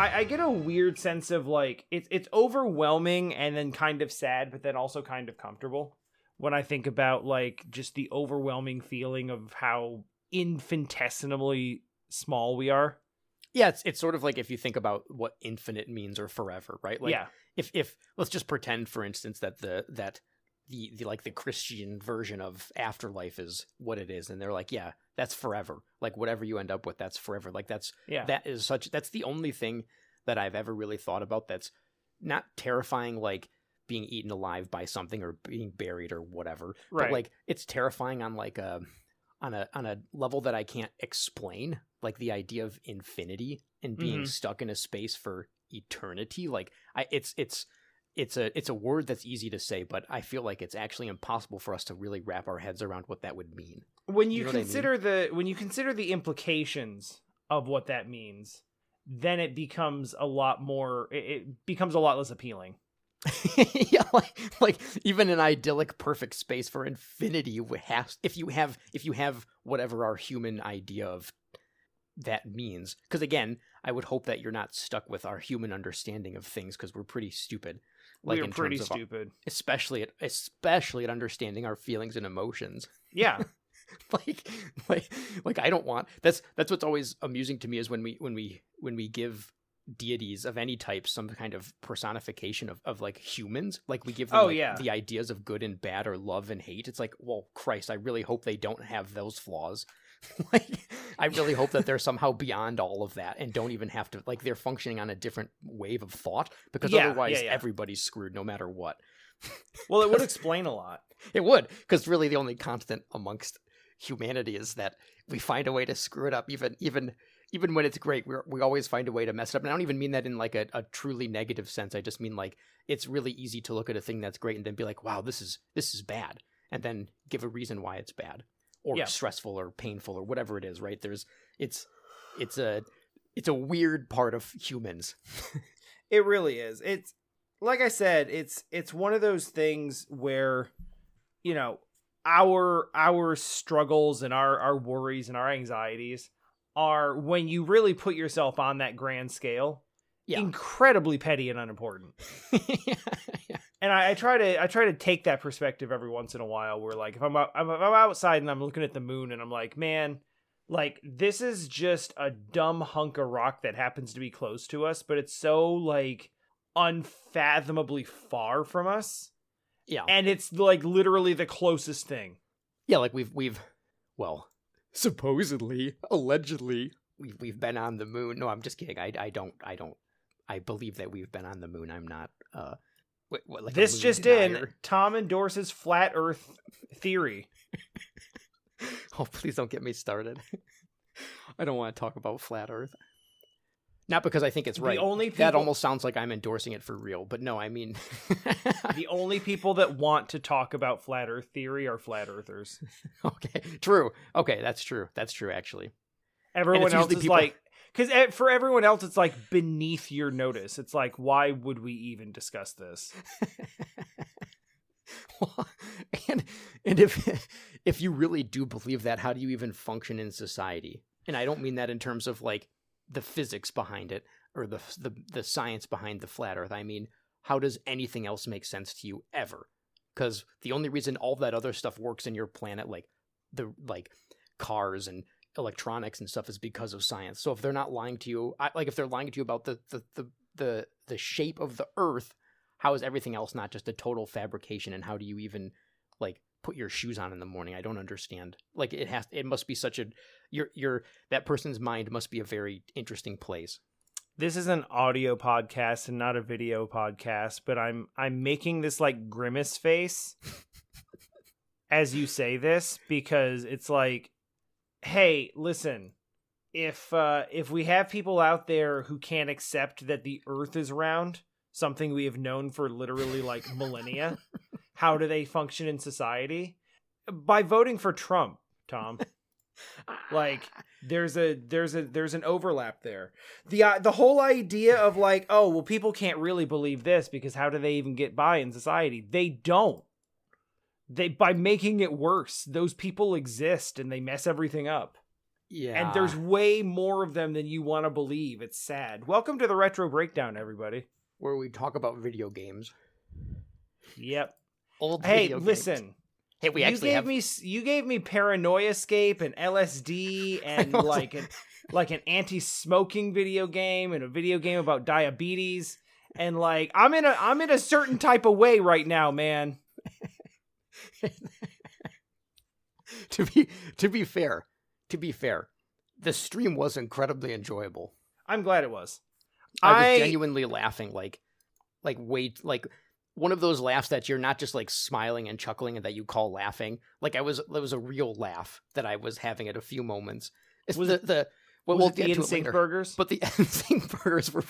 I, I get a weird sense of like it's it's overwhelming and then kind of sad, but then also kind of comfortable when I think about like just the overwhelming feeling of how infinitesimally small we are. Yeah, it's it's sort of like if you think about what infinite means or forever, right? Like yeah, if if let's just pretend for instance that the that the, the like the Christian version of afterlife is what it is and they're like, yeah, that's forever. Like whatever you end up with, that's forever. Like that's yeah, that is such that's the only thing that I've ever really thought about that's not terrifying like being eaten alive by something or being buried or whatever. Right. But like it's terrifying on like a on a on a level that I can't explain. Like the idea of infinity and being Mhm. stuck in a space for eternity. Like I it's it's it's a it's a word that's easy to say, but I feel like it's actually impossible for us to really wrap our heads around what that would mean. when You you, know what I mean? consider the when you consider the implications of what that means, then it becomes a lot more. It, becomes a lot less appealing. yeah, like like even an idyllic perfect space for infinity have if you have if you have whatever our human idea of that means. Because again, I would hope that you're not stuck with our human understanding of things because we're pretty stupid. Like We're pretty terms of stupid. especially at especially at understanding our feelings and emotions. Yeah, like like like I don't want that's that's what's always amusing to me is when we when we when we give deities of any type some kind of personification of, of like humans like we give them Oh, like, yeah. the ideas of good and bad or love and hate it's like well christ i really hope they don't have those flaws like i really hope that they're somehow beyond all of that and don't even have to like they're functioning on a different wave of thought because Yeah, otherwise yeah, yeah. everybody's screwed no matter what well, it would explain a lot. it would, because really the only constant amongst humanity is that we find a way to screw it up, even even even when it's great. We we always find a way to mess it up. And I don't even mean that in like a, a truly negative sense. I just mean like it's really easy to look at a thing that's great and then be like, wow, this is this is bad, and then give a reason why it's bad or Yeah. stressful or painful or whatever it is. Right? There's it's it's a it's a weird part of humans. It really is. It's like I said, it's it's one of those things where you know, our our struggles and our our worries and our anxieties are when you really put yourself on that grand scale, Yeah. incredibly petty and unimportant. yeah. And I, I try to I try to take that perspective every once in a while where like if I'm out, I'm, if I'm outside and I'm looking at the moon and I'm like, man, like this is just a dumb hunk of rock that happens to be close to us, but it's so like unfathomably far from us. Yeah. And it's like literally the closest thing. Yeah, like we've we've well, supposedly, allegedly, we've we've been on the moon. No, I'm just kidding. I I don't I don't I believe that we've been on the moon. I'm not uh what, what, like this just in. Tom endorses flat earth theory. Oh, please don't get me started. I don't want to talk about flat Earth. Not because I think it's The right. only that almost sounds like I'm endorsing it for real, but no, I mean, The only people that want to talk about flat earth theory are flat earthers. okay, true. Okay, that's true. That's true. Actually, Everyone else is people- like, because for everyone else, it's like beneath your notice. It's like, why would we even discuss this? Well, and and if if you really do believe that, how do you even function in society? And I don't mean that in terms of like the physics behind it or the the the science behind the flat Earth. I mean, how does anything else make sense to you ever? Because the only reason all that other stuff works in your planet, like the like cars and electronics and stuff, is because of science. So if they're not lying to you, I, like if they're lying to you about the the the the, the shape of the Earth, how is everything else not just a total fabrication? And how do you even like put your shoes on in the morning? I don't understand. Like it has, it must be such a your your that person's mind must be a very interesting place. This is an audio podcast and not a video podcast, but I'm I'm making this like grimace face as you say this because it's like, hey, listen, if uh if we have people out there who can't accept that the earth is round, something we have known for literally like millennia, how do they function in society? By voting for Trump, Tom. Like there's a there's a there's an overlap there. The uh, the whole idea of like, oh, well people can't really believe this because how do they even get by in society? They don't. They by making it worse, those people exist and they mess everything up. Yeah. And there's way more of them than you want to believe. It's sad. Welcome to the Retro Breakdown, everybody. where we talk about video games. Yep. Old Hey, video games. listen. Hey, we you gave have me you gave me Paranoiascape and LSD and like an like an anti-smoking video game and a video game about diabetes and like I'm in a I'm in a certain type of way right now, man. to be to be fair, to be fair, the stream was incredibly enjoyable. I'm glad it was. I was I- genuinely laughing, like, like wait, like one of those laughs that you're not just like smiling and chuckling and that you call laughing. Like I was, it was a real laugh that I was having at a few moments. It's Was the it- the well, was we'll it the get to it NSYNC later. burgers? But the NSYNC burgers were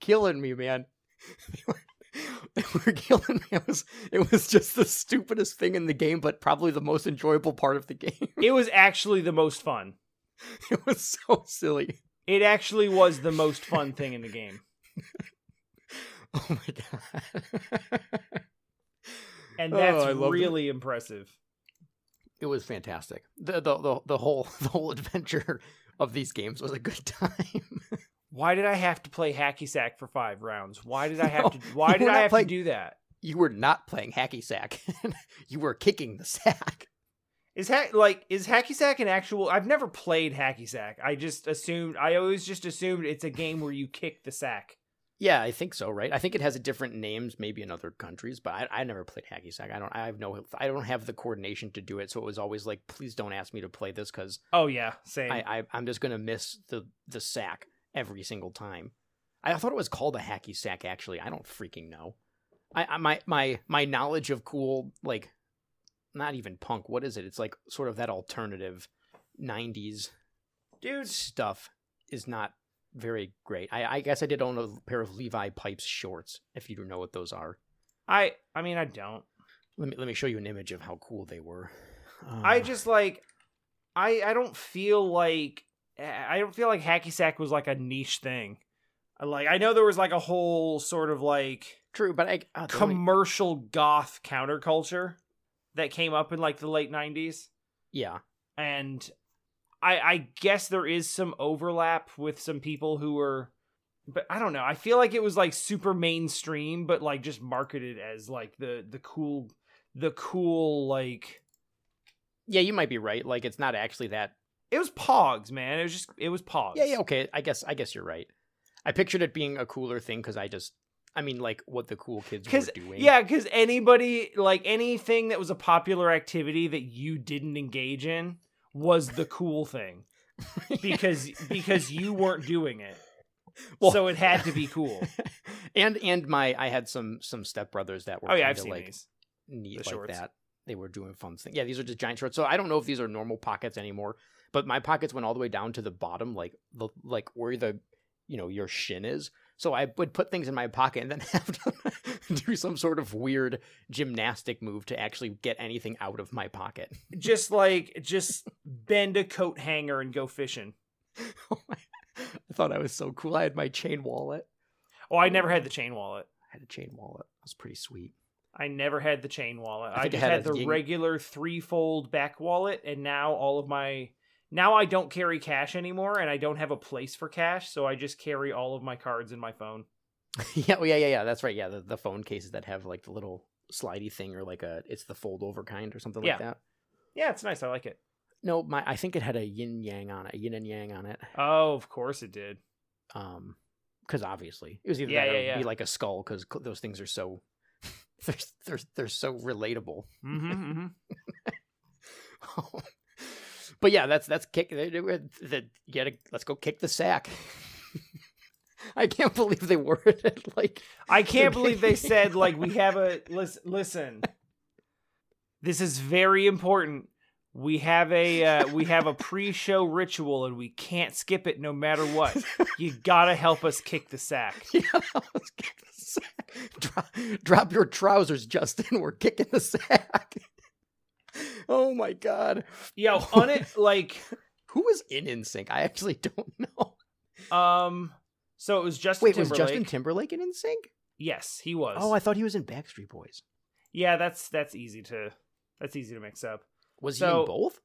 killing me, man. They were, killing me. It was it was just the stupidest thing in the game, but probably the most enjoyable part of the game. it was actually the most fun. It was so silly. It actually was the most fun thing in the game. Oh my god. And Oh, that's I loved it. really impressive. it was fantastic. The, the the the whole the whole adventure of these games was a good time. Why did I have to play hacky sack for five rounds? Why did I have No, to why did I have playing- to do that? you were not playing hacky sack. you were kicking the sack. Is ha- like is hacky sack an actual? I've never played hacky sack. I just assumed. I always just assumed it's a game where you kick the sack. Yeah, I think so, right? I think it has a different names, maybe in other countries, but I, I never played hacky sack. I don't. I have no. I don't have the coordination to do it, so it was always like, please don't ask me to play this because Oh yeah, same. I, I I'm just gonna miss the the sack every single time. I thought it was called a hacky sack. Actually, I don't freaking know. I, I my my my knowledge of cool like, not even punk. What is it? It's like sort of that alternative, '90s Dude, stuff is not very great. I, I guess I did own a pair of Levi Pipes shorts, if you don't know what those are. I I mean I don't. Let me let me show you an image of how cool they were. I Uh, just like I I don't feel like I don't feel like hacky sack was like a niche thing. Like I know there was like a whole sort of like true, but I uh, the only- commercial goth counterculture that came up in like the late 90s yeah, and I I guess there is some overlap with some people who were but I don't know. I feel like it was like super mainstream but like just marketed as like the the cool the cool like yeah, you might be right. Like it's not actually that. It was pogs, man. It was just it was pogs. Yeah, yeah, okay. I guess I guess you're right. I pictured it being a cooler thing because I just, I mean, like what the cool kids were doing. yeah, cuz anybody like anything that was a popular activity that you didn't engage in was the cool thing. because because you weren't doing it. Well- so it had to be cool. and and my I had some some stepbrothers that were Oh yeah, I've seen like these. neat The like shorts. that. They were doing fun things. Yeah, these are just giant shorts. So I don't know if these are normal pockets anymore, but my pockets went all the way down to the bottom, like the like where the you know your shin is. So I would put things in my pocket and then have to do some sort of weird gymnastic move to actually get anything out of my pocket. Just like just bend a coat hanger and go fishing. Oh I thought I was so cool. I had my chain wallet. Oh, I never had the chain wallet. I had a chain wallet. It was pretty sweet. I never had the chain wallet. I I, just had had, the regular three-fold back wallet, and now all of my now I don't carry cash anymore, and I don't have a place for cash, so I just carry all of my cards in my phone. yeah, oh, yeah, yeah, yeah. That's right. Yeah, the, the phone cases that have like the little slidey thing or like a it's the fold over kind or something Yeah. like that. Yeah, it's nice. I like it. No, my I think it had a yin yang on it, yin and yang on it. Oh, of course it did. Um, because obviously it was either Yeah, that or yeah, be like a skull because those things are so they're they're they're so relatable. Mm-hmm, but yeah, that's that's kick that get a, let's go kick the sack. I can't believe they worded it like I can't believe they said like we have a listen. Listen, this is very important. We have a uh, we have a pre-show ritual, and we can't skip it no matter what. You gotta help us kick the sack. Yeah, let's kick the sack. Drop, drop your trousers, Justin. We're kicking the sack. oh my god. Yo, on it like Who was in NSYNC? I actually don't know. um. So it was Justin Wait, was Justin Timberlake in NSYNC? yes, he was. Oh, I thought he was in Backstreet Boys. yeah, that's that's easy to that's easy to mix up. Was he in both?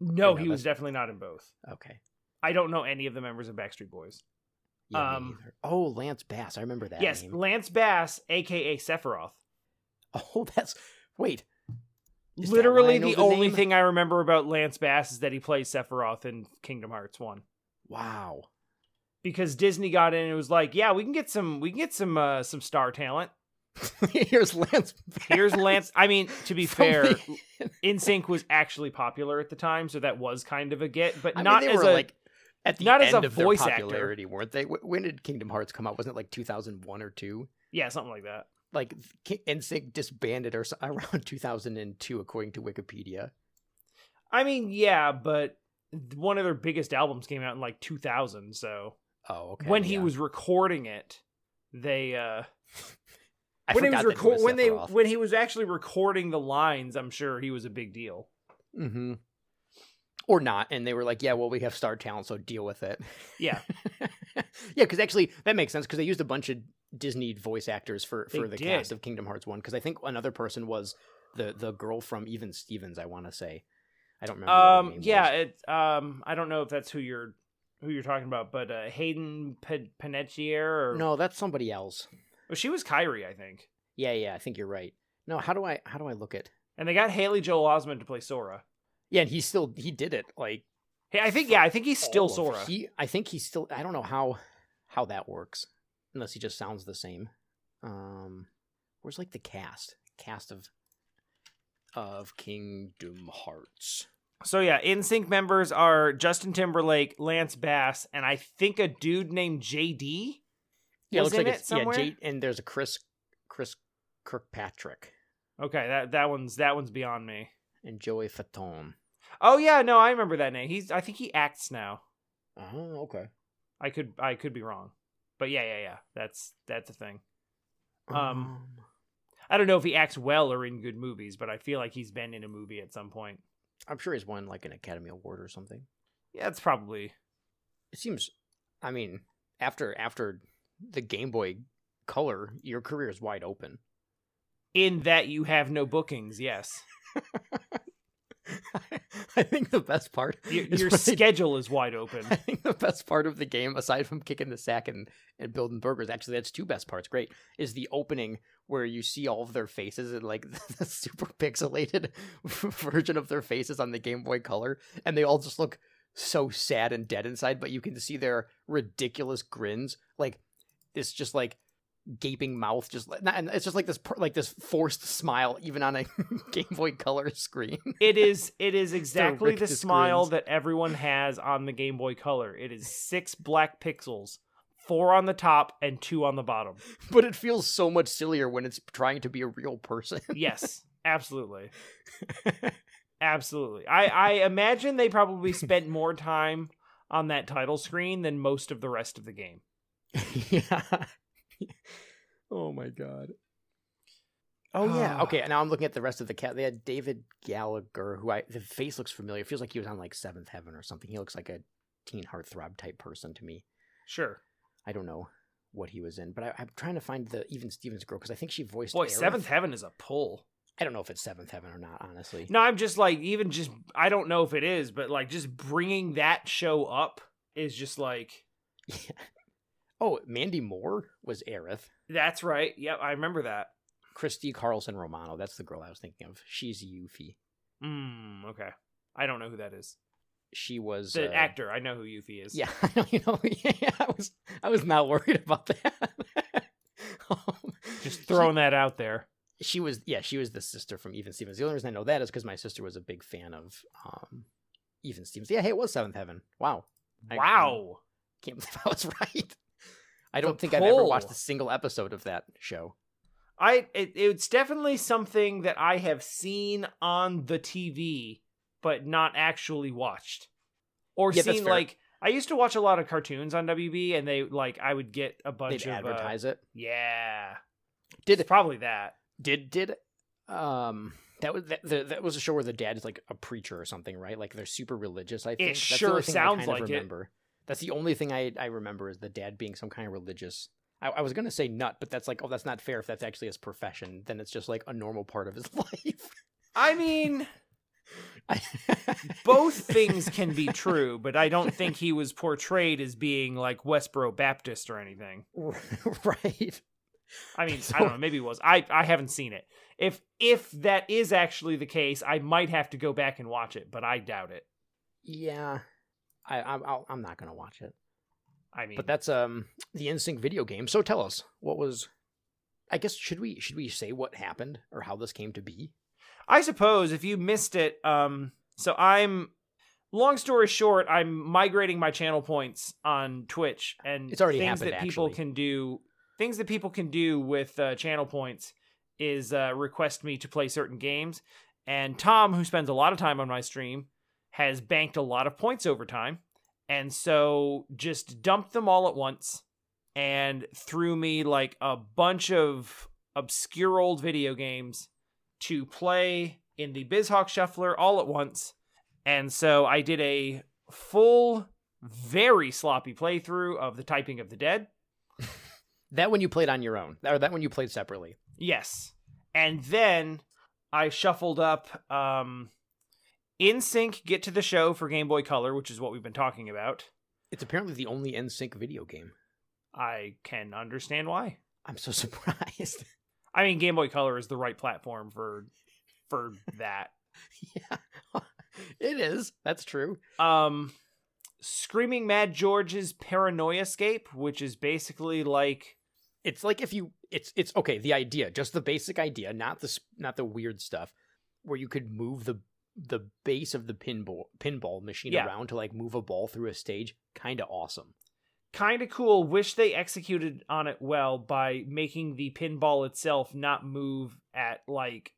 No, no, he was definitely not in both. Okay. I don't know any of the members of Backstreet Boys. Yeah, Um, oh, Lance Bass. I remember that yes, name. Lance Bass, aka Sephiroth. Oh, that's wait. Is Literally I the, only thing I remember about Lance Bass is that he plays Sephiroth in Kingdom Hearts 1. Wow. Because Disney got in and was like, "Yeah, we can get some we can get some uh, some star talent." Here's Lance. Bass. Here's Lance. I mean, to be fair, the- NSYNC was actually popular at the time, so that was kind of a get, but I mean, not they as a like at the not as a of their voice actor. popularity, weren't they? When did Kingdom Hearts come out? Wasn't it like 2001 or two? yeah, something like that. Like NSYNC disbanded or around 2002, according to Wikipedia. I mean, yeah, but one of their biggest albums came out in like 2000, so Oh, okay. when he was recording it, they uh I when he was forgot that record when they Sephiroth. when he was actually recording the lines, I'm sure he was a big deal. Mm-hmm. Or not, and they were like, "Yeah, well, we have star talent, so deal with it." Yeah. yeah, because actually that makes sense because they used a bunch of Disney voice actors for for They the did. cast of Kingdom Hearts One. Because I think another person was the the girl from Even Stevens. I want to say, I don't remember. Um yeah, it um I don't know if that's who you're who you're talking about, but uh Hayden P- Panettiere or no, that's somebody else. well, she was Kairi, I think. Yeah, yeah, I think you're right. No, how do I how do I look at? And they got Haley Joel Osment to play Sora. Yeah, and he still he did it like Hey, I think yeah, I think he's still Sora. He, I think he's still. I don't know how how that works unless he just sounds the same. Um, where's like the cast cast of of Kingdom Hearts? So yeah, NSYNC members are Justin Timberlake, Lance Bass, and I think a dude named JD. Yeah, looks like in it's it somewhere? yeah. Jade, and there's a Chris Chris Kirkpatrick Okay, that that one's that one's beyond me. and Joey Fatone. Oh yeah, no, I remember that name. He's I think he acts now. Oh, okay. I could I could be wrong. But yeah, yeah, yeah. That's that's a thing. Um, I don't know if he acts well or in good movies, but I feel like he's been in a movie at some point. I'm sure he's won like an Academy Award or something. Yeah, it's probably It seems. I mean, after after the Game Boy Color, your career is wide open. in that you have no bookings. Yes, I think the best part your, your when they- schedule is wide open. I think the best part of the game, aside from kicking the sack and, and building burgers, actually that's two best parts. Great is the opening where you see all of their faces and like the super pixelated version of their faces on the Game Boy Color, and they all just look so sad and dead inside. But you can see their ridiculous grins, like it's just like gaping mouth, just like- and it's just like this like this forced smile, even on a Game Boy Color screen. It is it is exactly the rictus smile that everyone has on the Game Boy Color. It is six black pixels, four on the top and two on the bottom. but it feels so much sillier when it's trying to be a real person. Yes, absolutely. Absolutely. I, I imagine they probably spent more time on that title screen than most of the rest of the game. yeah. oh my god. Oh yeah. Ah. Okay. Now I'm looking at the rest of the cat. They had David Gallagher, who I the face looks familiar. It feels like he was on like Seventh Heaven or something. He looks like a teen heartthrob type person to me. Sure. I don't know what he was in, but I, I'm trying to find the even Stevens girl because I think she voiced. Boy, Aerith. Seventh Heaven is a pull. I don't know if it's Seventh Heaven or not. Honestly. No, I'm just like, even just, I don't know if it is, but like just bringing that show up is just like, Yeah. Oh, Mandy Moore was Aerith. that's right. Yep, I remember that. Christy Carlson Romano. That's the girl I was thinking of. She's Yuffie. Mm, okay. I don't know who that is. She was The uh, actor, I know who Yuffie is. Yeah, I know. You know, yeah, I was I was not worried about that. Um, Just she- throwing that out there. She, was yeah, she was the sister from Even Stevens. The only reason I know that is because my sister was a big fan of um Even Stevens. Yeah, hey, it was Seventh Heaven. Wow, I- Wow. can't believe I was right. I don't The think I've ever watched a single episode of that show. I it, it's definitely something that I have seen on the TV, but not actually watched, or Yeah, seen like I used to watch a lot of cartoons on WB, and they like I would get a bunch They'd of uh, advertise it. yeah, Did it's probably that. did did um that was that, the, that was a show where the dad is like a preacher or something, right? Like they're super religious. I think That's sure thing I sounds kind of like it. That's the only thing I I remember is the dad being some kind of religious. I, I was gonna say nut, but that's like oh that's not fair if that's actually his profession. Then it's just like a normal part of his life. I mean, Both things can be true, but I don't think he was portrayed as being like Westboro Baptist or anything. right. I mean, So- I don't know. Maybe it was. I I haven't seen it. If if that is actually the case, I might have to go back and watch it, but I doubt it. Yeah. I, I'm I'll, I'm not gonna watch it. I mean, But that's um the NSYNC video game. So tell us what was. I guess should we should we say what happened or how this came to be? I suppose if you missed it, um, so I'm. Long story short, I'm migrating my channel points on Twitch, and It's already things happened, that people actually. can do. Things that people can do with uh, channel points is uh, request me to play certain games, and Tom, who spends a lot of time on my stream, has banked a lot of points over time, and so just dumped them all at once, and threw me like a bunch of obscure old video games to play in the BizHawk Shuffler all at once. And so I did a full, very sloppy playthrough of the Typing of the Dead. That one you played on your own, or that one you played separately. Yes. And then I shuffled up um NSYNC Get to the Show for Game Boy Color, which is what we've been talking about. It's apparently the only NSYNC video game. I can understand why. I'm so surprised. I mean Game Boy Color is the right platform for for that. yeah, it is. That's true. um screaming mad george's Paranoiascape which is basically like It's like if you, it's it's okay. The idea, just the basic idea, not the not the weird stuff, where you could move the the base of the pinball pinball machine Yeah. around to like move a ball through a stage. Kind of awesome. kind of cool wish they executed on it well by making the pinball itself not move at like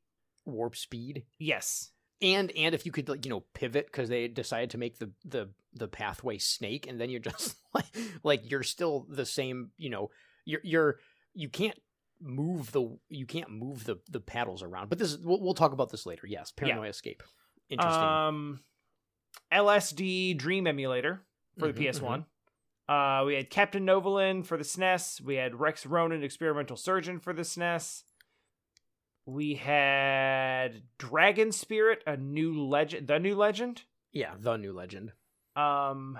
Warp speed. yes and and if you could like you know pivot because they decided to make the the the pathway snake and then you're just like like you're still the same you know you're you're you can't move the you can't move the the paddles around but this is we'll, we'll talk about this later yes Paranoiascape interesting. Um lsd dream emulator for the Mhm, ps1 uh we had captain novolin for the snes we had rex ronan experimental surgeon for the snes we had dragon spirit a new legend the new legend? Yeah the new legend. Um,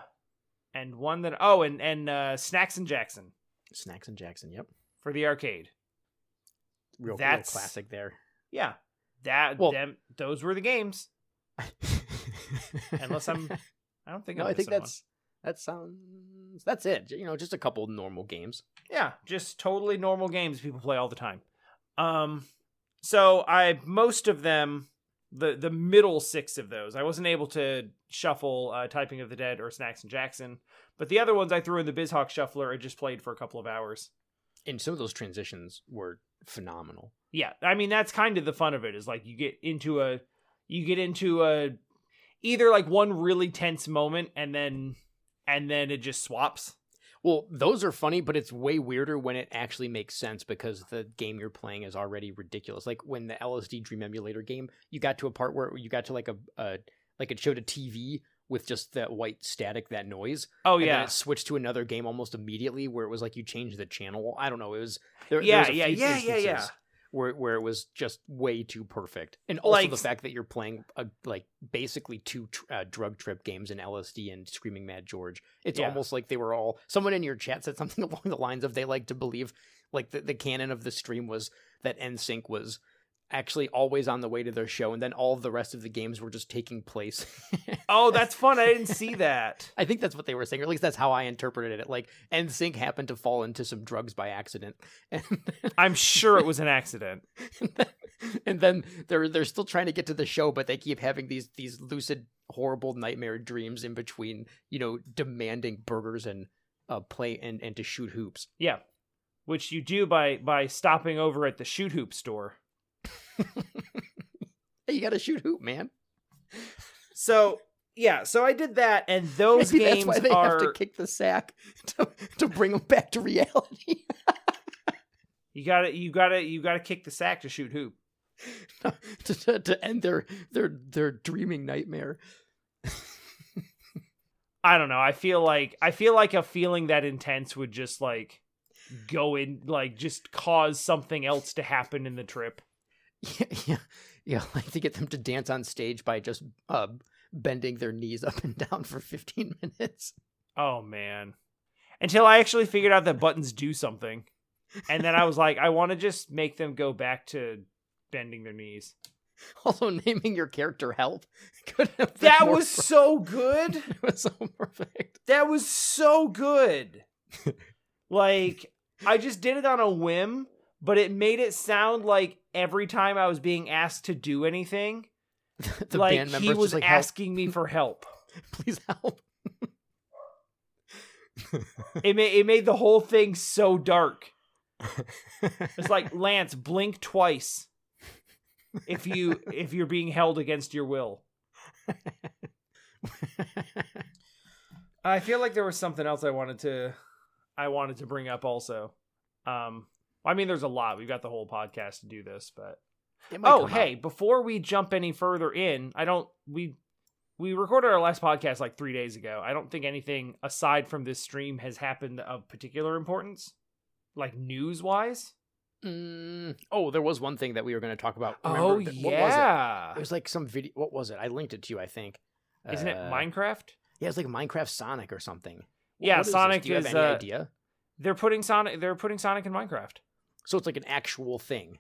and one that oh, and and uh, Snacks'n Jaxson. Snacks and jackson yep. For the arcade. real, real That's- classic there. Yeah, that Well- them those were the games. Unless I'm, I don't think no I'm i think that's that sounds that's it you know just a couple normal games yeah, just totally normal games people play all the time. Um, so I most of them. The, the middle six of those I wasn't able to shuffle uh, typing of the dead or Snacks'n Jaxson, but the other ones I threw in the BizHawk shuffler and just played for a couple of hours. and some of those transitions were phenomenal yeah i mean that's kind of the fun of it is like you get into a you get into a either like one really tense moment and then and then it just swaps Well, those are funny, but it's way weirder when it actually makes sense because the game you're playing is already ridiculous. Like when the LSD Dream Emulator game, you got to a part where you got to like a, a like it showed a TV with just that white static, that noise. oh and then yeah it switched to another game almost immediately where it was like you changed the channel. I don't know. It was there. Yeah, there was a yeah, yeah, yeah, yeah. Where, where it was just way too perfect, and also Like- the fact that you're playing a, like basically two tr- uh, drug trip games in LSD and Screaming Mad George. It's Yeah. almost like they were all. Someone in your chat said something along the lines of they like to believe, like the, the canon of the stream was that NSYNC was actually always on the way to their show, and then all the rest of the games were just taking place. oh that's fun i didn't see that I think that's what they were saying, or at least that's how I interpreted it. Like NSYNC happened to fall into some drugs by accident, and i'm sure it was an accident then, and then they're they're still trying to get to the show, but they keep having these these lucid, horrible nightmare dreams in between. You know, demanding burgers and uh play and and to shoot hoops. yeah which you do by by stopping over at the shoot hoop store you got to shoot hoop, man. so yeah so i did that and those Maybe games that's why they are have to kick the sack to to bring them back to reality. you gotta you gotta you gotta kick the sack to shoot hoop to, to, to end their their their dreaming nightmare. I don't know. I feel like I feel like a feeling that intense would just like go in like just cause something else to happen in the trip. Yeah, yeah, yeah. Like to get them to dance on stage by just uh, bending their knees up and down for 15 minutes. Oh man. Until I actually figured out that buttons do something. And then I was like, I want to just make them go back to bending their knees. Also, naming your character Help. Could have been That was per- so good. it was so perfect. That was so good. like, I just did it on a whim, but it made it sound like every time I was being asked to do anything, the like band he was like, "Help, asking me for help. please help. It made it made the whole thing so dark. It's like Lance, blink twice if you if you're being held against your will. I feel like there was something else I wanted to I wanted to bring up also. Um I mean there's a lot. We've got the whole podcast to do this, but Oh, hey, out. before we jump any further in, I don't we we recorded our last podcast like 3 days ago. I don't think anything aside from this stream has happened of particular importance like news-wise. Mm, oh, there was one thing that we were going to talk about. Remember Oh that- yeah. What was it? It was like some video. What was it? I linked it to you. I think. Isn't it Uh, Minecraft? Yeah, it's like Minecraft Sonic or something. Yeah, what is? Sonic Do you have is, any uh, idea? They're putting Sonic they're putting Sonic in Minecraft. So it's like an actual thing.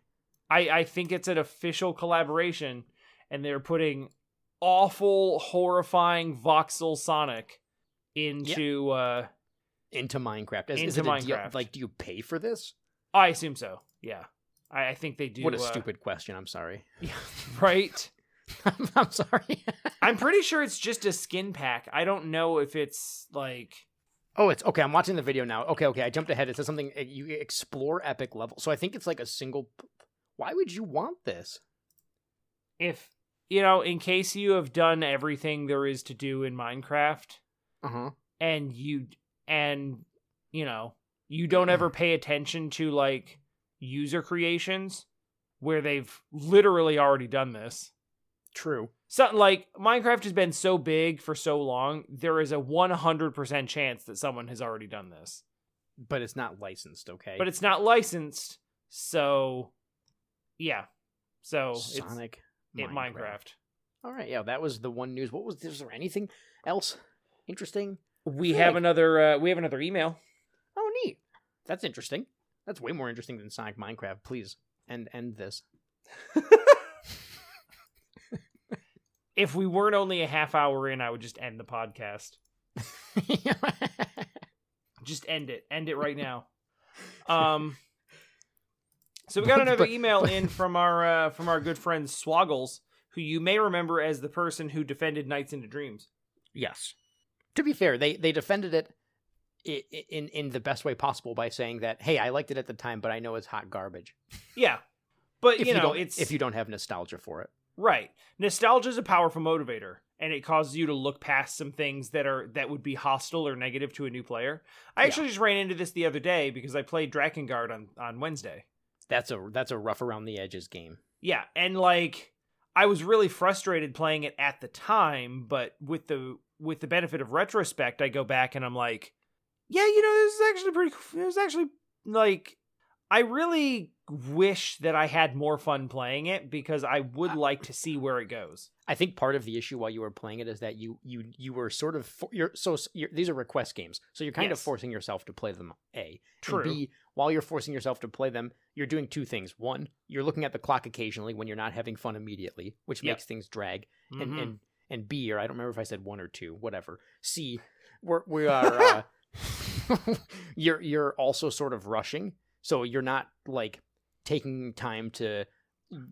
I I think it's an official collaboration and they're putting awful horrifying voxel Sonic into uh into Minecraft. Is, is Into deal- Minecraft. like, do you pay for this? I assume so. Yeah. I, I think they do what a uh, stupid question. I'm sorry. Yeah, right. I'm sorry. I'm pretty sure it's just a skin pack. I don't know if it's like oh, it's okay. I'm watching the video now. Okay, okay. I jumped ahead. It says something. uh, You explore epic level. So I think it's like a single. Why would you want this? if you know, in case you have done everything there is to do in Minecraft Uh huh. and you and you know, you don't ever pay attention to like user creations where they've literally already done this. True. Something like Minecraft has been so big for so long, there is a 100% chance that someone has already done this. But it's not licensed. Okay. But it's not licensed, so yeah. So Sonic. it's it Minecraft. All right. Yeah, that was the one news. What was? Was there anything else interesting? We have like- another uh, we have another email. Oh, neat. That's interesting. That's way more interesting than Sonic Minecraft. Please end end this. If we weren't only a half hour in, I would just end the podcast. Just end it. End it right now. Um So we got another email in from our uh, from our good friend Swoggles, who you may remember as the person who defended Nights into Dreams. yes. To be fair, they they defended it in in the best way possible by saying that, "Hey, I liked it at the time, but I know it's hot garbage." Yeah. But you you, know, it's if you don't have nostalgia for it. Right. Nostalgia is a powerful motivator, and it causes you to look past some things that are that would be hostile or negative to a new player. I Yeah. actually just ran into this the other day because I played Drakengard on on Wednesday. That's a that's a rough around the edges game. Yeah, and like I was really frustrated playing it at the time, but with the with the benefit of retrospect, I go back and I'm like, yeah, you know, this is actually pretty. It was actually like I really wish that I had more fun playing it because I would like to see where it goes. I think part of the issue while you were playing it is that you you you were sort of for, you're so you're, these are request games, so you're kind of forcing yourself to play them. A True. And B, while you're forcing yourself to play them, you're doing two things. One, you're looking at the clock occasionally when you're not having fun immediately, which Yep. makes things drag. And Mhm. and and B, or I don't remember if I said one or two, whatever. C, we're we are uh, you're you're also sort of rushing, so you're not like taking time to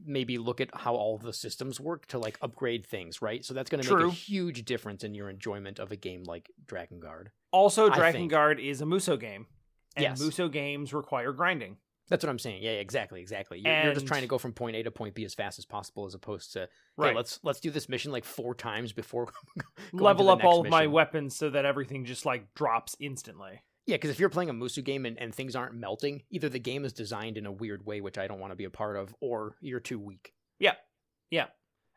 maybe look at how all the systems work to like upgrade things, right? So that's going to make a huge difference in your enjoyment of a game like Drakengard. Also, Dragon Guard is a Musou game, and Yes. Musou games require grinding. That's what I'm saying. Yeah, exactly, exactly. You're, you're just trying to go from point A to point B as fast as possible, as opposed to Right. hey, let's let's do this mission like four times before Level up all next of my weapons so that everything just like drops instantly. Yeah, because if you're playing a Musou game and, and things aren't melting, either the game is designed in a weird way, which I don't want to be a part of, or you're too weak. Yeah. Yeah.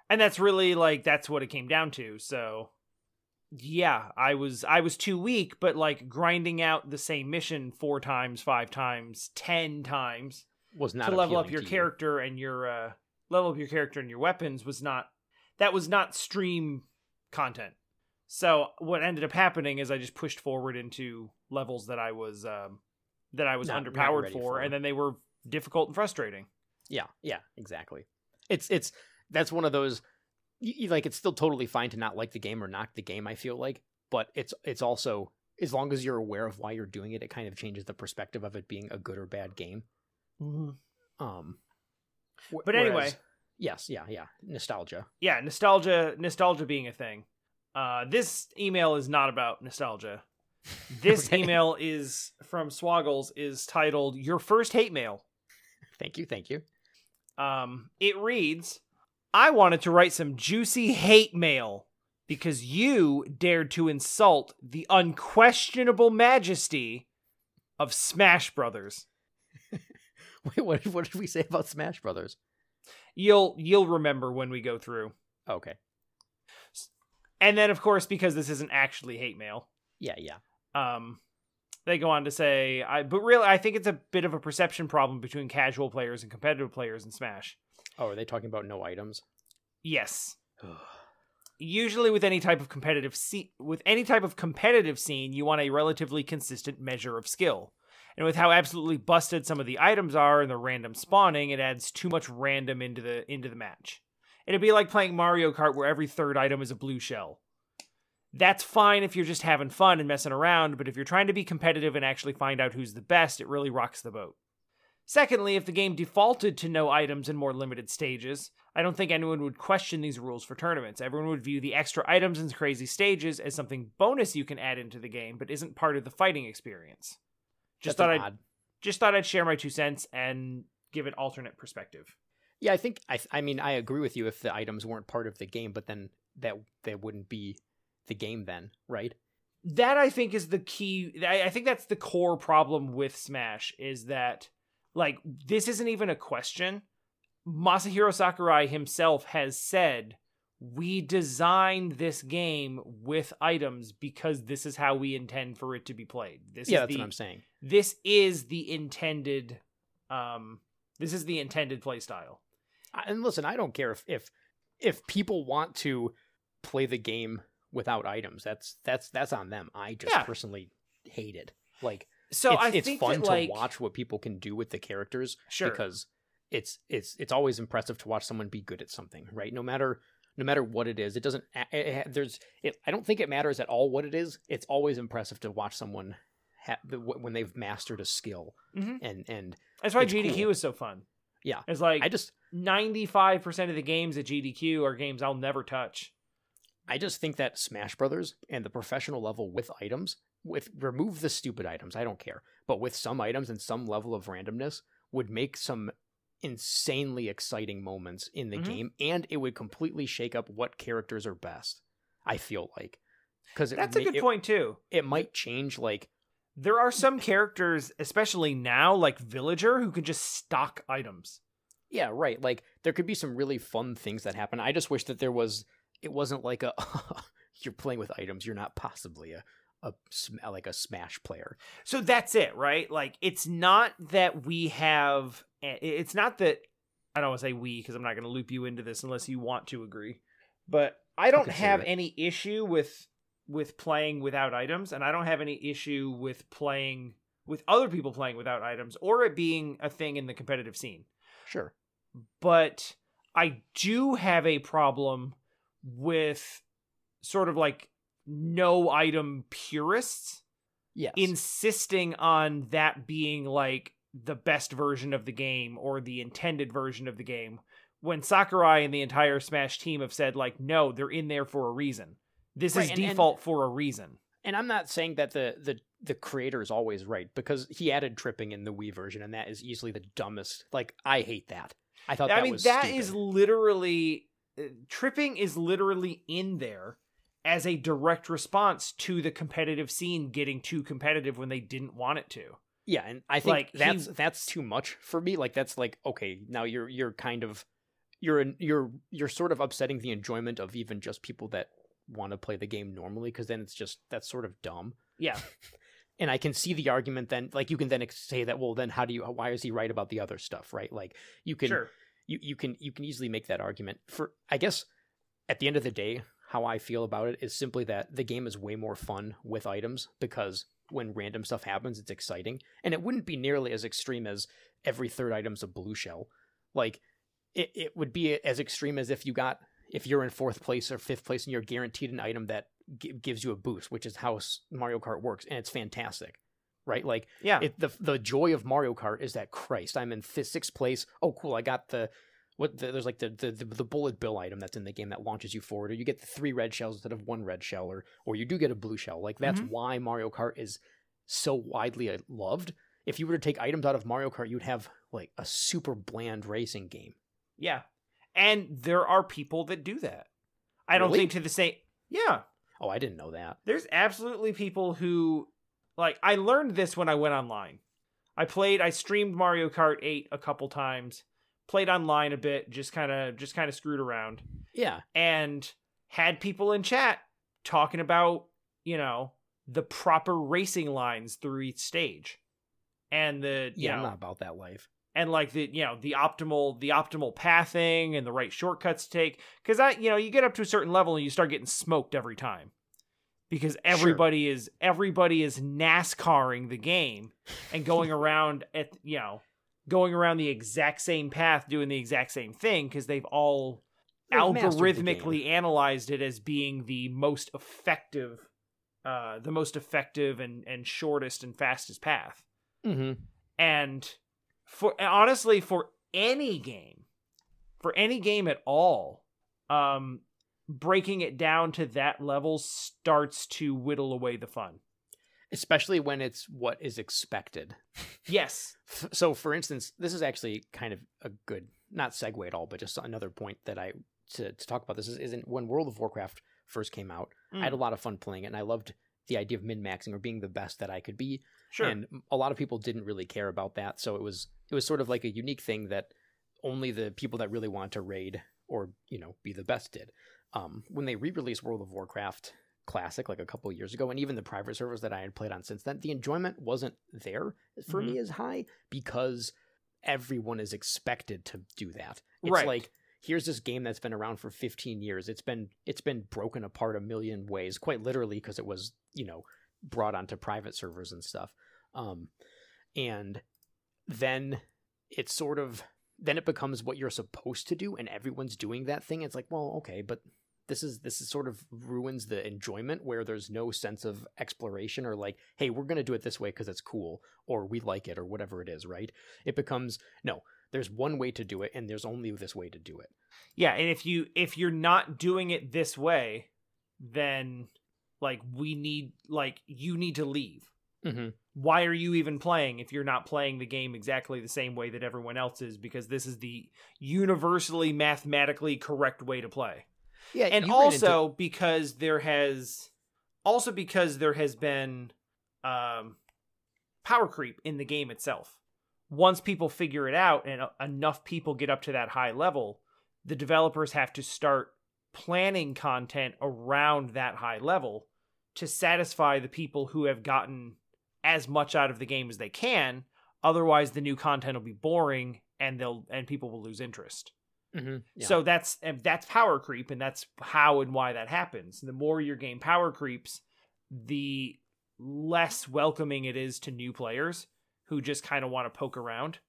And that's really like that's what it came down to so yeah i was i was too weak but like grinding out the same mission four times five times ten times Was not to level up your to you. character and your uh level up your character and your weapons was not that was not stream content. So what ended up happening is I just pushed forward into levels that I was um, that I was Not- not underpowered ready for, for. and then they were difficult and frustrating. Yeah, yeah, exactly. It's it's that's one of those you, like it's still totally fine to not like the game or knock the game. I feel like, but it's it's also as long as you're aware of why you're doing it, it kind of changes the perspective of it being a good or bad game. Um, wh- But anyway. whereas- yes, yeah, yeah, nostalgia. yeah, nostalgia nostalgia being a thing. Uh, this email is not about nostalgia. This Okay. email is from Swoggles is titled Your First Hate Mail. Thank you, thank you. Um, it reads, I wanted to write some juicy hate mail because you dared to insult the unquestionable majesty of Smash Brothers. Wait, what what did we say about Smash Brothers? You'll you'll remember when we go through. Okay, And then of course because this isn't actually hate mail, yeah, yeah. Um they go on to say I but really I think it's a bit of a perception problem between casual players and competitive players in Smash. Oh, are they talking about no items? Yes. usually with any type of competitive scene, with any type of competitive scene you want a relatively consistent measure of skill and with how absolutely busted some of the items are and the random spawning it adds too much random into the into the match it'd be like playing mario kart where every third item is a blue shell that's fine if you're just having fun and messing around but if you're trying to be competitive and actually find out who's the best it really rocks the boat Secondly, if the game defaulted to no items in more limited stages, I don't think anyone would question these rules for tournaments. Everyone would view the extra items and crazy stages as something bonus you can add into the game, but isn't part of the fighting experience. Just That's thought I'd odd. just thought I'd share my two cents and give an alternate perspective. Yeah, I think I I mean I agree with you if the items weren't part of the game, but then that that wouldn't be the game then, right? That I think is the key. I I think that's the core problem with Smash is that like this isn't even a question. Masahiro Sakurai himself has said we designed this game with items because this is how we intend for it to be played. This yeah, is that's the what I'm saying. this is the intended um this is the intended play style. And listen, I don't care if if if people want to play the game without items. That's that's that's on them. I just Yeah. personally hate it. Like So it's, I it's think fun that, to like, watch what people can do with the characters Sure. because it's it's it's always impressive to watch someone be good at something, right? No matter no matter what it is, it doesn't. It, it- there's. It, I don't think it matters at all what it is. It's always impressive to watch someone ha- when they've mastered a skill, Mhm. and and That's why GDQ cool. is so fun. Yeah. It's like I just 95% of the games at GDQ are games I'll never touch. I just think that Smash Brothers and the professional level with items, with remove the stupid items, I don't care, but with some items and some level of randomness would make some insanely exciting moments in the Mhm. game, and it would completely shake up what characters are best. I feel like because That's a good point too. It might change like There are some characters, especially now, like Villager, who can just stock items. yeah, right. Like there could be some really fun things that happen. I just wish that there was. It wasn't like a you're playing with items. You're not possibly a a like a Smash player. So that's it, right? Like it's not that we have it's not that I don't want to say we because I'm not going to loop you into this unless you want to agree. But I don't consider have any issue with with playing without items and I don't have any issue with playing with other people playing without items or it being a thing in the competitive scene. Sure. But I do have a problem with sort of like no item purists Yes. insisting on that being like the best version of the game or the intended version of the game when Sakurai and the entire Smash team have said like no they're in there for a reason this Right, is and- and- default for a reason and I'm not saying that the the the creator is always right because he added tripping in the Wii version, and that is easily the dumbest. Like I hate that. I thought I that mean that stupid. is literally tripping is literally in there as a direct response to the competitive scene getting too competitive when they didn't want it to yeah, and I think like, he- that's that's too much for me. Like that's like okay, now you're you're kind of you're you're you're sort of upsetting the enjoyment of even just people that want to play the game normally because then it's just that's sort of dumb. yeah and I can see the argument then like you can then say that well then how do you why is he right about the other stuff right like you can sure you you can you can easily make that argument. For I guess at the end of the day how I feel about it is simply that the game is way more fun with items because when random stuff happens it's exciting. And it wouldn't be nearly as extreme as every third item's a blue shell. Like it, it would be as extreme as if you got if you're in fourth place or fifth place and you're guaranteed an item that g- gives you a boost which is how Mario Kart works and it's fantastic right? Like, yeah, it, the the joy of Mario Kart is that Christ, I'm in th- sixth place. Oh, cool! I got the what? The, there's like the, the the bullet bill item that's in the game that launches you forward, or you get the three red shells instead of one red shell, or or you do get a blue shell. Like that's mm-hmm. why Mario Kart is so widely uh, loved. If you were to take items out of Mario Kart, you'd have like a super bland racing game. Yeah, and there are people that do that. I don't think to the same. Yeah. Oh, I didn't know that. There's absolutely people who like I learned this when I went online. I played I streamed Mario Kart 8 a couple times, played online a bit, just kind of just kind of screwed around. Yeah. And had people in chat talking about, you know, the proper racing lines through each stage. And the Yeah, know, I'm not about that life. And like the you know the optimal the optimal pathing and the right shortcuts to take because I you know you get up to a certain level and you start getting smoked every time because everybody sure. is everybody is NASCARing the game and going around at you know going around the exact same path doing the exact same thing because they've all they've algorithmically analyzed it as being the most effective uh the most effective and and shortest and fastest path mm-hmm. and for honestly for any game for any game at all um breaking it down to that level starts to whittle away the fun. Especially when it's what is expected. Yes. So for instance this is actually kind of a good not segue at all but just another point that i to, to talk about this is isn't when world of warcraft first came out mm. i had a mm. lot of fun playing it and i loved the idea of min-maxing or being the best that i could be. Sure. And a lot of people didn't really care about that so it was it was sort of like a unique thing that only the people that really want to raid or you know be the best did um, when they re-released World of Warcraft Classic like a couple years ago, and even the private servers that I had played on since then, the enjoyment wasn't there for mm-hmm. me as high because everyone is expected to do that. It's right. like here's this game that's been around for 15 years. It's been it's been broken apart a million ways, quite literally because it was you know brought onto private servers and stuff. Um, and then it's sort of then it becomes what you're supposed to do and everyone's doing that thing it's like well okay but this is this is sort of ruins the enjoyment where there's no sense of exploration or like hey we're going to do it this way because it's cool or we like it or whatever it is right? It becomes no there's one way to do it and there's only this way to do it. Yeah and if you if you're not doing it this way then like we need like you need to leave. Mm-hmm. Why are you even playing if you're not playing the game exactly the same way that everyone else is? Because this is the universally mathematically correct way to play yeah and also into... because there has also because there has been um power creep in the game itself once people figure it out and enough people get up to that high level the developers have to start planning content around that high level to satisfy the people who have gotten as much out of the game as they can. Otherwise, the new content will be boring and they'll and people will lose interest. Mm-hmm, yeah. So that's that's power creep, and that's how and why that happens. The more your game power creeps, the less welcoming it is to new players who just kind of want to poke around.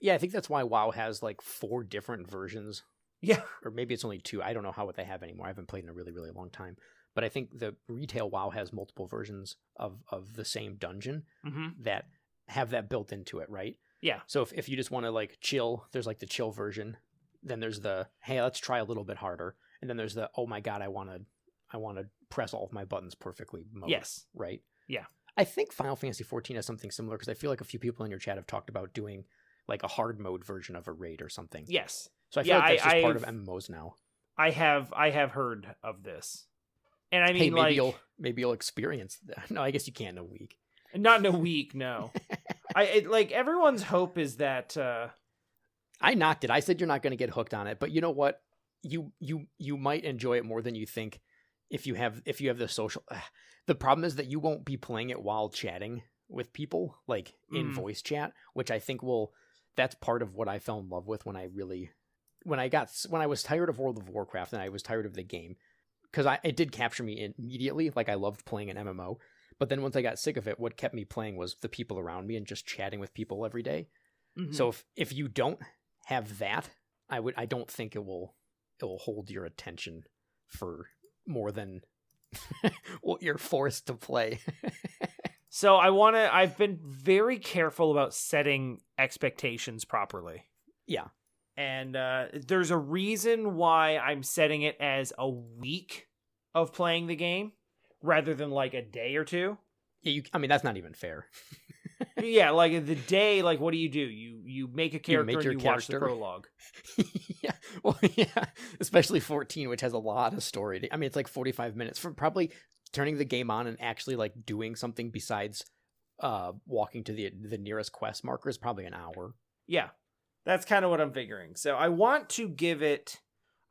Yeah, I think that's why WoW has like four different versions. Yeah, or maybe it's only two. I don't know how what they have anymore. I haven't played in a really really long time but I think the retail WoW has multiple versions of of the same dungeon mm-hmm. that have that built into it, right? Yeah. So if, if you just want to like chill, there's like the chill version. Then there's the hey, let's try a little bit harder, and then there's the oh my god, I want to I want to press all of my buttons perfectly mode. Yes. Right. Yeah. I think Final Fantasy 14 has something similar because I feel like a few people in your chat have talked about doing like a hard mode version of a raid or something. Yes. So I feel yeah, like that's I, just part I've, of MMOs now. I have I have heard of this. And I mean, hey, maybe like, you'll maybe you'll experience that. No, I guess you can't in a week. Not in a week, no. I it, like everyone's hope is that. uh I knocked it. I said you're not going to get hooked on it, but you know what? You you you might enjoy it more than you think if you have if you have the social. Uh, the problem is that you won't be playing it while chatting with people, like in mm. voice chat, which I think will. That's part of what I fell in love with when I really when I got when I was tired of World of Warcraft and I was tired of the game because I it did capture me immediately. Like I loved playing an MMO, but then once I got sick of it, what kept me playing was the people around me and just chatting with people every day. Mhm. So if if you don't have that, I would I don't think it will it will hold your attention for more than what you're forced to play. So I want to. I've been very careful about setting expectations properly. Yeah. And uh, there's a reason why I'm setting it as a week of playing the game rather than like a day or two. Yeah, you, I mean that's not even fair. yeah, like the day. Like, what do you do? You you make a character make and your you watch the prologue. yeah, well, yeah, especially 14, which has a lot of story. to- I mean, it's like 45 minutes from probably turning the game on and actually like doing something besides uh walking to the the nearest quest marker is probably an hour. Yeah, that's kind of what I'm figuring. So I want to give it.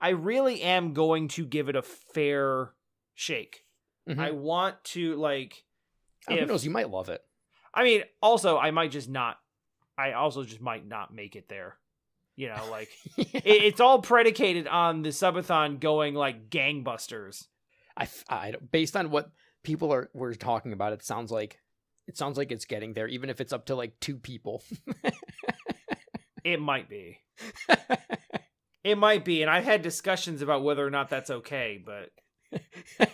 I really am going to give it a fair shake. Mhm. I want to like. Oh, who knows? You might love it. I mean, also I might just not. I also just might not make it there. You know, like it, it's all predicated on the subathon going like gangbusters. I, don't- based on what people are were talking about, it sounds like it sounds like it's getting there, even if it's up to like two people. It might be. It might be, and I've had discussions about whether or not that's okay. But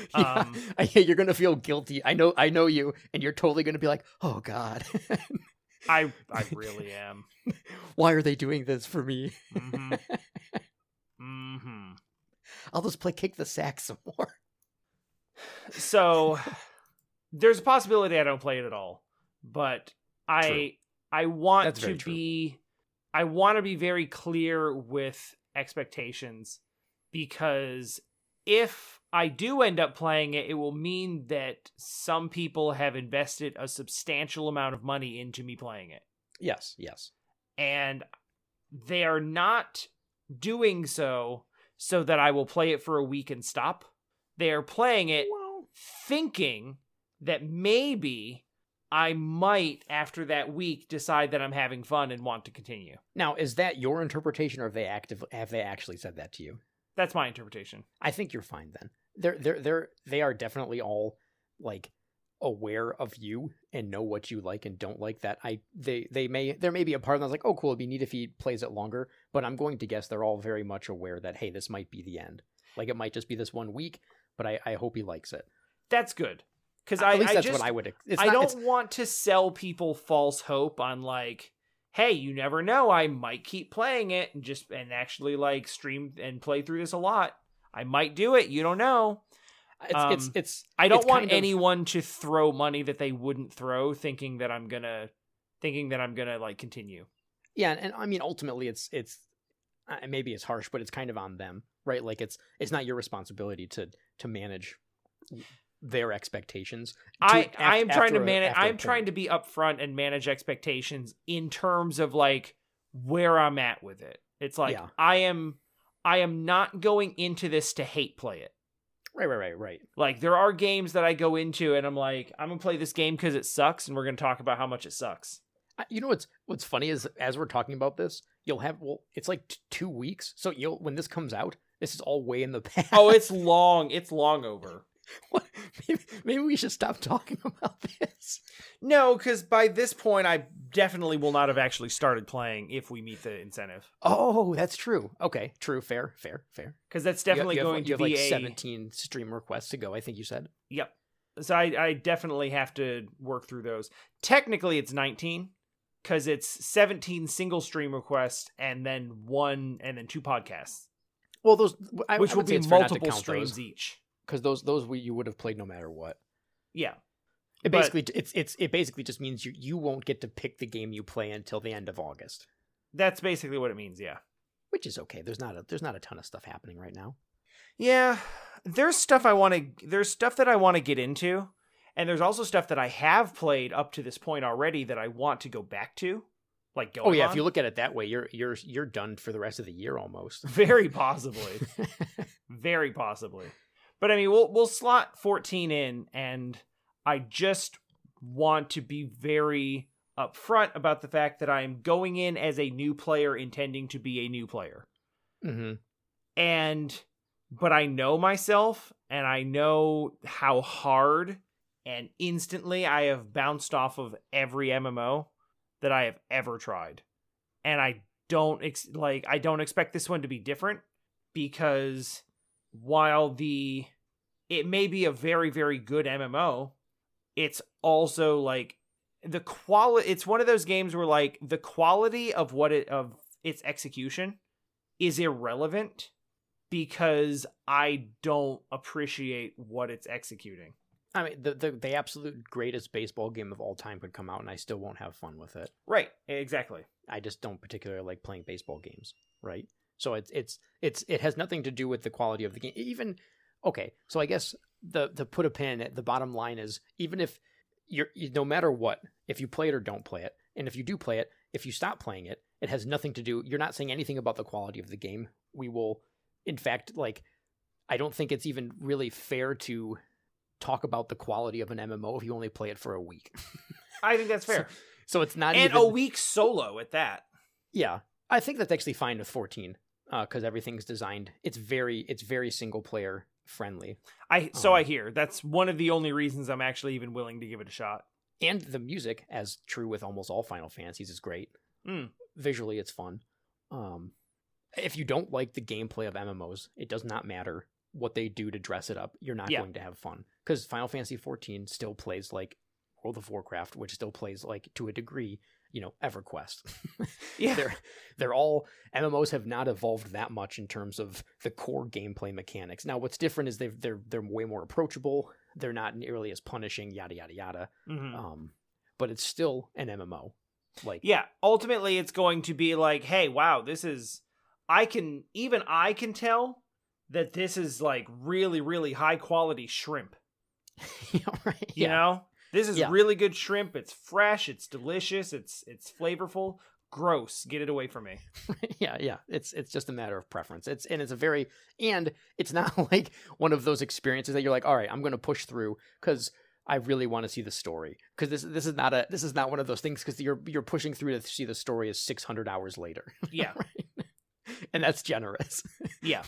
yeah, Um, I, you're gonna feel guilty. I know, I know you, and you're totally gonna be like, "Oh God, I I really am. why are they doing this for me? hmm hmm I'll just play kick the sack some more." So there's a possibility I don't play it at all, but I True. I want That's to be I want to be very clear with expectations because if I do end up playing it, it will mean that some people have invested a substantial amount of money into me playing it. Yes, yes. And they are not doing so so that I will play it for a week and stop. They are playing it Well, thinking that maybe I might, after that week, decide that I'm having fun and want to continue. now is that your interpretation, or have they active have they actually said that to you? That's my interpretation. I think you're fine then. They're they're they're they are definitely all like aware of you and know what you like and don't like that i they they may there may be a part of that's like oh cool it'd be neat if he plays it longer but i'm going to guess they're all very much aware that hey this might be the end like it might just be this one week but i i hope he likes it That's good. Because i at I, least I that's just, what i would it's I not- don't want to sell people false hope on like, hey, you never know. I might keep playing it and just and actually like stream and play through this a lot. I might do it. You don't know. it's it's, um, it's I don't It's want kind of- anyone to throw money that they wouldn't throw, thinking that I'm gonna, thinking that I'm gonna like continue. yeah and i mean ultimately it's it's uh, maybe it's harsh but it's kind of on them right like it's it's not your responsibility to to manage their expectations I af- I am trying to manage. I'm trying to be upfront and manage expectations in terms of like where I'm at with it. It's like Yeah. I am I am not going into this to hate play it. right right right right Like there are games that I go into and I'm like I'm gonna play this game because it sucks, and we're gonna talk about how much it sucks. You know what's what's funny is as we're talking about this, you'll have well, it's like t- two weeks. So you'll when this comes out, this is all way in the past. Oh, it's long. It's long over. What? maybe, maybe we should stop talking about this. No, because by this point, I definitely will not have actually started playing if we meet the incentive. Oh, that's true. Okay, true, fair, fair, fair. Because that's You definitely you have, going to be like a seventeen stream requests to go. I think you said. Yep. So I, I definitely have to work through those. Technically, it's 19 because it's 17 single stream requests and then one and then two podcasts, Well, those I, which I will be it's fair not to multiple streams those, each. Because those those we, you would have played no matter what. Yeah. It But- basically it's it's it basically just means you you won't get to pick the game you play until the end of August, That's basically what it means. Yeah. which is okay. There's not a there's not a ton of stuff happening right now. Yeah. There's stuff I want to, there's stuff that I want to get into. And there's also stuff that I have played up to this point already that I want to go back to. Like going Oh yeah, if you look at it that way, you're you're you're done for the rest of the year almost. Very possibly. Very possibly. But I mean, we'll we'll slot 14 in and I just want to be very upfront about the fact that I am going in as a new player intending to be a new player. Mm-hmm. And but I know myself and I know how hard and instantly I have bounced off of every MMO that I have ever tried. And I don't ex- like I don't expect this one to be different because while the it may be a very very good MMO, it's also like the quality it's one of those games where like the quality of what it of its execution is irrelevant because I don't appreciate what it's executing. I mean, the, the the absolute greatest baseball game of all time could come out, and I still won't have fun with it. Right, exactly. I just don't particularly like playing baseball games, right? So it's it's it's it has nothing to do with the quality of the game. Even okay, so I guess the the put a pin at the bottom line is even if you're you, no matter what, if you play it or don't play it, and if you do play it, if you stop playing it, it has nothing to do. You're not saying anything about the quality of the game. We will, in fact, like I don't think it's even really fair to talk about the quality of an MMO if you only play it for a week. I think that's fair. So, so it's not and even a week solo at that. Yeah, I think that's actually fine with 14 because uh, everything's designed. It's very it's very single player friendly. I so Um, I hear that's one of the only reasons I'm actually even willing to give it a shot. and the music as true with almost all final fantasies is great Mm. visually it's fun um if you don't like the gameplay of mmos it does not matter what they do to dress it up you're not Yeah. going to have fun because final fantasy 14 still plays like world of warcraft which still plays like to a degree you know everquest Yeah. they're they're all mmos have not evolved that much in terms of the core gameplay mechanics now what's different is they've they're they're way more approachable they're not nearly as punishing yada yada yada Mhm. um, but it's still an MMO. Like, Yeah, ultimately it's going to be like, hey, wow, this is I can even I can tell that this is like really really high quality shrimp, you right? you yeah. know? This is Yeah. really good shrimp. It's fresh, it's delicious, it's it's flavorful. Gross. Get it away from me. yeah, yeah. It's it's just a matter of preference. It's and it's a very and it's not like one of those experiences that you're like, all right, I'm going to push through because I really want to see the story. Because this this is not a this is not one of those things because you're you're pushing through to see the story is 600 hours later. Yeah. Right? and that's generous. Yeah.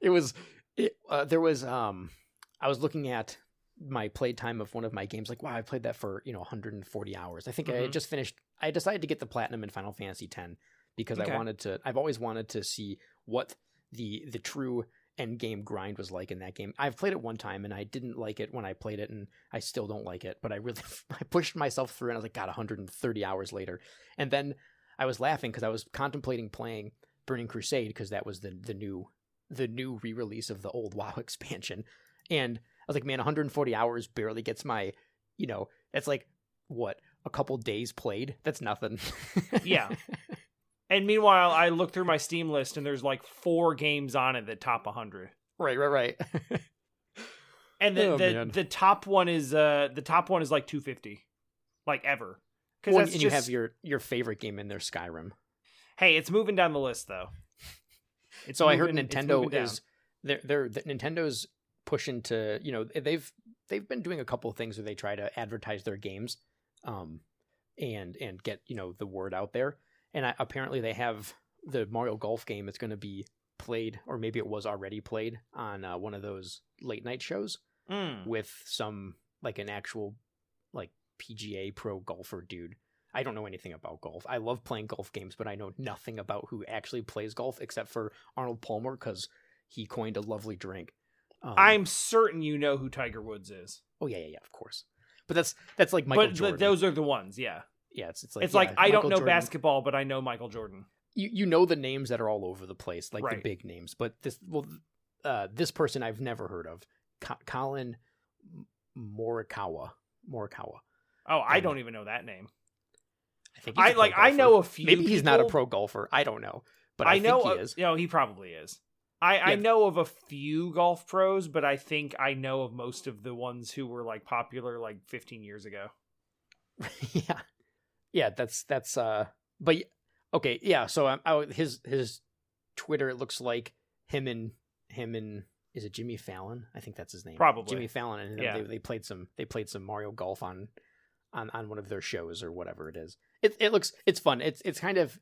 it was it, uh, there was um I was looking at my playtime of one of my games like wow I played that for you know 140 hours I think I Mhm. had just finished I decided to get the platinum in Final Fantasy 10 because Okay. I wanted to I've always wanted to see what the the true end game grind was like in that game I've played it one time and I didn't like it when I played it and I still don't like it but I really I pushed myself through and I was like god 130 hours later and then I was laughing because I was contemplating playing Burning Crusade because that was the the new the new re-release of the old WoW expansion, and I was like, man, 140 hours barely gets my, you know, that's like what a couple days played. That's nothing. Yeah. And meanwhile, I look through my Steam list and there's like four games on it that top 100. right, right, right. And the Oh, the, man. the top one is uh the top one is like 250. Like ever. Cuz Well, and just you have your your favorite game in there, Skyrim. Hey, it's moving down the list though. It's so I heard Nintendo is they're they're the, Nintendo's pushing into you know they've they've been doing a couple of things where they try to advertise their games, um, and and get you know the word out there. And I, apparently they have the Mario Golf game. It's going to be played, or maybe it was already played on uh, one of those late night shows Mm. with some like an actual like PGA pro golfer dude. I don't know anything about golf. I love playing golf games, but I know nothing about who actually plays golf except for Arnold Palmer because he coined a lovely drink. Um, I'm certain you know who Tiger Woods is. oh yeah yeah yeah of course, but that's that's like Michael but Jordan. th- those are the ones, yeah. yeah, it's it's like it's yeah, like I don't know Jordan- basketball, but I know Michael Jordan. You you know the names that are all over the place, like the big names. But this well, uh, this person I've never heard of, Co- Collin Morikawa. Morikawa. Oh, I Um, don't even know that name. I think I like I know a few Maybe he's not a pro golfer. I don't know, but I, I know think he is. No, he probably is. I, I know of a few golf pros, but I think I know of most of the ones who were like popular like 15 years ago. yeah, yeah. That's that's. uh But okay, yeah. So um, I, his his Twitter it looks like him and him and is it Jimmy Fallon? I think that's his name. Probably. Jimmy Fallon, and Yeah. they, they played some they played some Mario Golf on on on one of their shows or whatever it is. It it looks it's fun. It's it's kind of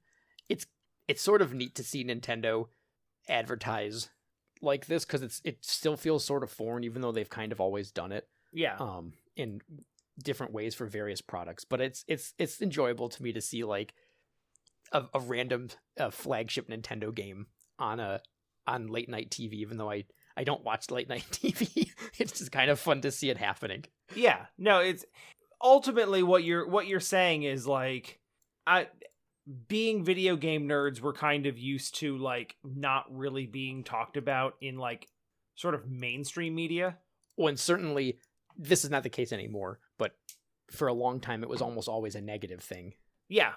it's it's sort of neat to see Nintendo advertise like this because it's it still feels sort of foreign, even though they've kind of always done it Yeah. um in different ways for various products. But it's it's it's enjoyable to me to see like a, a random uh, flagship Nintendo game on a on late night TV, even though I I don't watch late night TV. it's just kind of fun to see it happening. Yeah. No, it's ultimately what you're what you're saying is like I being video game nerds we're kind of used to like not really being talked about in like sort of mainstream media. Well, and certainly this is not the case anymore, but for a long time it was almost always a negative thing. Yeah.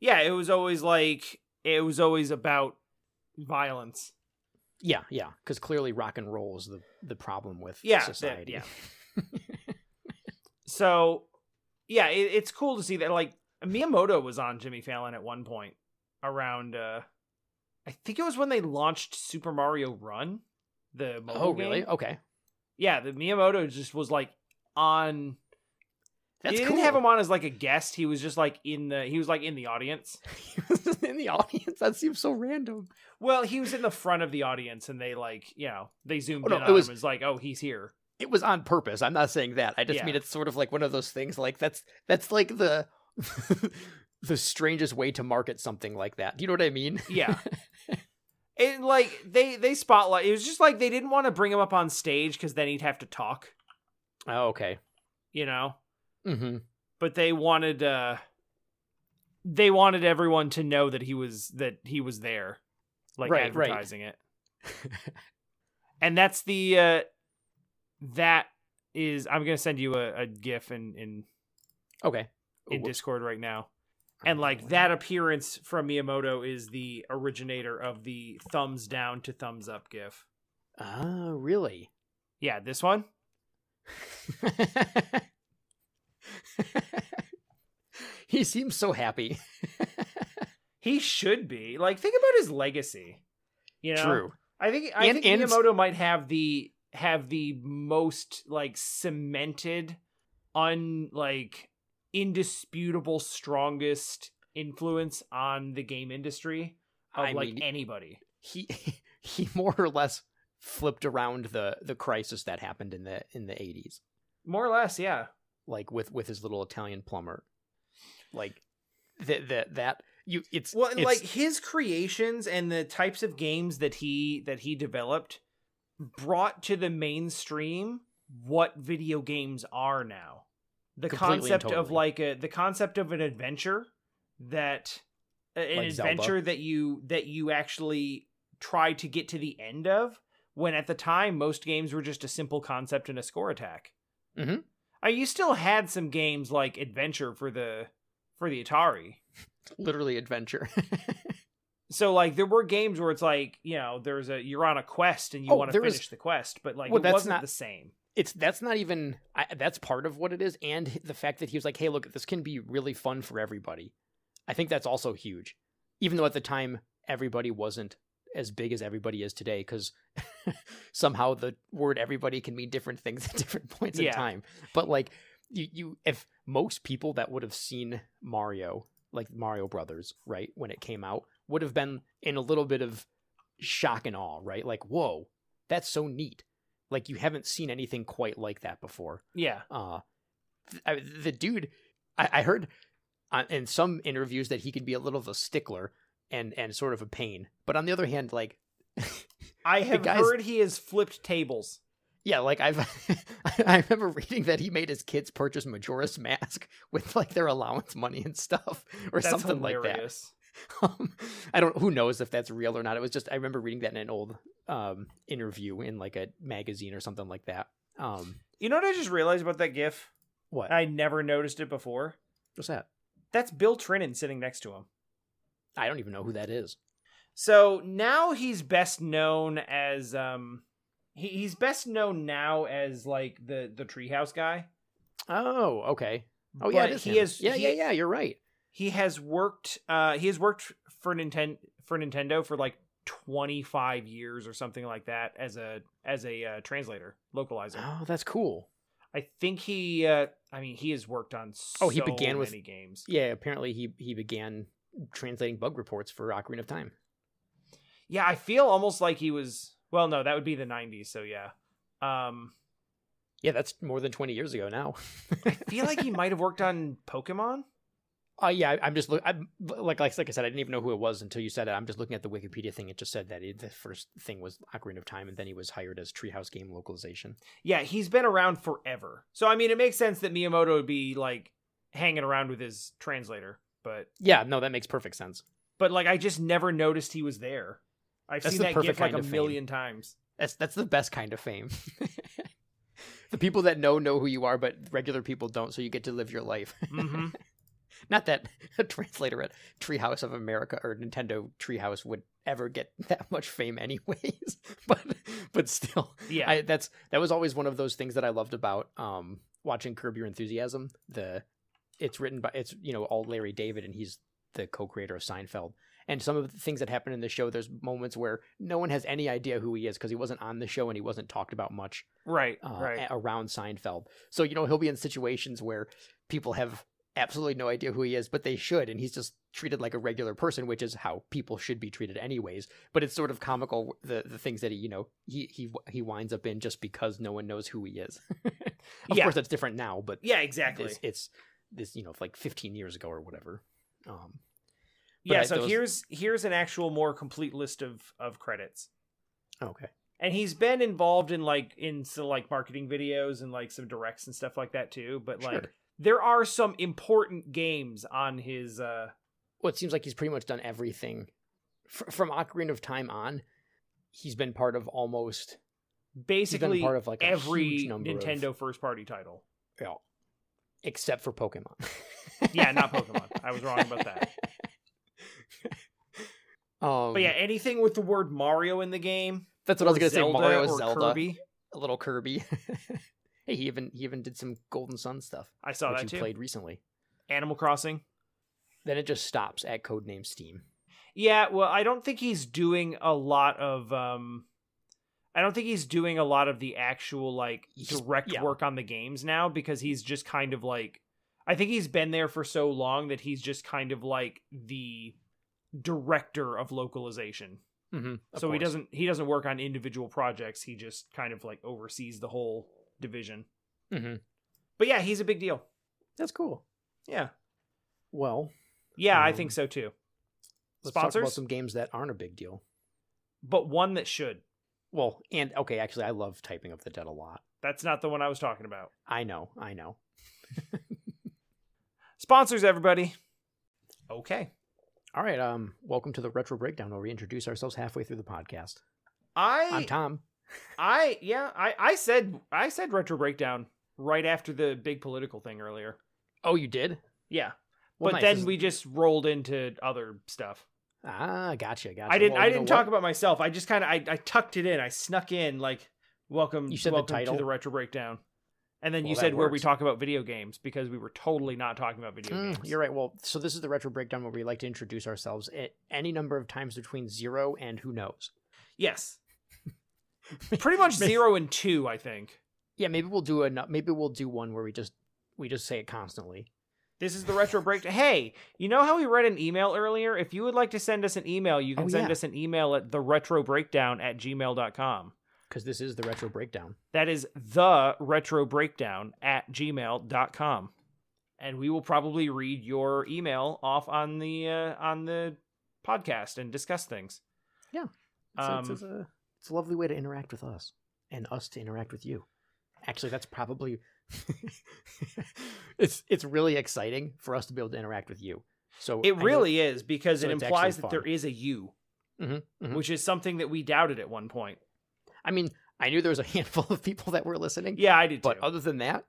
Yeah, it was always like it was always about violence. Yeah, yeah, because clearly rock and roll is the the problem with Yeah, that- society. yeah. So, yeah, it, it's cool to see that like Miyamoto was on Jimmy Fallon at one point around uh I think it was when they launched Super Mario Run, the mobile oh, really? game. Okay, Yeah, the Miyamoto just was like on that's he cool. didn't have him on as like a guest. He was just like in the he was like in the audience. He was in the audience. That seems so random. Well, he was in the front of the audience and they like, you know, they zoomed Oh, no, in it on was- him like, "Oh, he's here." It was on purpose. I'm not saying that. I just Yeah. mean it's sort of like one of those things. Like that's that's like the the strangest way to market something like that. Do you know what I mean? Yeah. And like they they spotlight it was just like they didn't want to bring him up on stage cuz then he'd have to talk, Oh, okay. you know. Mm-hmm. But they wanted uh they wanted everyone to know that he was that he was there like Right, right. advertising it. And that's the uh that is I'm going to send you a, a gif in in Okay. In Discord right now. And like that appearance from Miyamoto is the originator of the thumbs down to thumbs up gif. Oh, really? Yeah, this one. he seems so happy. He should be. Like think about his legacy. You know? True. I think I And- think and- Miyamoto might have the have the most like cemented un like indisputable strongest influence on the game industry of I like mean, anybody. he he more or less flipped around the the crisis that happened in the in the 80s More or less, yeah. like with with his little Italian plumber like that that that you it's Well, it's, like his creations and the types of games that he that he developed brought to the mainstream what video games are now. The concept of like a the concept of an adventure that an Like Zelda. adventure that you that you actually try to get to the end of when at the time most games were just a simple concept and a score attack. mm-hmm. Uh, you still had some games like adventure for the for the Atari. literally adventure So like there were games where it's like you know there's a you're on a quest and you Oh, want to was- finish the quest, but like Well, it that's wasn't not- the same. It's that's not even I, that's part of what it is and the fact that he was like hey look this can be really fun for everybody. I think that's also huge even though at the time everybody wasn't as big as everybody is today because somehow the word everybody can mean different things at different points in Yeah. time. But like you, you if most people that would have seen mario like mario brothers right when it came out would have been in a little bit of shock and awe right? Like whoa that's so neat like you haven't seen anything quite like that before. Yeah, Uh, th- I, the dude, I, I heard uh, in some interviews that he can be a little of a stickler and and sort of a pain, but on the other hand, like I have heard he has flipped tables. yeah, like I've I remember reading that he made his kids purchase Majora's Mask with like their allowance money and stuff or That's something like that. Um, I don't. Who knows if that's real or not? It was just I remember reading that in an old um interview in like a magazine or something like that. Um, You know what I just realized about that GIF? what? I never noticed it before. What's that? That's Bill Trinen sitting next to him. I don't even know who that is. So now he's best known as um he, he's best known now as like the the treehouse guy. Oh, okay. Oh yeah, But is he him. has Yeah, he- yeah, yeah. You're right. He has worked uh he has worked for Nintendo for Nintendo for like 25 years or something like that as a as a uh, translator localizer. Oh, that's cool. I think he uh I mean, he has worked on so Oh, he began with- many games. Yeah, apparently he he began translating bug reports for Ocarina of Time. Yeah, I feel almost like he was. Well, no, that would be the '90s. So yeah, um, Yeah, that's more than 20 years ago now. I feel like he might have worked on Pokemon. Uh, yeah, I'm just look. I'm like, like like I said, I didn't even know who it was until you said it. I'm just looking at the Wikipedia thing. It just said that he, the first thing was Ocarina of Time, and then he was hired as Treehouse game localization. Yeah, he's been around forever. So I mean, it makes sense that Miyamoto would be like hanging around with his translator, but Yeah, no, that makes perfect sense. but like I just never noticed he was there. I've That's seen that gif like a million times. That's that's the best kind of fame. the people that know know who you are, but regular people don't. So you get to live your life. hmm Not that a translator at Treehouse of America or Nintendo Treehouse would ever get that much fame, anyways. but but still, Yeah, I, that's that was always one of those things that I loved about um, watching Curb Your Enthusiasm. The it's written by it's you know all Larry David and he's the co-creator of Seinfeld. And some of the things that happen in the show, there's moments where no one has any idea who he is because he wasn't on the show and he wasn't talked about much right, uh, right. around Seinfeld. So you know he'll be in situations where people have absolutely no idea who he is, but they should, and he's just treated like a regular person, which is how people should be treated anyways. But it's sort of comical the the things that he you know he he he winds up in just because no one knows who he is. of Yeah. course, that's different now, but Yeah, exactly. it's, it's this you know like 15 years ago or whatever. Um, yeah, I- so those- here's here's an actual more complete list of of credits. okay, And he's been involved in like in some like marketing videos and like some directs and stuff like that too, but like Sure. There are some important games on his uh well, it seems like he's pretty much done everything F- from Ocarina of Time on. He's been part of almost basically part of, like, every number of- Nintendo first party title. Yeah. Except for Pokemon. Yeah, not Pokemon. I was wrong about that. Um, But yeah, anything with the word Mario in the game, that's what I was gonna say. Mario, or Zelda, Kirby. a little Kirby. hey, he even he even did some Golden Sun stuff, I saw which that you too. played recently. Animal Crossing. Then it just stops at Codename Steam. Yeah, well, I don't think he's doing a lot of um I don't think he's doing a lot of the actual like direct yeah. work on the games now because he's just kind of like I think he's been there for so long that he's just kind of like the director of localization. Mm-hmm, so he doesn't he doesn't work on individual projects, he just kind of like oversees the whole division. Mm-hmm. But yeah, he's a big deal. That's cool. Yeah. Well, Yeah, I Um, think so too. let's talk about some games that aren't a big deal. But one that should. Well, and okay, actually, I love typing of the dead a lot. That's not the one I was talking about. I know, I know. Sponsors, everybody. Okay. All right, um, welcome to the Retro Breakdown, where we introduce ourselves halfway through the podcast. I I'm Tom. I yeah, I I said I said retro breakdown right after the big political thing earlier. Oh, you did? Yeah. Well, but nice. then we just rolled into other stuff. ah, gotcha, gotcha. I didn't Well, I didn't talk what? about myself. I just kind of I, I tucked it in. I snuck in like welcome You said the title? to the retro breakdown. And then you Well, that said where we talk about video games because we were totally not talking about video Mm, games. you're right. Well, so this is the retro breakdown where we like to introduce ourselves at any number of times between zero and who knows. Yes. Pretty much 0 and 2, I think. Yeah, maybe we'll do a maybe we'll do one where we just we just say it constantly. This is the retro breakdown. Hey, you know how we read an email earlier? If you would like to send us an email, you can Oh, send yeah. us an email at the retro breakdown at gmail.com. because this is the retro breakdown. That is the retro breakdown at gmail.com. And we will probably read your email off on the uh, on the podcast and discuss things. It's, a- it's, Um, it's a it's a lovely way to interact with us and us to interact with you. Actually, that's probably it's it's really exciting for us to be able to interact with you. So It I know- really is because so it implies that there fun. is a you, Mhm, mhm. which is something that we doubted at one point. I mean, I knew there was a handful of people that were listening. Yeah, I did too. But other than that,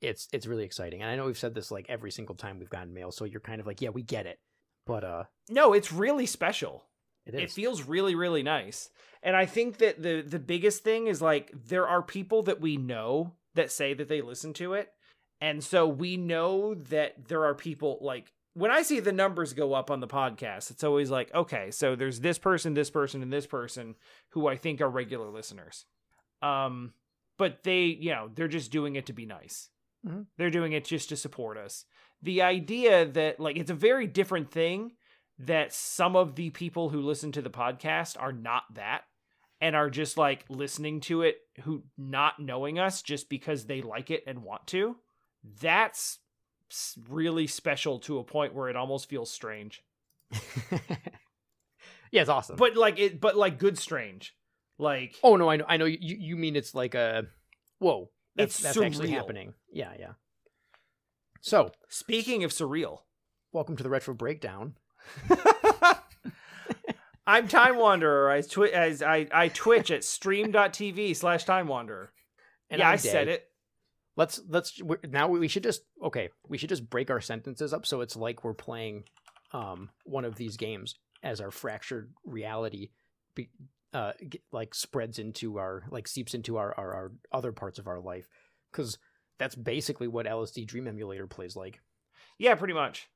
it's it's really exciting. And I know we've said this like every single time we've gotten mail, so you're kind of like, yeah, we get it. But uh no, it's really special. It It feels really, really nice. And I think that the the biggest thing is like there are people that we know that say that they listen to it. And so we know that there are people like when I see the numbers go up on the podcast, it's always like, okay, so there's this person, this person, and this person who I think are regular listeners. Um, but they, you know, they're just doing it to be nice. Mhm. They're doing it just to support us. The idea that like it's a very different thing that some of the people who listen to the podcast are not that and are just like listening to it who not knowing us just because they like it and want to. That's really special to a point where it almost feels strange. yeah, it's awesome. But like it but like good strange. Like oh no, I know. I know. You you mean it's like a whoa? That's It's that's actually surreal. happening. Yeah, yeah. So, speaking of surreal, welcome to the retro breakdown. I'm Time Wanderer. I twi- as I, I twitch at stream.tv slash Time Wanderer. And yeah, I'm I said it. Let's let's we're, now we should just okay. We should just break our sentences up so it's like we're playing um one of these games as our fractured reality be, uh get, like spreads into our like seeps into our our, our other parts of our life because that's basically what LSD Dream Emulator plays like. Yeah, pretty much.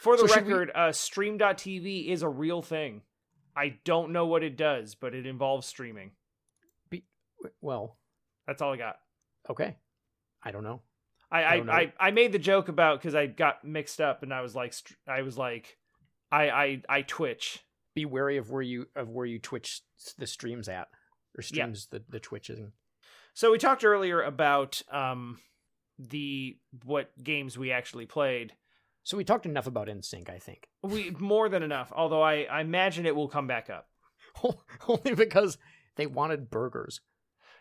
For the So should we- record, uh, stream.tv is a real thing. I don't know what it does, but it involves streaming. Well, That's all I got. okay, I don't know. I I I. I, I made the joke about because I got mixed up and I was like I was like I I I twitch. Be wary of where you of where you twitch the streams at or Yeah. streams the the twitching. So we talked earlier about um the what games we actually played. So we talked enough about NSYNC, I think. We more than enough. Although I, I imagine it will come back up. Only because they wanted burgers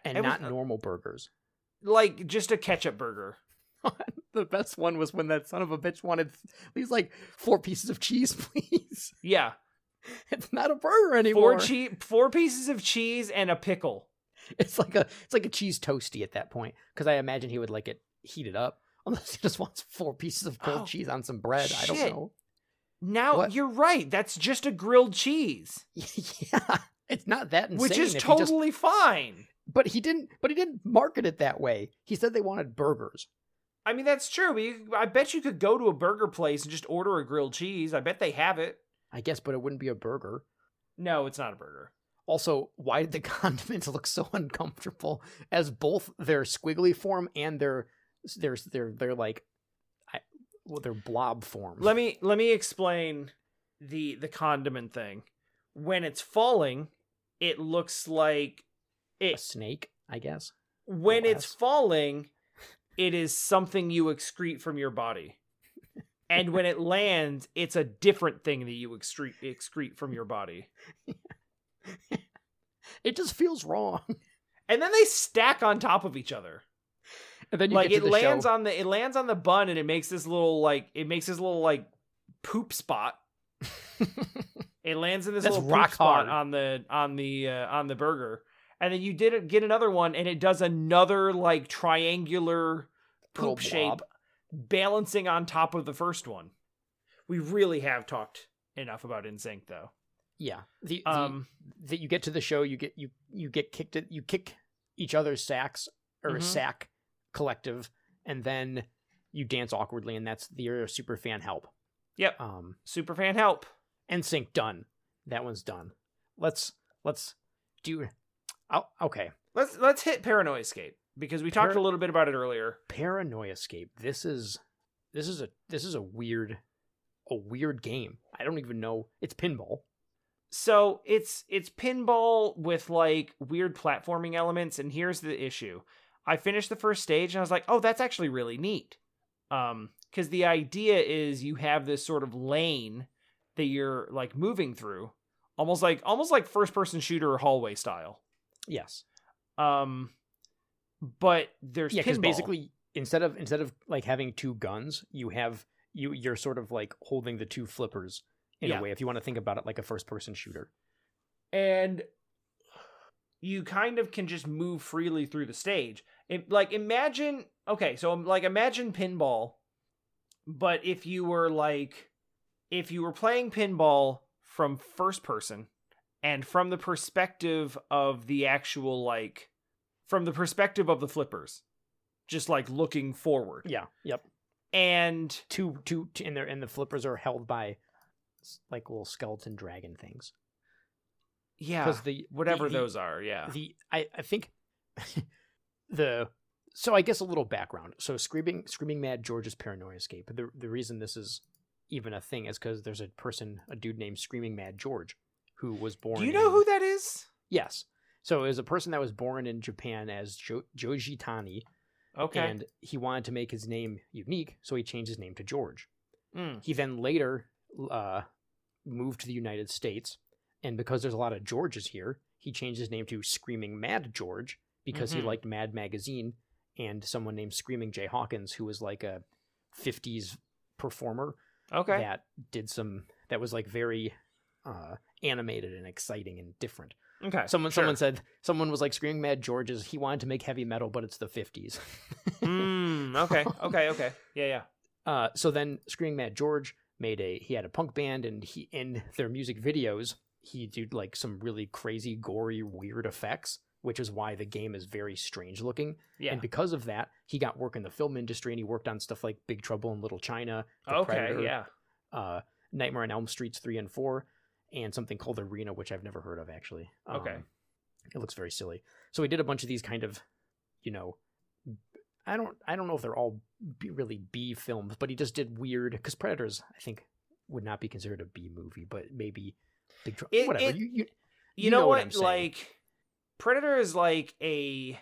and It was- not normal burgers. Like just a ketchup burger. the best one was when that son of a bitch wanted these like four pieces of cheese, please. Yeah, It's not a burger anymore. four che- four pieces of cheese and a pickle. It's like a it's like a cheese toasty at that point because I imagine he would like it heated up. Unless he just wants four pieces of grilled Oh, cheese on some bread. I don't know. Now What? you're right. That's just a grilled cheese, yeah, it's not that insane. which is he just- totally fine. but he didn't. But he didn't market it that way. He said they wanted burgers. I mean, that's true. But you, I bet you could go to a burger place and just order a grilled cheese. I bet they have it. I guess, but it wouldn't be a burger. No, it's not a burger. Also, why did the condiments look so uncomfortable as both their squiggly form and their their they're like I, well, they're blob form? Let me let me explain the the condiment thing. When it's falling, it looks like a snake, I guess. when it's falling, it is something you excrete from your body. And when it lands, it's a different thing that you excrete excrete from your body. It just feels wrong. And then they stack on top of each other. And then you like get it the lands show. on the it lands on the bun and it makes this little like it makes this little like poop spot. It lands in this That's little rock spot on the on the uh, on the burger, and then you did it, get another one, and it does another like triangular poop shape, balancing on top of the first one. We really have talked enough about NSYNC though. yeah. The, Um, that you get to the show, you get you you get kicked it. You kick each other's sacks or a Mhm. sack collective, and then you dance awkwardly, and that's the your super fan help. Yep. Um, super fan help. NSYNC done. That one's done. Let's let's do. Oh, okay. Let's let's hit Paranoiascape because we talked a little bit about it earlier. Paranoiascape. This is this is a this is a weird a weird game. I don't even know. It's pinball. So it's it's pinball with like weird platforming elements, and here's the issue. I finished the first stage and I was like, oh, that's actually really neat. Um, because the idea is you have this sort of lane that you're like moving through, almost like almost like first person shooter hallway style. Yes. Um, but there's Yeah, because basically instead of instead of like having two guns, you have you you're sort of like holding the two flippers in Yeah. a way. If you want to think about it like a first person shooter. and you kind of can just move freely through the stage. It, like imagine, okay, so um, like imagine pinball, but if you were like, if you were playing pinball from first person and from the perspective of the actual like, from the perspective of the flippers, just like looking forward, Yeah. Yep. and Two two, two and they and the flippers are held by like little skeleton dragon things. yeah, Because the whatever the- those are, yeah, the I, I think the so I guess a little background. So screaming screaming mad George's Paranoiascape. The the reason this is even a thing is because there's a person, a dude named Screaming Mad George, who was born. Do you know in- who that is? Yes. So it was a person that was born in Japan as jo- Joji Tani, Okay. and he wanted to make his name unique, so he changed his name to George. Mm. He then later uh, moved to the United States, and because there's a lot of Georges here, he changed his name to Screaming Mad George because Mhm. he liked Mad Magazine and someone named Screaming Jay Hawkins, who was like a 50s performer Okay. that did some that was like very uh, animated and exciting and different. Okay. Someone sure. someone said someone was like Screaming Mad George's he wanted to make heavy metal, but it's the 50s. Mm, okay. Okay. Okay. Yeah. Yeah. Uh, so then Screaming Mad George made a he had a punk band and he in their music videos he did like some really crazy gory weird effects which is why the game is very strange looking Yeah. and because of that he got work in the film industry and he worked on stuff like Big Trouble in Little China The okay. Predator, Yeah. uh, Nightmare on Elm Streets 3 and 4 and something called Arena which I've never heard of actually Okay. Um, it looks very silly so he did a bunch of these kind of you know I don't I don't know if they're all B, really B films, but he just did weird because Predators I think would not be considered a B movie, but maybe Big Trouble. Whatever. it- you, you, You, know, what? I'm saying. like, Predator is like a.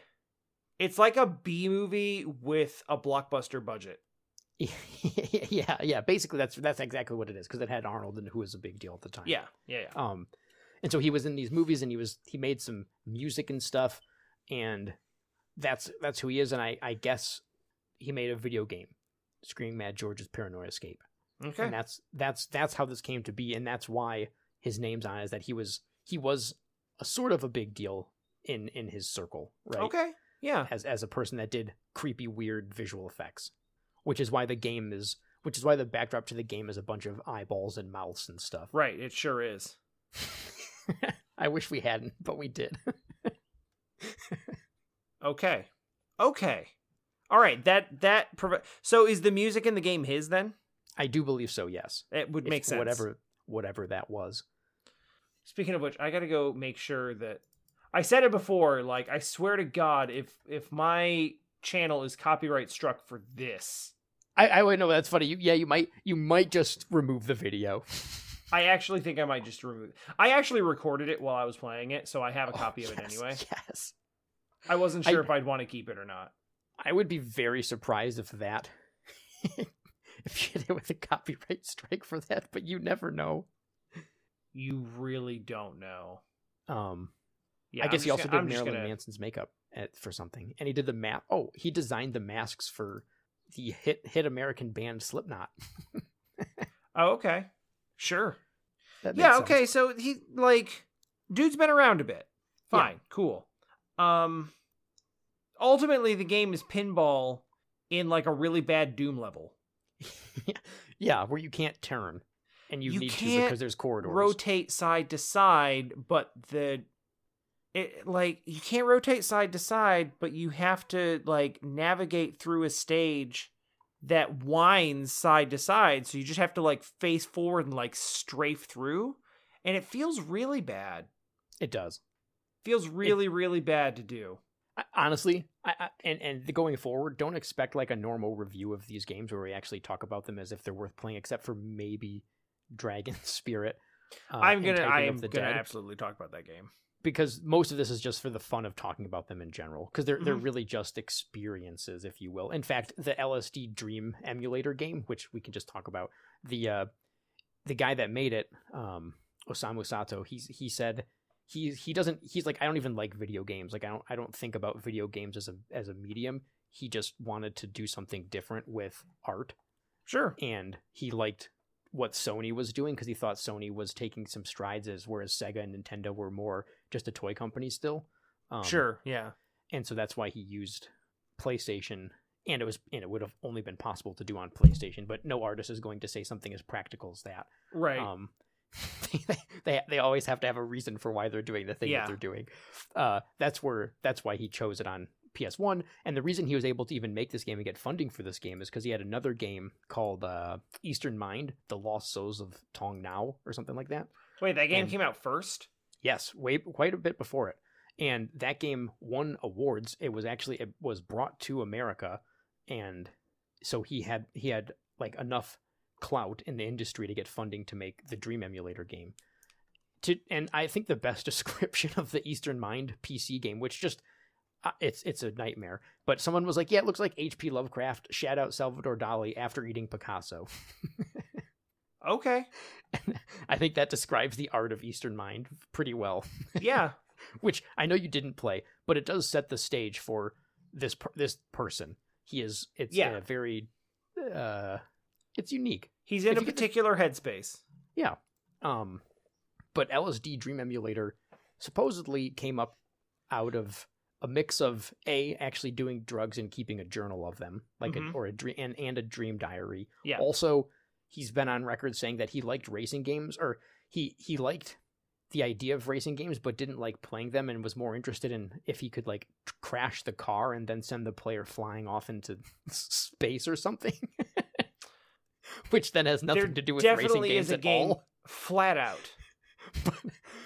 It's like a B movie with a blockbuster budget. yeah, yeah. Basically, that's that's exactly what it is because it had Arnold and who was a big deal at the time. Yeah. Yeah. Yeah. Um, and so he was in these movies and he was he made some music and stuff, and that's that's who he is. And I I guess he made a video game, Screaming Mad George's Paranoiascape. Okay. and that's that's that's how this came to be and that's why his name's on it is that he was he was a sort of a big deal in in his circle right Okay. Yeah. as as a person that did creepy weird visual effects which is why the game is which is why the backdrop to the game is a bunch of eyeballs and mouths and stuff Right. It sure is. i wish we hadn't but we did Okay. Okay. All right. That that provi- so is the music in the game his then? i do believe so yes It would make sense. whatever whatever that was Speaking of which, I got to go make sure that I said it before. Like, I swear to God, if if my channel is copyright struck for this, i i would know that's funny you yeah you might you might just remove the video I actually think I might just remove. I actually recorded it while I was playing it, so I have a copy of it Oh, anyway. yes I wasn't I- sure if I'd want to keep it or not. I would be very surprised if that if you hit it with a copyright strike for that, but you never know. You really don't know. Um, Yeah, I guess he also gonna- did I'm Marilyn gonna- Manson's makeup at, for something, and he did the map. Oh, he designed the masks for the hit hit American band Slipknot. Oh, okay, sure. Yeah sense. okay so he like dude's been around a bit fine cool um ultimately the game is pinball in like a really bad doom level yeah, where you can't turn, and you, You need to because there's corridors. rotate side to side but the it like you can't rotate side to side but you have to like navigate through a stage that winds side to side. So you just have to like face forward and like strafe through. And it feels really bad. It does. feels really really bad to do. I, honestly, I, I and and going forward, don't expect like a normal review of these games where we actually talk about them as if they're worth playing, except for maybe Dragon Spirit. uh, i'm gonna I'm the gonna Dead, absolutely talk about that game because most of this is just for the fun of talking about them in general because they're they're Mhm. really just experiences, if you will. In fact, the LSD Dream emulator game, which we can just talk about, the uh, the guy that made it, um, Osamu Sato, he's he said he he doesn't he's like I don't even like video games. Like I don't I don't think about video games as a as a medium. He just wanted to do something different with art sure and he liked what Sony was doing because he thought Sony was taking some strides as whereas Sega and Nintendo were more just a toy company still. Um, sure yeah and so that's why he used PlayStation, and it was and it would have only been possible to do on PlayStation. But no artist is going to say something as practical as that. right Um, they, they they always have to have a reason for why they're doing the thing Yeah. that they're doing. Uh, that's where that's why he chose it on PS1. And the reason he was able to even make this game and get funding for this game is because he had another game called uh, Eastern Mind: The Lost Souls of Tong Nou or something like that. wait that game and- came out first Yes, way quite a bit before it. and that game won awards. It was actually it was brought to America, and so he had he had like enough clout in the industry to get funding to make the Dream Emulator game. To and I think the best description of the Eastern Mind PC game, which just uh, it's it's a nightmare. But someone was like, "Yeah, it looks like H.P. Lovecraft shat out Salvador Dali after eating Picasso." Okay. I think that describes the art of Eastern Mind pretty well. Yeah. Which I know you didn't play, but it does set the stage for this per- this person. He is it's Yeah. a very uh it's unique. He's in If a you could just- particular headspace. Yeah. Um but LSD Dream Emulator supposedly came up out of a mix of a actually doing drugs and keeping a journal of them, like Mhm. a, or a dream and, and a dream diary. Yeah. Also, he's been on record saying that he liked racing games, or he he liked the idea of racing games, but didn't like playing them, and was more interested in if he could like crash the car and then send the player flying off into space or something. Which then has nothing there to do with racing games is a at game all. flat out.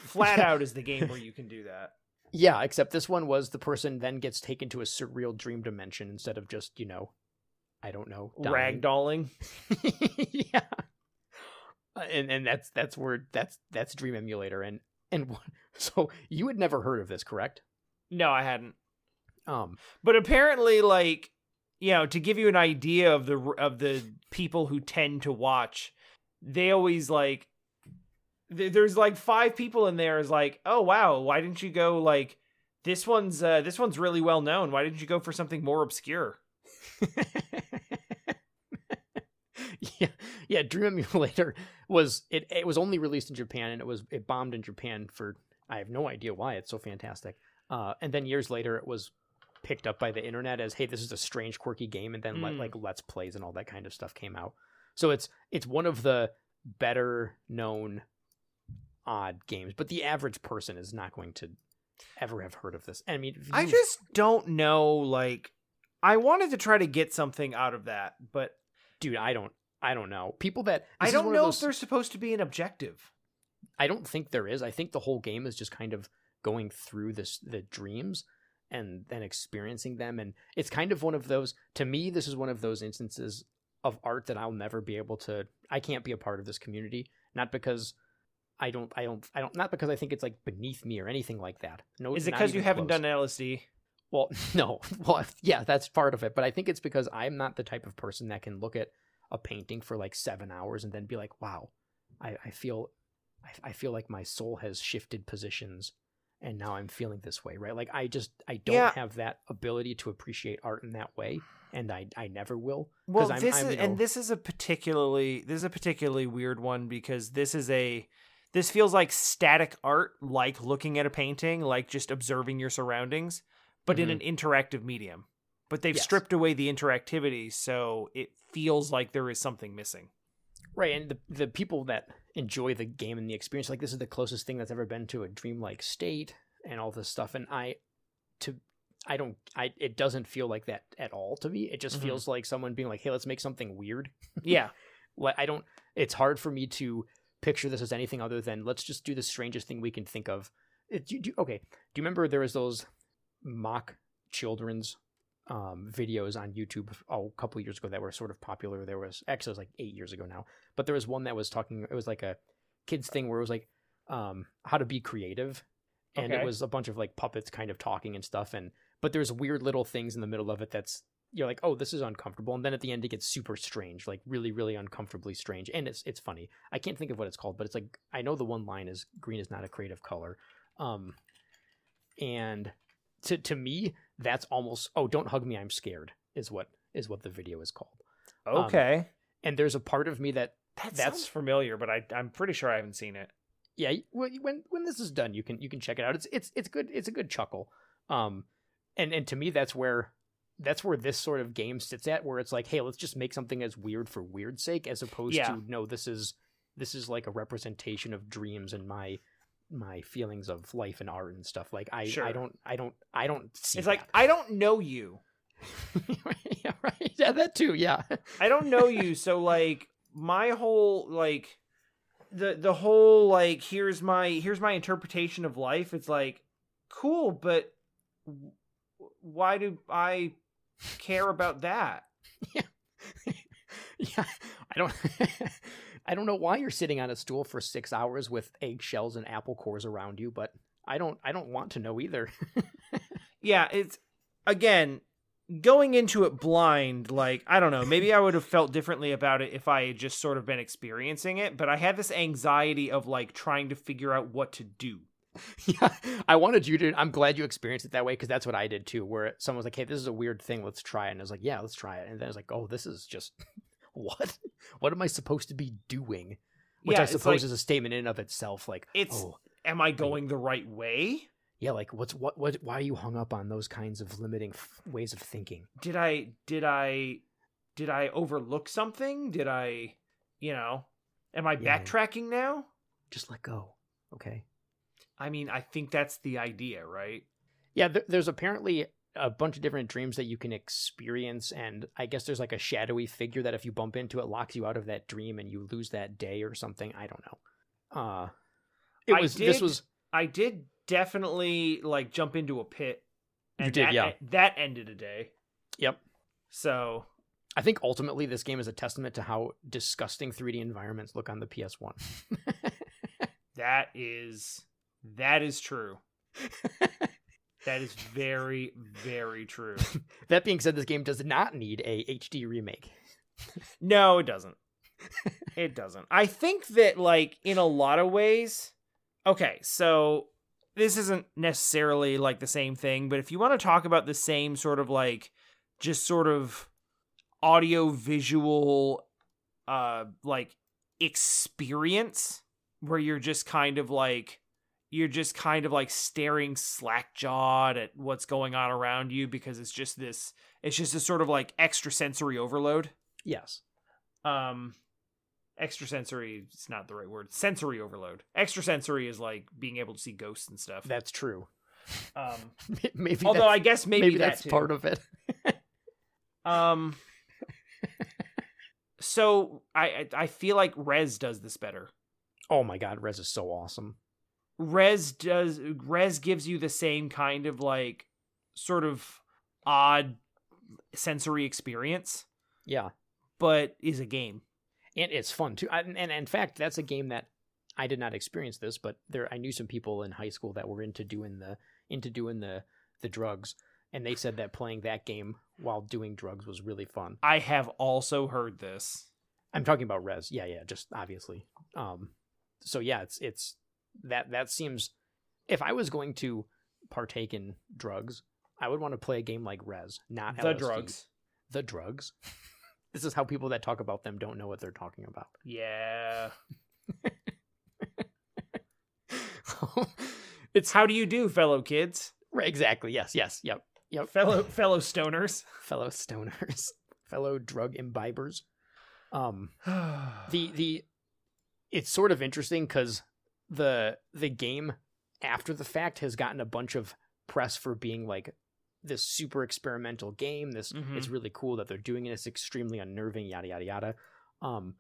Flat Yeah. out is the game where you can do that. Yeah, except this one was the person then gets taken to a surreal dream dimension instead of just, you know, I don't know, dying. Ragdolling. yeah. Uh, And and that's that's where that's that's Dream Emulator and and what- so you had never heard of this, correct? No, I hadn't. Um But apparently, like you know, to give you an idea of the of the people who tend to watch, they always like. th- There's like five people in there. Is like, oh wow, why didn't you go like this one's uh, this one's really well known. Why didn't you go for something more obscure? yeah, yeah. Dream Emulator was it. It was only released in Japan, and it was it bombed in Japan for I have no idea why. It's so fantastic. Uh, and then years later, it was picked up by the internet as, hey, this is a strange, quirky game, and then let, Mm. like let's plays and all that kind of stuff came out. So it's it's one of the better known odd games, but the average person is not going to ever have heard of this. I mean, I just don't know. Like, I wanted to try to get something out of that, but dude, I don't. I don't know. People that I don't know those- if there's supposed to be an objective. I don't think there is. I think the whole game is just kind of going through this the dreams and then experiencing them and it's kind of one of those to me this is one of those instances of art that I'll never be able to I can't be a part of this community not because I don't I don't I don't not because I think it's like beneath me or anything like that. No, Is it because you even haven't close. done LSD? Well, no. Well, yeah, that's part of it. But I think it's because I'm not the type of person that can look at a painting for like seven hours and then be like, wow, I, I feel, I, I feel like my soul has shifted positions and now I'm feeling this way, right? Like I just, I don't Yeah. have that ability to appreciate art in that way. And I, I never will. Well, I'm- this I'm, is you know- and this is a particularly this is a particularly weird one because this is a this feels like static art, like looking at a painting, like just observing your surroundings, but in an mm-hmm. interactive medium. But they've Mm-hmm. Yes. stripped away the interactivity, so it feels like there is something missing. Right, and the the people that enjoy the game and the experience, like this is the closest thing that's ever been to a dreamlike state and all this stuff. And I, to, I don't, I, it doesn't feel like that at all to me. It just Mhm. feels like someone being like, "Hey, let's make something weird." Yeah. Like I don't. It's hard for me to picture this as anything other than let's just do the strangest thing we can think of. It, do, do, okay, do you remember there was those mock children's um, videos on YouTube oh, a couple years ago that were sort of popular. There was actually it was like eight years ago now, but there was one that was talking. It was like a kids thing where it was like um, how to be creative, and Okay. it was a bunch of like puppets kind of talking and stuff. And but there's weird little things in the middle of it that's you're like, oh, this is uncomfortable, and then at the end it gets super strange, like really, really uncomfortably strange, and it's it's funny. I can't think of what it's called, but it's like I know the one line is green is not a creative color, um, and to to me that's almost oh don't hug me I'm scared is what is what the video is called. Um, Okay. And there's a part of me that that that's- familiar, but I I'm pretty sure I haven't seen it. yeah when when when this is done you can you can check it out. It's it's it's good it's a good chuckle. Um, and and to me that's where that's where this sort of game sits at where it's like hey let's just make something as weird for weird's sake as opposed Yeah. to no this is this is like a representation of dreams and my my feelings of life and art and stuff like i Sure. i don't i don't i don't see It's like. I don't know you. yeah right yeah that too yeah I don't know you, so like my whole like the the whole like here's my here's my interpretation of life. It's like cool, but why do I care about that? Yeah. yeah, I don't. I don't know why you're sitting on a stool for six hours with eggshells and apple cores around you, but I don't. I don't want to know either. yeah, it's again going into it blind. Like I don't know, maybe I would have felt differently about it if I had just sort of been experiencing it. But I had this anxiety of like trying to figure out what to do. yeah, I wanted you to. I'm glad you experienced it that way because that's what I did too. Where someone was like, "Hey, this is a weird thing. Let's try it." And I was like, "Yeah, let's try it." And then I was like, "Oh, this is just what? What am I supposed to be doing?" Which Yeah, I suppose like- is a statement in and of itself. Like, It's oh, am I going the right way? yeah, like what's what what? Why are you hung up on those kinds of limiting f- ways of thinking? Did I did I did I overlook something? Did I, you know, am I Yeah. backtracking now? Just let go, okay? I mean, I think that's the idea, right? Yeah, th- there's apparently a bunch of different dreams that you can experience, and I guess there's like a shadowy figure that if you bump into, it locks you out of that dream and you lose that day or something. I don't know. Uh, it I was this did- was I did definitely like jump into a pit. You did, that, yeah. That ended a day. yep. So I think ultimately this game is a testament to how disgusting 3D environments look on the PS1. that is that is true. That is very very true. that being said, this game does not need a HD remake. No, it doesn't. It doesn't. I think that like in a lot of ways okay, so this isn't necessarily like the same thing, but if you want to talk about the same sort of like just sort of audio visual uh like experience where you're just kind of like you're just kind of like staring slack jawed at what's going on around you because it's just this it's just a sort of like extrasensory overload Yes. um extrasensory is not the right word sensory overload extrasensory is like being able to see ghosts and stuff That's true. um Maybe although i guess maybe, maybe that that's too. part of it. um so I, I i feel like Rez does this better Oh my god, Rez is so awesome. Res does Rez gives you the same kind of like sort of odd sensory experience Yeah. but is a game and it's fun too. And, and in fact, that's a game that I did not experience this, but there I knew some people in high school that were into doing the into doing the the drugs, and they said that playing that game while doing drugs was really fun. i have also heard this I'm talking about Rez. Yeah, yeah, just obviously. Um, so yeah, it's it's that that seems. If I was going to partake in drugs, I would want to play a game like Rez, not the LSD. drugs The drugs. this is how people that talk about them don't know what they're talking about. yeah it's how do you do fellow kids Right, exactly. Yes, yes, yep, yep. fellow fellow stoners. fellow stoners, fellow drug imbibers. Um, the the it's sort of interesting because the the game after the fact has gotten a bunch of press for being like this super experimental game. This Mhm. it's really cool that they're doing it. It's extremely unnerving. Yada yada yada. Um,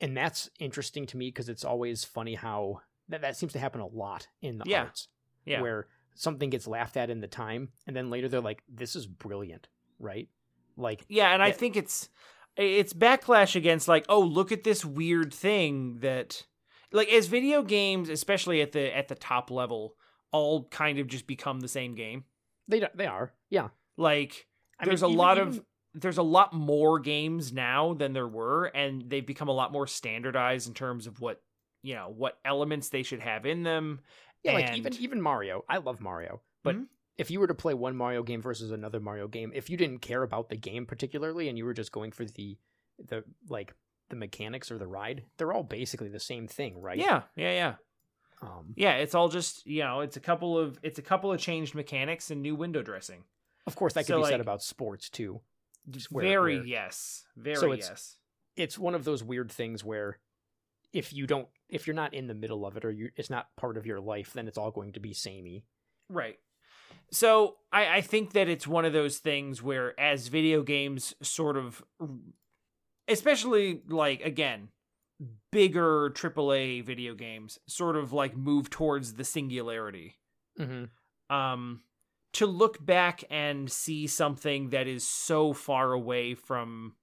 and that's interesting to me because it's always funny how that that seems to happen a lot in the Yeah. arts yeah, where something gets laughed at in the time and then later they're like this is brilliant right like yeah, and I think it's it's backlash against like, oh, look at this weird thing that like as video games, especially at the at the top level, all kind of just become the same game. they they are yeah Like I there's mean, a even- lot even- of there's a lot more games now than there were and they've become a lot more standardized in terms of what you know what elements they should have in them yeah like even even mario i love mario but Mhm. if you were to play one mario game versus another mario game if you didn't care about the game particularly and you were just going for the the like the mechanics or the ride they're all basically the same thing right? Yeah yeah yeah. Um yeah it's all just you know it's a couple of it's a couple of changed mechanics and new window dressing. Of course that could So, be said about sports too. Just where- very where- yes very So it's- yes. it's one of those weird things where if you don't if you're not in the middle of it or you it's not part of your life then it's all going to be samey. Right. So I, I think that it's one of those things where as video games sort of especially like again bigger aaa video games sort of like move towards the singularity mm-hmm. um to look back and see something that is so far away from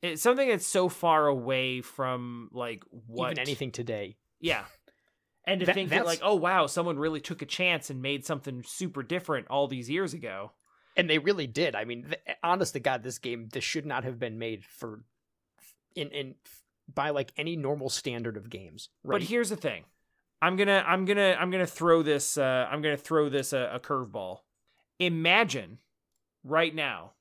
it's something that's so far away from like what Even anything today. yeah and to That- think that like oh wow someone really took a chance and made something super different all these years ago And they really did. I mean, th- honest to God, this game this should not have been made for in in by like any normal standard of games. Right? But here's the thing. I'm gonna I'm gonna I'm gonna throw this uh I'm gonna throw this a, a curveball. Imagine right now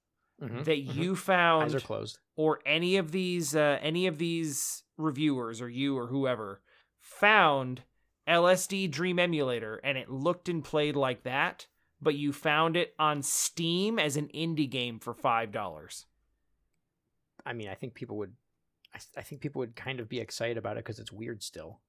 Mhm, that mhm. you eyes found are closed. or any of these uh any of these reviewers or you or whoever found LSD Dream Emulator and it looked and played like that, but you found it on Steam as an indie game for five dollars. I mean, I think people would. I, I think people would kind of be excited about it because it's weird still.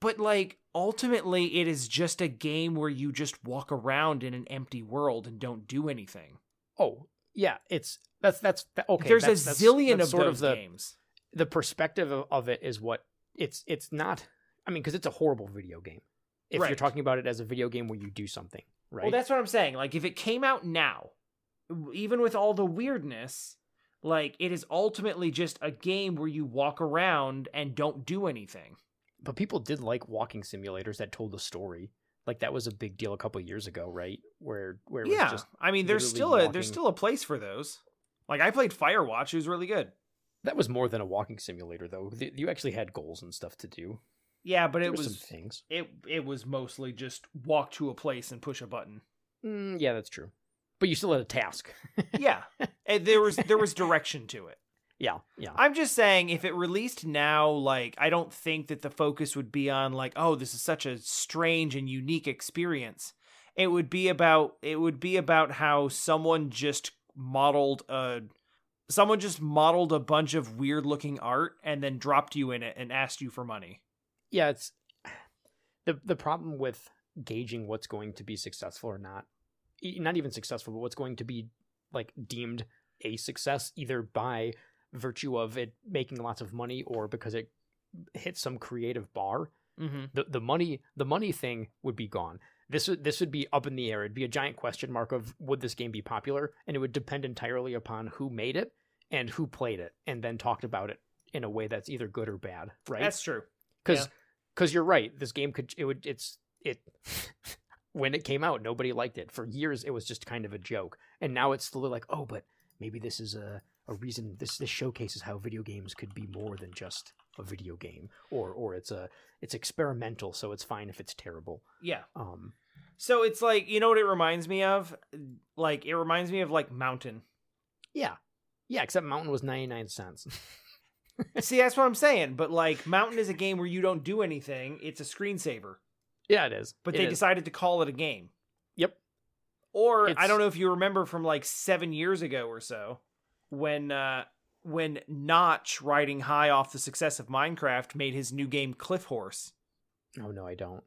But like ultimately it is just a game where you just walk around in an empty world and don't do anything. Oh yeah, it's that's that's that, okay. There's that's, a that's- zillion that's of sort those of the games. the perspective of, of it is what it's it's not. I mean, because it's a horrible video game. If you're talking about it as a video game where you do something, right? Well, that's what I'm saying. Like if it came out now, even with all the weirdness, like it is ultimately just a game where you walk around and don't do anything. but people did like walking simulators that told a story. Like that was a big deal a couple years ago, right? Where where it was Yeah, just I mean, there's still a there's still a place for those. Like I played Firewatch; it was really good. that was more than a walking simulator though. You actually had goals and stuff to do. Yeah, but There it was things. it it was mostly just walk to a place and push a button. Mm, yeah, that's true. But you still had a task. Yeah, and there was there was direction to it. yeah, yeah. I'm just saying, if it released now, like, I don't think that the focus would be on, like, oh, this is such a strange and unique experience. It would be about, it would be about how someone just modeled a, someone just modeled a bunch of weird looking art and then dropped you in it and asked you for money. yeah, it's the the problem with gauging what's going to be successful or not. Not even successful, but what's going to be like deemed a success either by virtue of it making lots of money or because it hits some creative bar. Mm-hmm. The the money the money thing would be gone. This would this would be up in the air. It'd be a giant question mark of would this game be popular, and it would depend entirely upon who made it and who played it, and then talked about it in a way that's either good or bad, right? That's true. because Yeah. because you're right this game could it would it's it when it came out nobody liked it for years it was just kind of a joke and now it's slowly like oh but maybe this is a a reason this this showcases how video games could be more than just a video game or or it's a it's experimental so it's fine if it's terrible Yeah. um So it's like, you know what it reminds me of? Like, it reminds me of, like, Mountain. yeah yeah except mountain was 99 cents See, that's what I'm saying. But, like, Mountain is a game where you don't do anything, it's a screensaver. Yeah it is but It they is. decided to call it a game. Yep. Or I It's- don't know if you remember from like seven years ago or so, when uh, when Notch, riding high off the success of Minecraft, made his new game Cliff Horse. oh no i don't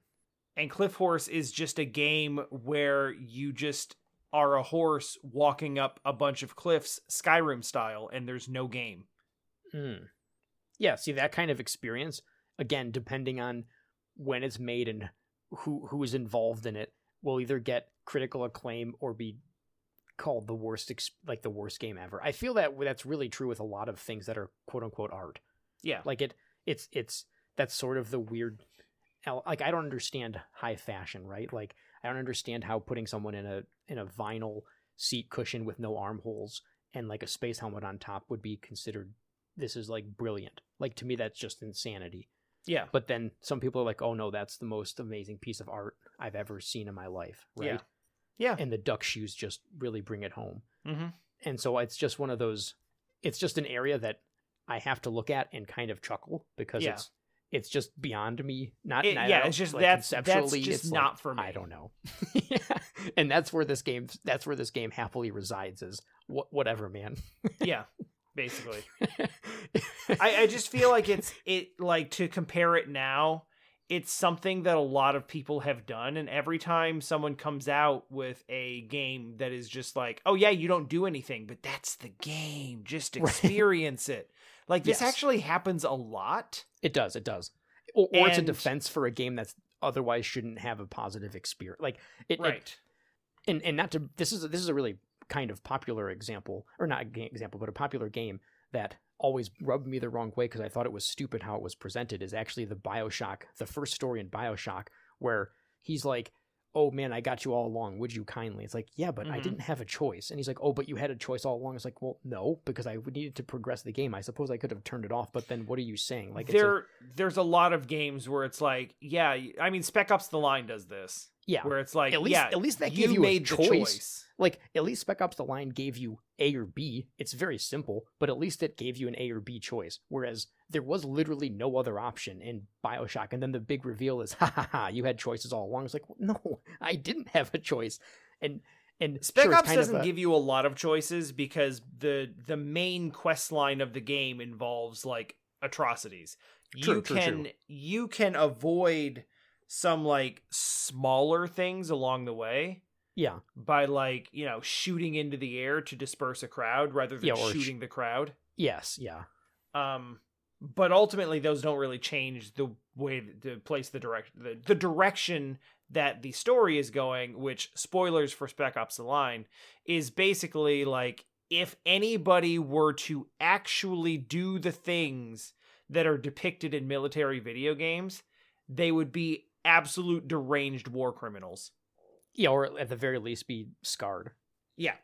And Cliff Horse is just a game where you just are a horse walking up a bunch of cliffs, Skyrim style, and there's no game. Hmm. Yeah, see that kind of experience again, depending on when it's made and who who is involved in it, will either get critical acclaim or be called the worst like the worst game ever. I feel that that's really true with a lot of things that are quote unquote art. Yeah. Like it, it's it's that's sort of the weird. Like I don't understand high fashion, right? Like I don't understand how putting someone in a in a vinyl seat cushion with no armholes and like a space helmet on top would be considered this is like brilliant. Like to me that's just insanity. Yeah. But then some people are like, "Oh no, that's the most amazing piece of art I've ever seen in my life." Right? Yeah. Yeah. And the duck shoes just really bring it home Mm-hmm. and so it's just one of those it's just an area that i have to look at and kind of chuckle because Yeah. it's it's just beyond me not It- yeah, it's just like, that's that's conceptually, just it's not like, for me. i don't know yeah. and that's where this game that's where this game happily resides is what whatever man Yeah. Basically. I, I just feel like it's it like to compare it now it's something that a lot of people have done and every time someone comes out with a game that is just like oh yeah you don't do anything but that's the game just Right. experience it like this Yes. actually happens a lot it does it does or, or it's a defense for a game that's otherwise shouldn't have a positive experience like it, it right and and not to this is this is a really kind of popular example or not example but a popular game that always rubbed me the wrong way because I thought it was stupid how it was presented is actually the BioShock the first story in BioShock where he's like oh man I got you all along. Would you kindly? It's like yeah but I Mhm. didn't have a choice. And he's like oh but you had a choice all along. It's like well no because I needed to progress the game. I suppose I could have turned it off but then what are you saying? Like it's a- there there's a lot of games where it's like, yeah, I mean Spec Ops the Line does this. Yeah Where it's like, At least- yeah, at least that you gave you a made choice. choice. like at least spec ops the line gave you a or b it's very simple but at least it gave you an a or b choice whereas there was literally no other option in bioshock and then the big reveal is ha ha ha you had choices all along it's like well, no i didn't have a choice and and Spec sure, Ops doesn't a- give you a lot of choices because the the main quest line of the game involves like atrocities. True, you true, can true. you can avoid some like smaller things along the way yeah by like, you know, shooting into the air to disperse a crowd rather than Yeah, or sh- shooting the crowd. yes yeah Um but ultimately those don't really change the way to place the direct the, the direction that the story is going, which spoilers for Spec Ops the Line is basically like if anybody were to actually do the things that are depicted in military video games, they would be absolute deranged war criminals. yeah or at the very least be scarred Yeah.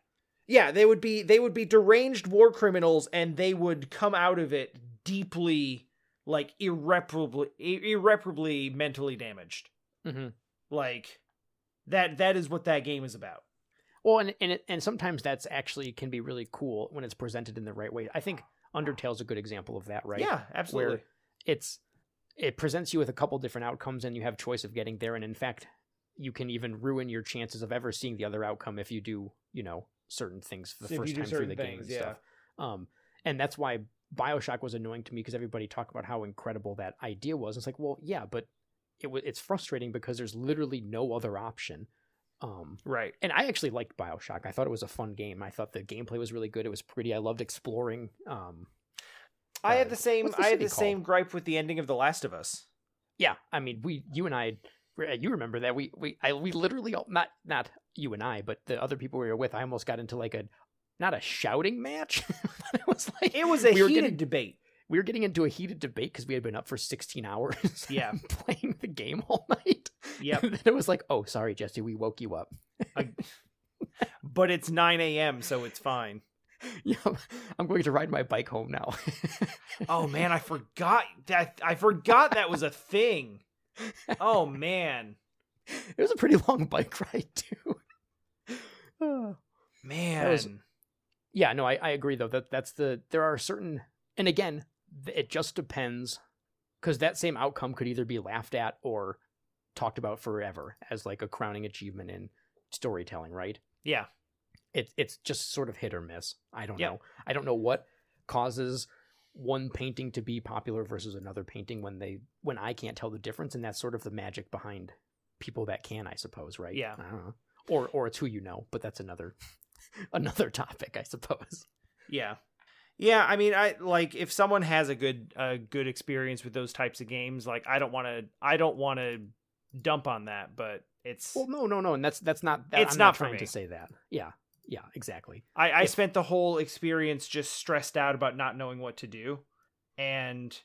Yeah, they would be they would be deranged war criminals and they would come out of it deeply like irreparably irreparably mentally damaged. mm-hmm. Like that that is what that game is about. Well, and and it, and sometimes that's actually can be really cool when it's presented in the right way. I think Undertale's a good example of that, right? Yeah, absolutely. Where it's it presents you with a couple different outcomes, and you have choice of getting there. And in fact, you can even ruin your chances of ever seeing the other outcome if you do, you know, certain things for the you first time through the game and yeah. stuff. Um, and that's why Bioshock was annoying to me because everybody talked about how incredible that idea was. It's like, well, yeah, but it was it's frustrating because there's literally no other option. Um, right. and I actually liked Bioshock. I thought it was a fun game. I thought the gameplay was really good. It was pretty. I loved exploring. Um, I had Uh, the same the I had the same gripe with the ending of The Last of Us. yeah, I mean, we, you and I, you remember that we, we, I, we literally not not you and I, but the other people we were with. I almost got into like a, not a shouting match. it was like It was a we heated getting debate. we were getting into a heated debate because we had been up for 16 hours. Yeah. playing the game all night. Yeah, And it was like, oh, sorry, Jesse, we woke you up. But it's 9 a.m., so it's fine. yeah, I'm going to ride my bike home now. Oh man, I forgot that I forgot that was a thing. Oh man. It was a pretty long bike ride too. Ah. Man. was- yeah, no, I, I agree though that that's the there are certain and again it just depends because that same outcome could either be laughed at or talked about forever as like a crowning achievement in storytelling, right? yeah. It it's just sort of hit or miss. I don't Yep. know. I don't know what causes one painting to be popular versus another painting when they when I can't tell the difference, and that's sort of the magic behind people that can, I suppose, right? Yeah. I don't know. Or or it's who you know, but that's another another topic, I suppose. Yeah. Yeah, I mean I like if someone has a good a good experience with those types of games, like I don't want to I don't want to dump on that, but it's Well, no, no, no, and that's that's not. That, It's I'm not not for trying me. to say that. Yeah, yeah, exactly. I, I If- spent the whole experience just stressed out about not knowing what to do. And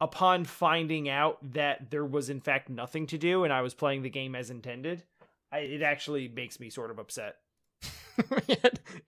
upon finding out that there was in fact nothing to do and I was playing the game as intended, I, it actually makes me sort of upset.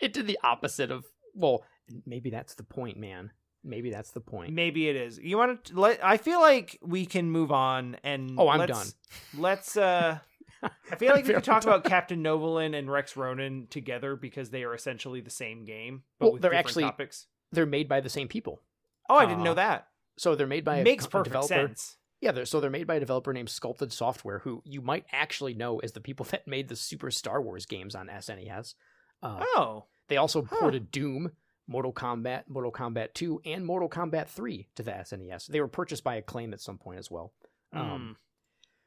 it did the opposite of. Well, maybe that's the point, man. Maybe that's the point. Maybe it is. You want to let I feel like we can move on and Oh, I'm let's, done. Let's uh I feel like we could talk about Captain Novolin and Rex Ronan together because they are essentially the same game, but Well, with they're different actually- topics. They're made by the same people. Oh, I didn't know uh, that. So they're made by a, Makes a perfect developer. sense. Yeah, they're, so they're made by a developer named Sculpted Software, who you might actually know as the people that made the Super Star Wars games on SNES. Uh, Oh. They also Huh. ported Doom, Mortal Kombat, Mortal Kombat 2, and Mortal Kombat 3 to the SNES. They were purchased by Acclaim at some point as well. Um,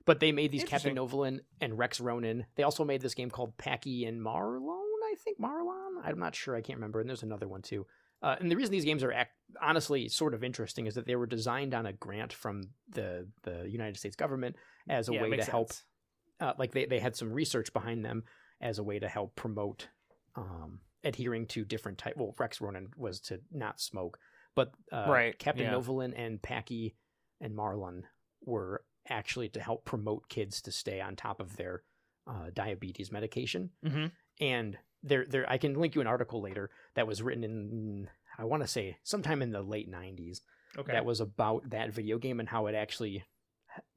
but they made these Captain Novolin and Rex Ronan. They also made this game called Packy and Marlon, I think Marlon. I'm not sure. I can't remember. And there's another one too. Uh, and the reason these games are act- honestly sort of interesting is that they were designed on a grant from the the United States government as a Yeah, way to makes help sense. uh, like they, they had some research behind them as a way to help promote um, adhering to different type. Well, Rex Ronan was to not smoke, but uh, Right, Captain yeah. Novolin and Packy and Marlon were actually to help promote kids to stay on top of their uh, diabetes medication. Mhm. And there, there, I can link you an article later that was written in, I want to say, sometime in the late '90s Okay. that was about that video game and how it actually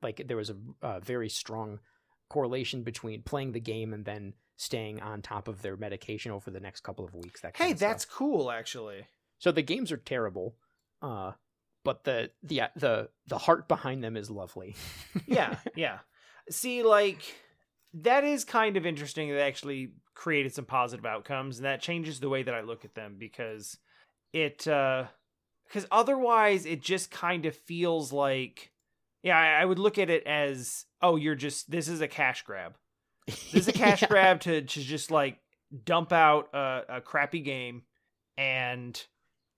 like there was a, a very strong correlation between playing the game and then staying on top of their medication over the next couple of weeks that kind hey, of stuff. that's cool actually. so the games are terrible uh but the the uh, the the heart behind them is lovely yeah, yeah. See, like that is kind of interesting. That actually created some positive outcomes, and that changes the way that I look at them because it, uh, because otherwise it just kind of feels like, yeah, I, I would look at it as, oh, you're just this is a cash grab. This is a cash Yeah. grab to to just like dump out a, a crappy game and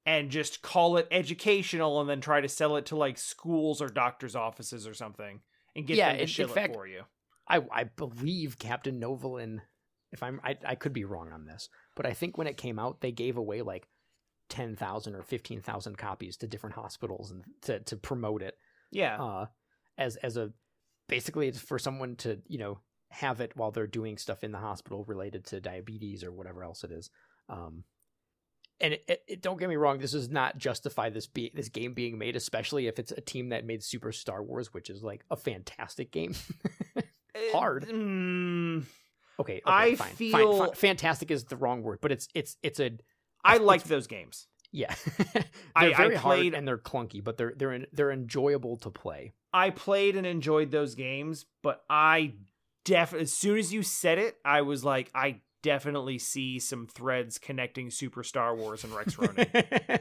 and just call it educational and then try to sell it to like schools or doctors' offices or something and get Yeah, them to shill fact- it for you. I I believe Captain Novolin if I'm I, I could be wrong on this but I think when it came out they gave away like 10,000 or 15,000 copies to different hospitals and to to promote it Yeah. uh, as as a basically it's for someone to you know have it while they're doing stuff in the hospital related to diabetes or whatever else it is. Um, and it, it, it- don't get me wrong, this does not justify this be this game being made, especially if it's a team that made Super Star Wars, which is like a fantastic game. hard. Uh, mm, okay, okay, I fine, fine, feel- fine. fantastic is the wrong word, but it's it's it's a I like those games. yeah. They're I very played- hard and they're clunky, but they're they're they're enjoyable to play. I played and enjoyed those games, but I def as soon as you said it, I was like, I definitely see some threads connecting Super Star Wars and Rex Ronan.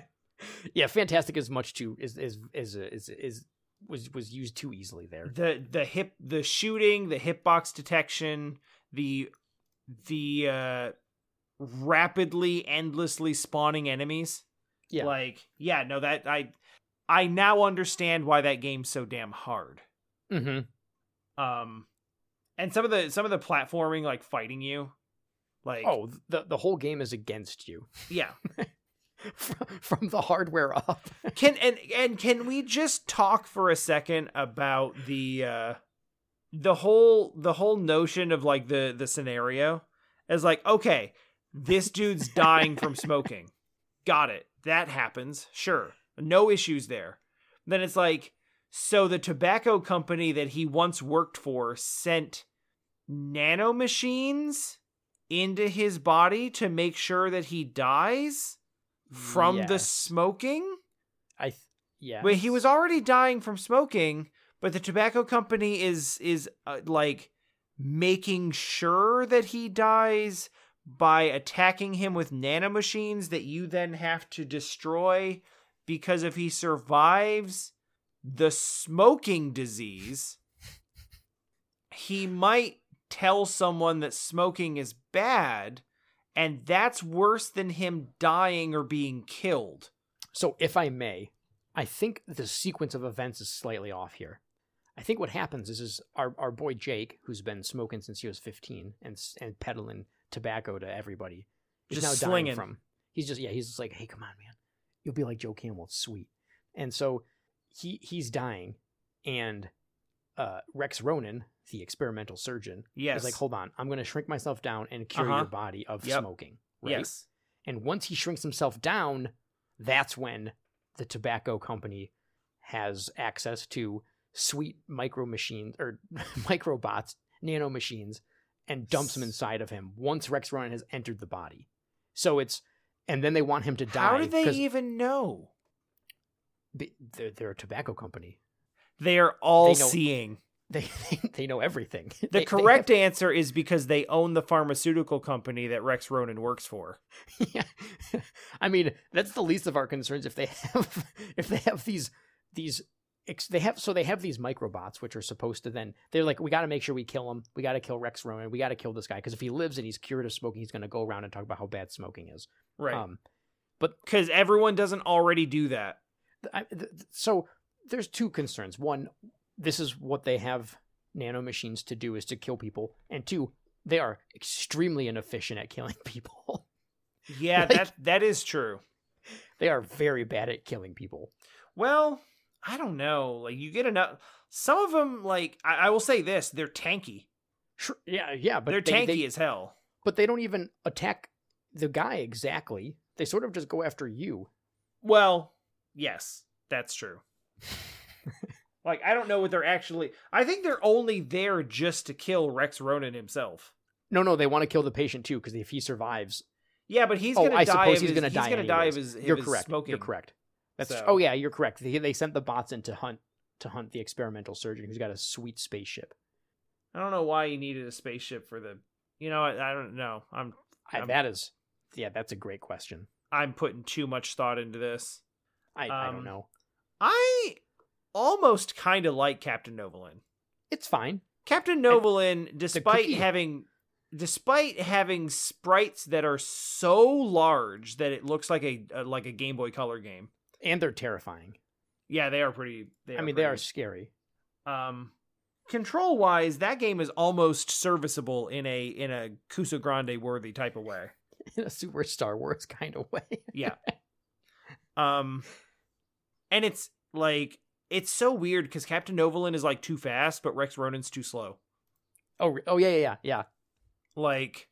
yeah, fantastic is much too is is is is, is was was used too easily there. the the hip the shooting, the hitbox detection, the the uh rapidly endlessly spawning enemies. Yeah. Like, yeah, no that I I now understand why that game's so damn hard. Mm-hmm. Um and some of the some of the platforming like fighting you like Oh, the the whole game is against you yeah. from, the hardware up. Can and and can we just talk for a second about the uh the whole the whole notion of like the the scenario as like okay, this dude's dying from smoking. Got it. That happens. Sure. No issues there. Then it's like so the tobacco company that he once worked for sent nanomachines into his body to make sure that he dies from the smoking? I th- yeah. But he was already dying from smoking, but the tobacco company is is uh, like making sure that he dies by attacking him with nanomachines that you then have to destroy because if he survives the smoking disease, he might tell someone that smoking is bad and that's worse than him dying or being killed. So, if I may, I think the sequence of events is slightly off here. I think what happens is, is our, our boy Jake, who's been smoking since he was 15 and and peddling tobacco to everybody, is now slinging. dying from. He's just yeah, he's just like, hey, come on, man, you'll be like Joe Campbell, it's sweet. And so he he's dying, and uh, Rex Ronan, the experimental surgeon, Yes. is like, hold on, I'm going to shrink myself down and cure Uh-huh. your body of Yep. smoking. Right? Yes. And once he shrinks himself down, that's when the tobacco company has access to sweet micro machines or microbots, nano machines, and dumps them inside of him once Rex Ronan has entered the body. So it's and then they want him to die. How do they even know? they're, they're a tobacco company. They are all They know- seeing. They they know everything. The They- they correct answer is because they own the pharmaceutical company that Rex Ronan works for. yeah. I mean, that's the least of our concerns if they have if they have these these they have so they have these microbots which are supposed to then they're like we got to make sure we kill him. We got to kill Rex Ronan. We got to kill this guy because if he lives and he's cured of smoking, he's going to go around and talk about how bad smoking is. Right. Um, but Because everyone doesn't already do that. I, th- so there's two concerns. One, this is what they have nanomachines to do is to kill people, and two, they are extremely inefficient at killing people. Yeah, Like- that that is true. they are very bad at killing people. Well, I don't know. Like you get enough. Some of them, like I, I will say this, they're tanky. Sure, yeah, yeah, but they're they, tanky they- as hell. but they don't even attack the guy exactly. They sort of just go after you. Well, yes, that's true. like I don't know what they're actually. I think they're only there just to kill Rex Ronan himself. No, no, they want to kill the patient too because if he survives, Yeah, but he's oh, gonna I die. suppose he's his- gonna die. He's gonna die of his. You're his correct. Smoking. You're correct. That's So- oh yeah, you're correct. They, they sent the bots in to hunt to hunt the experimental surgeon who's got a sweet spaceship. I don't know why you needed a spaceship for the. You know, I, I don't know. I'm I, Um, that is, yeah, that's a great question. I'm putting too much thought into this. I, I Um, don't know. I almost kind of like Captain Novolin. It's fine. Captain Novolin, despite having despite having sprites that are so large that it looks like a, a like a Game Boy Color game. And they're terrifying. Yeah, they are pretty. They I are mean, they are scary. Um, control wise, that game is almost serviceable in a in a Cusa Grande worthy type of way. in a super Star Wars kind of way. Yeah. um, and it's like it's so weird because Captain Novolin is like too fast, but Rex Ronan's too slow. oh, oh yeah, yeah, yeah, yeah. like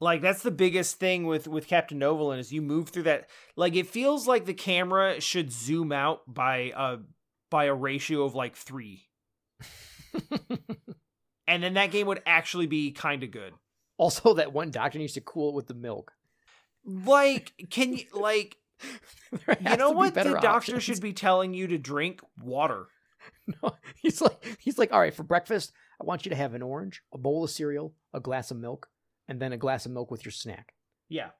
like that's the biggest thing with with captain novolin is you move through that like it feels like the camera should zoom out by a by a ratio of like three and then that game would actually be kind of good also, that one doctor needs to cool it with the milk. like can you like you know what the doctor options. should be telling you to drink water No, he's like, he's like, all right, for breakfast, I want you to have an orange, a bowl of cereal, a glass of milk, and then a glass of milk with your snack. yeah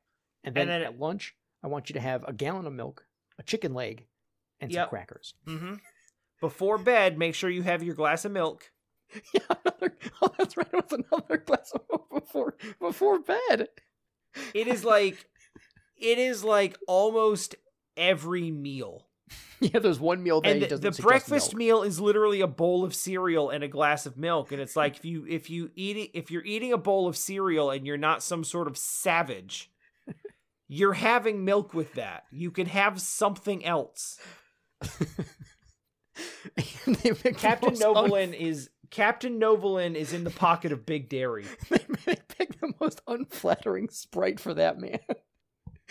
And then, And then- at lunch, I want you to have a gallon of milk, a chicken leg, and some crackers. mm-hmm. before bed make sure you have your glass of milk Yeah, another, oh, that's right. It was another glass of milk before before bed. it is like it is like almost every meal Yeah, there's one meal that and he the, the breakfast milk. meal is literally a bowl of cereal and a glass of milk and it's like if you if you eat it if you're eating a bowl of cereal and you're not some sort of savage you're having milk with that you can have something else And they picked the captain Novolin un- is captain Novolin is in the pocket of big dairy they, they picked the most unflattering sprite for that man.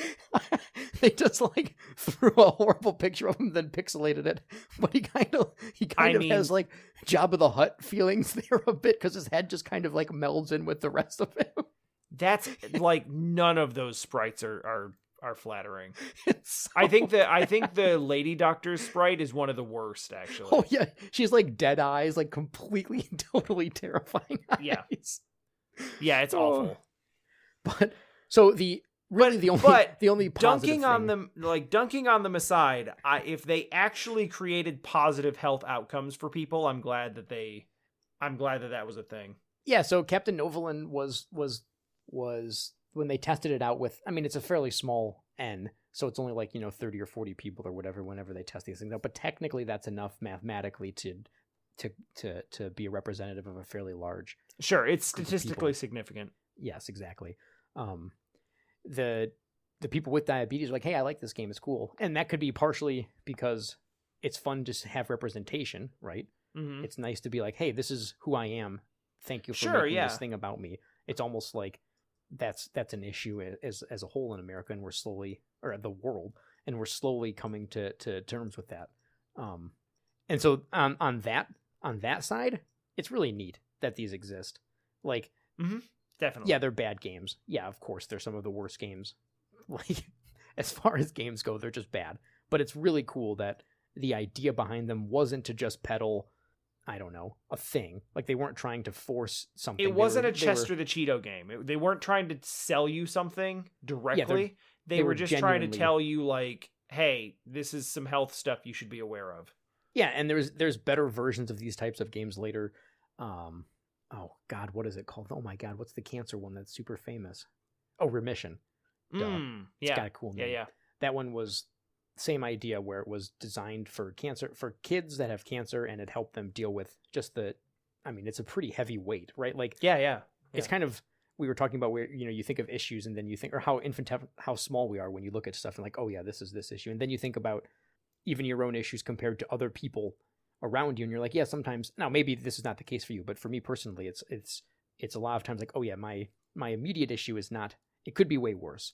they just like threw a horrible picture of him, then pixelated it. But he kind of he kind I of mean- has like Jabba the Hutt feelings there a bit because his head just kind of like melds in with the rest of him. that's like none of those sprites are are are flattering It's i think that i think the lady doctor's sprite is one of the worst actually Oh yeah, she's like dead eyes, like completely, totally terrifying. Yeah. eyes. yeah it's Oh. awful But so the really But- the only but the only positive dunking on them like dunking on them aside I, if they actually created positive health outcomes for people i'm glad that they i'm glad that that was a thing. Yeah so captain novolin was was was when they tested it out with i mean it's a fairly small n so it's only like you know 30 or 40 people or whatever whenever they test these things out but technically that's enough mathematically to to to to be a representative of a fairly large sure it's statistically significant. Yes exactly. Um the the people with diabetes are like hey i like this game it's cool and that could be partially because it's fun to have representation right Mhm. it's nice to be like, hey, this is who I am. Thank you for Sure, making yeah. this thing about me. It's almost like that's that's an issue as as a whole in America, and we're slowly or the world, and we're slowly coming to to terms with that. Um, and so on on that on that side, it's really neat that these exist. Like, definitely yeah, they're bad games. Yeah, of course, they're some of the worst games. Like, as far as games go, they're just bad. But it's really cool that the idea behind them wasn't to just peddle, I don't know, a thing. Like they weren't trying to force something. it wasn't were- a they were- chester the cheeto game It- they weren't trying to sell you something directly they, they were were just trying to tell you like hey this is some health stuff you should be aware of yeah, and there's there's better versions of these types of games later. Um, oh God, what is it called? Oh my God, what's the cancer one that's super famous? Oh, Remission. Mm, It's yeah got a cool name. yeah yeah. that one was same idea where it was designed for cancer for kids that have cancer and it helped them deal with just the i mean it's a pretty heavy weight right like yeah yeah it's kind of we were talking about where you know you think of issues and then you think or how infant how small we are when you look at stuff and like oh yeah this is this issue and then you think about even your own issues compared to other people around you and you're like yeah sometimes now maybe this is not the case for you but for me personally it's it's it's a lot of times like oh yeah my my immediate issue is not it could be way worse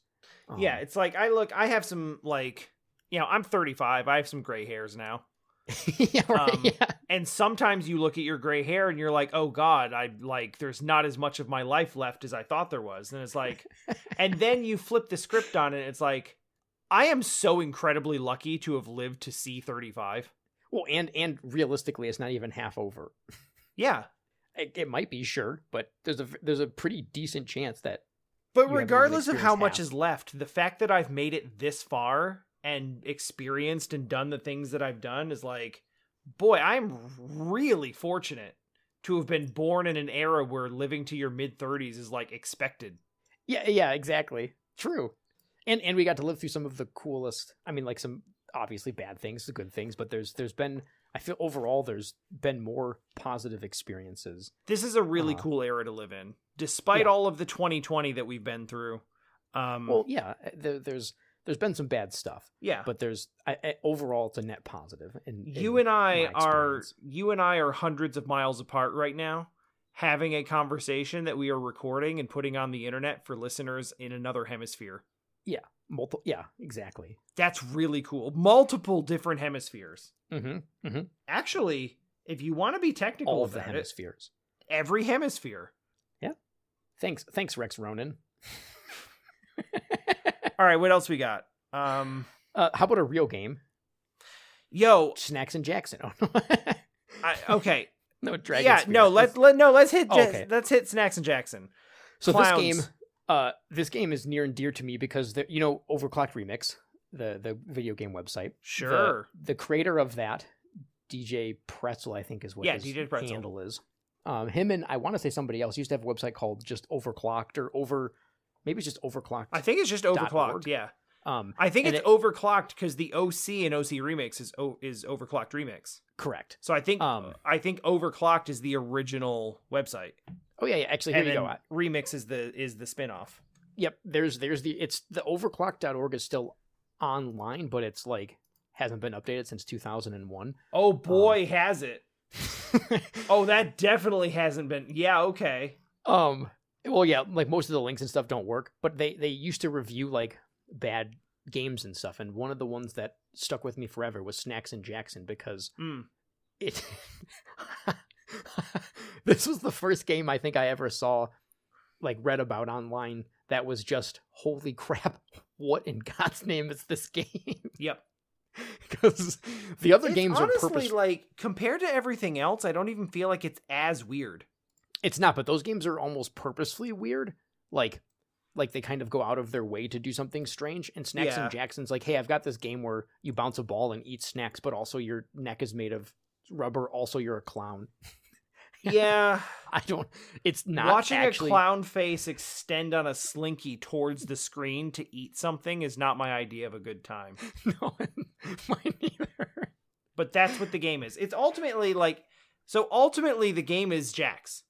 um, yeah it's like i look i have some like you know i'm 35 i have some gray hairs now yeah, right, um, yeah. And sometimes you look at your gray hair and you're like, "Oh God, I like there's not as much of my life left as I thought there was." And it's like, and then you flip the script on it. It's like, I am so incredibly lucky to have lived to see 35. Well, and and realistically, it's not even half over. Yeah, it, it might be sure, but there's a there's a pretty decent chance that. But regardless of how much is left, the fact that I've made it this far and experienced and done the things that I've done is like, boy, I'm really fortunate to have been born in an era where living to your mid 30s is like expected. Yeah, yeah, exactly. True. And and we got to live through some of the coolest, I mean like some obviously bad things, good things, but there's there's been I feel overall there's been more positive experiences. This is a really uh, cool era to live in, despite yeah. all of the 2020 that we've been through. Um, well, yeah, there, there's there's been some bad stuff. Yeah, but there's I, I, overall it's a net positive. And you and I are you and I are hundreds of miles apart right now, having a conversation that we are recording and putting on the internet for listeners in another hemisphere. Yeah, multiple. Yeah, exactly. That's really cool. Multiple different hemispheres. Mm-hmm. Mm-hmm. Actually, if you want to be technical, all of the hemispheres, it, every hemisphere. Yeah. Thanks, thanks, Rex Ronan. All right, what else we got? Um, uh, how about a real game? Yo, Snacks'n Jaxson. Oh, I, okay. No dragon. Yeah, no. Let's let no. Let's hit. Oh, okay. Let's hit Snacks'n Jaxson. So Clowns. this game, uh, this game is near and dear to me because the, you know Overclocked Remix, the the video game website. Sure. The, the creator of that, DJ Pretzel, I think is what yeah, his DJ Pretzel. handle is. Um, him and I want to say somebody else used to have a website called just Overclocked or Over Maybe it's just overclocked. I think it's just overclocked. Yeah. Um, I think it's it, overclocked because the OC and OC remix is o, is overclocked remix. Correct. So I think um, I think overclocked is the original website. Oh yeah, yeah. Actually, here and you go. Remix is the is the spinoff. Yep. There's there's the it's the overclocked.org is still online, but it's like hasn't been updated since 2001. Oh boy, um, has it. oh, that definitely hasn't been. Yeah, okay. Um well, yeah, like most of the links and stuff don't work, but they they used to review like bad games and stuff, and one of the ones that stuck with me forever was Snacks'n Jaxson because mm. it. this was the first game I think I ever saw, like read about online that was just holy crap! What in God's name is this game? Yep. Because the other it's games honestly, are purpose- like compared to everything else, I don't even feel like it's as weird. It's not, but those games are almost purposefully weird. Like like they kind of go out of their way to do something strange. And Snacks yeah. and Jackson's like, hey, I've got this game where you bounce a ball and eat snacks, but also your neck is made of rubber. Also, you're a clown. Yeah, I don't. It's not watching actually... a clown face extend on a slinky towards the screen to eat something is not my idea of a good time. no, mine neither. But that's what the game is. It's ultimately like so. Ultimately, the game is Jacks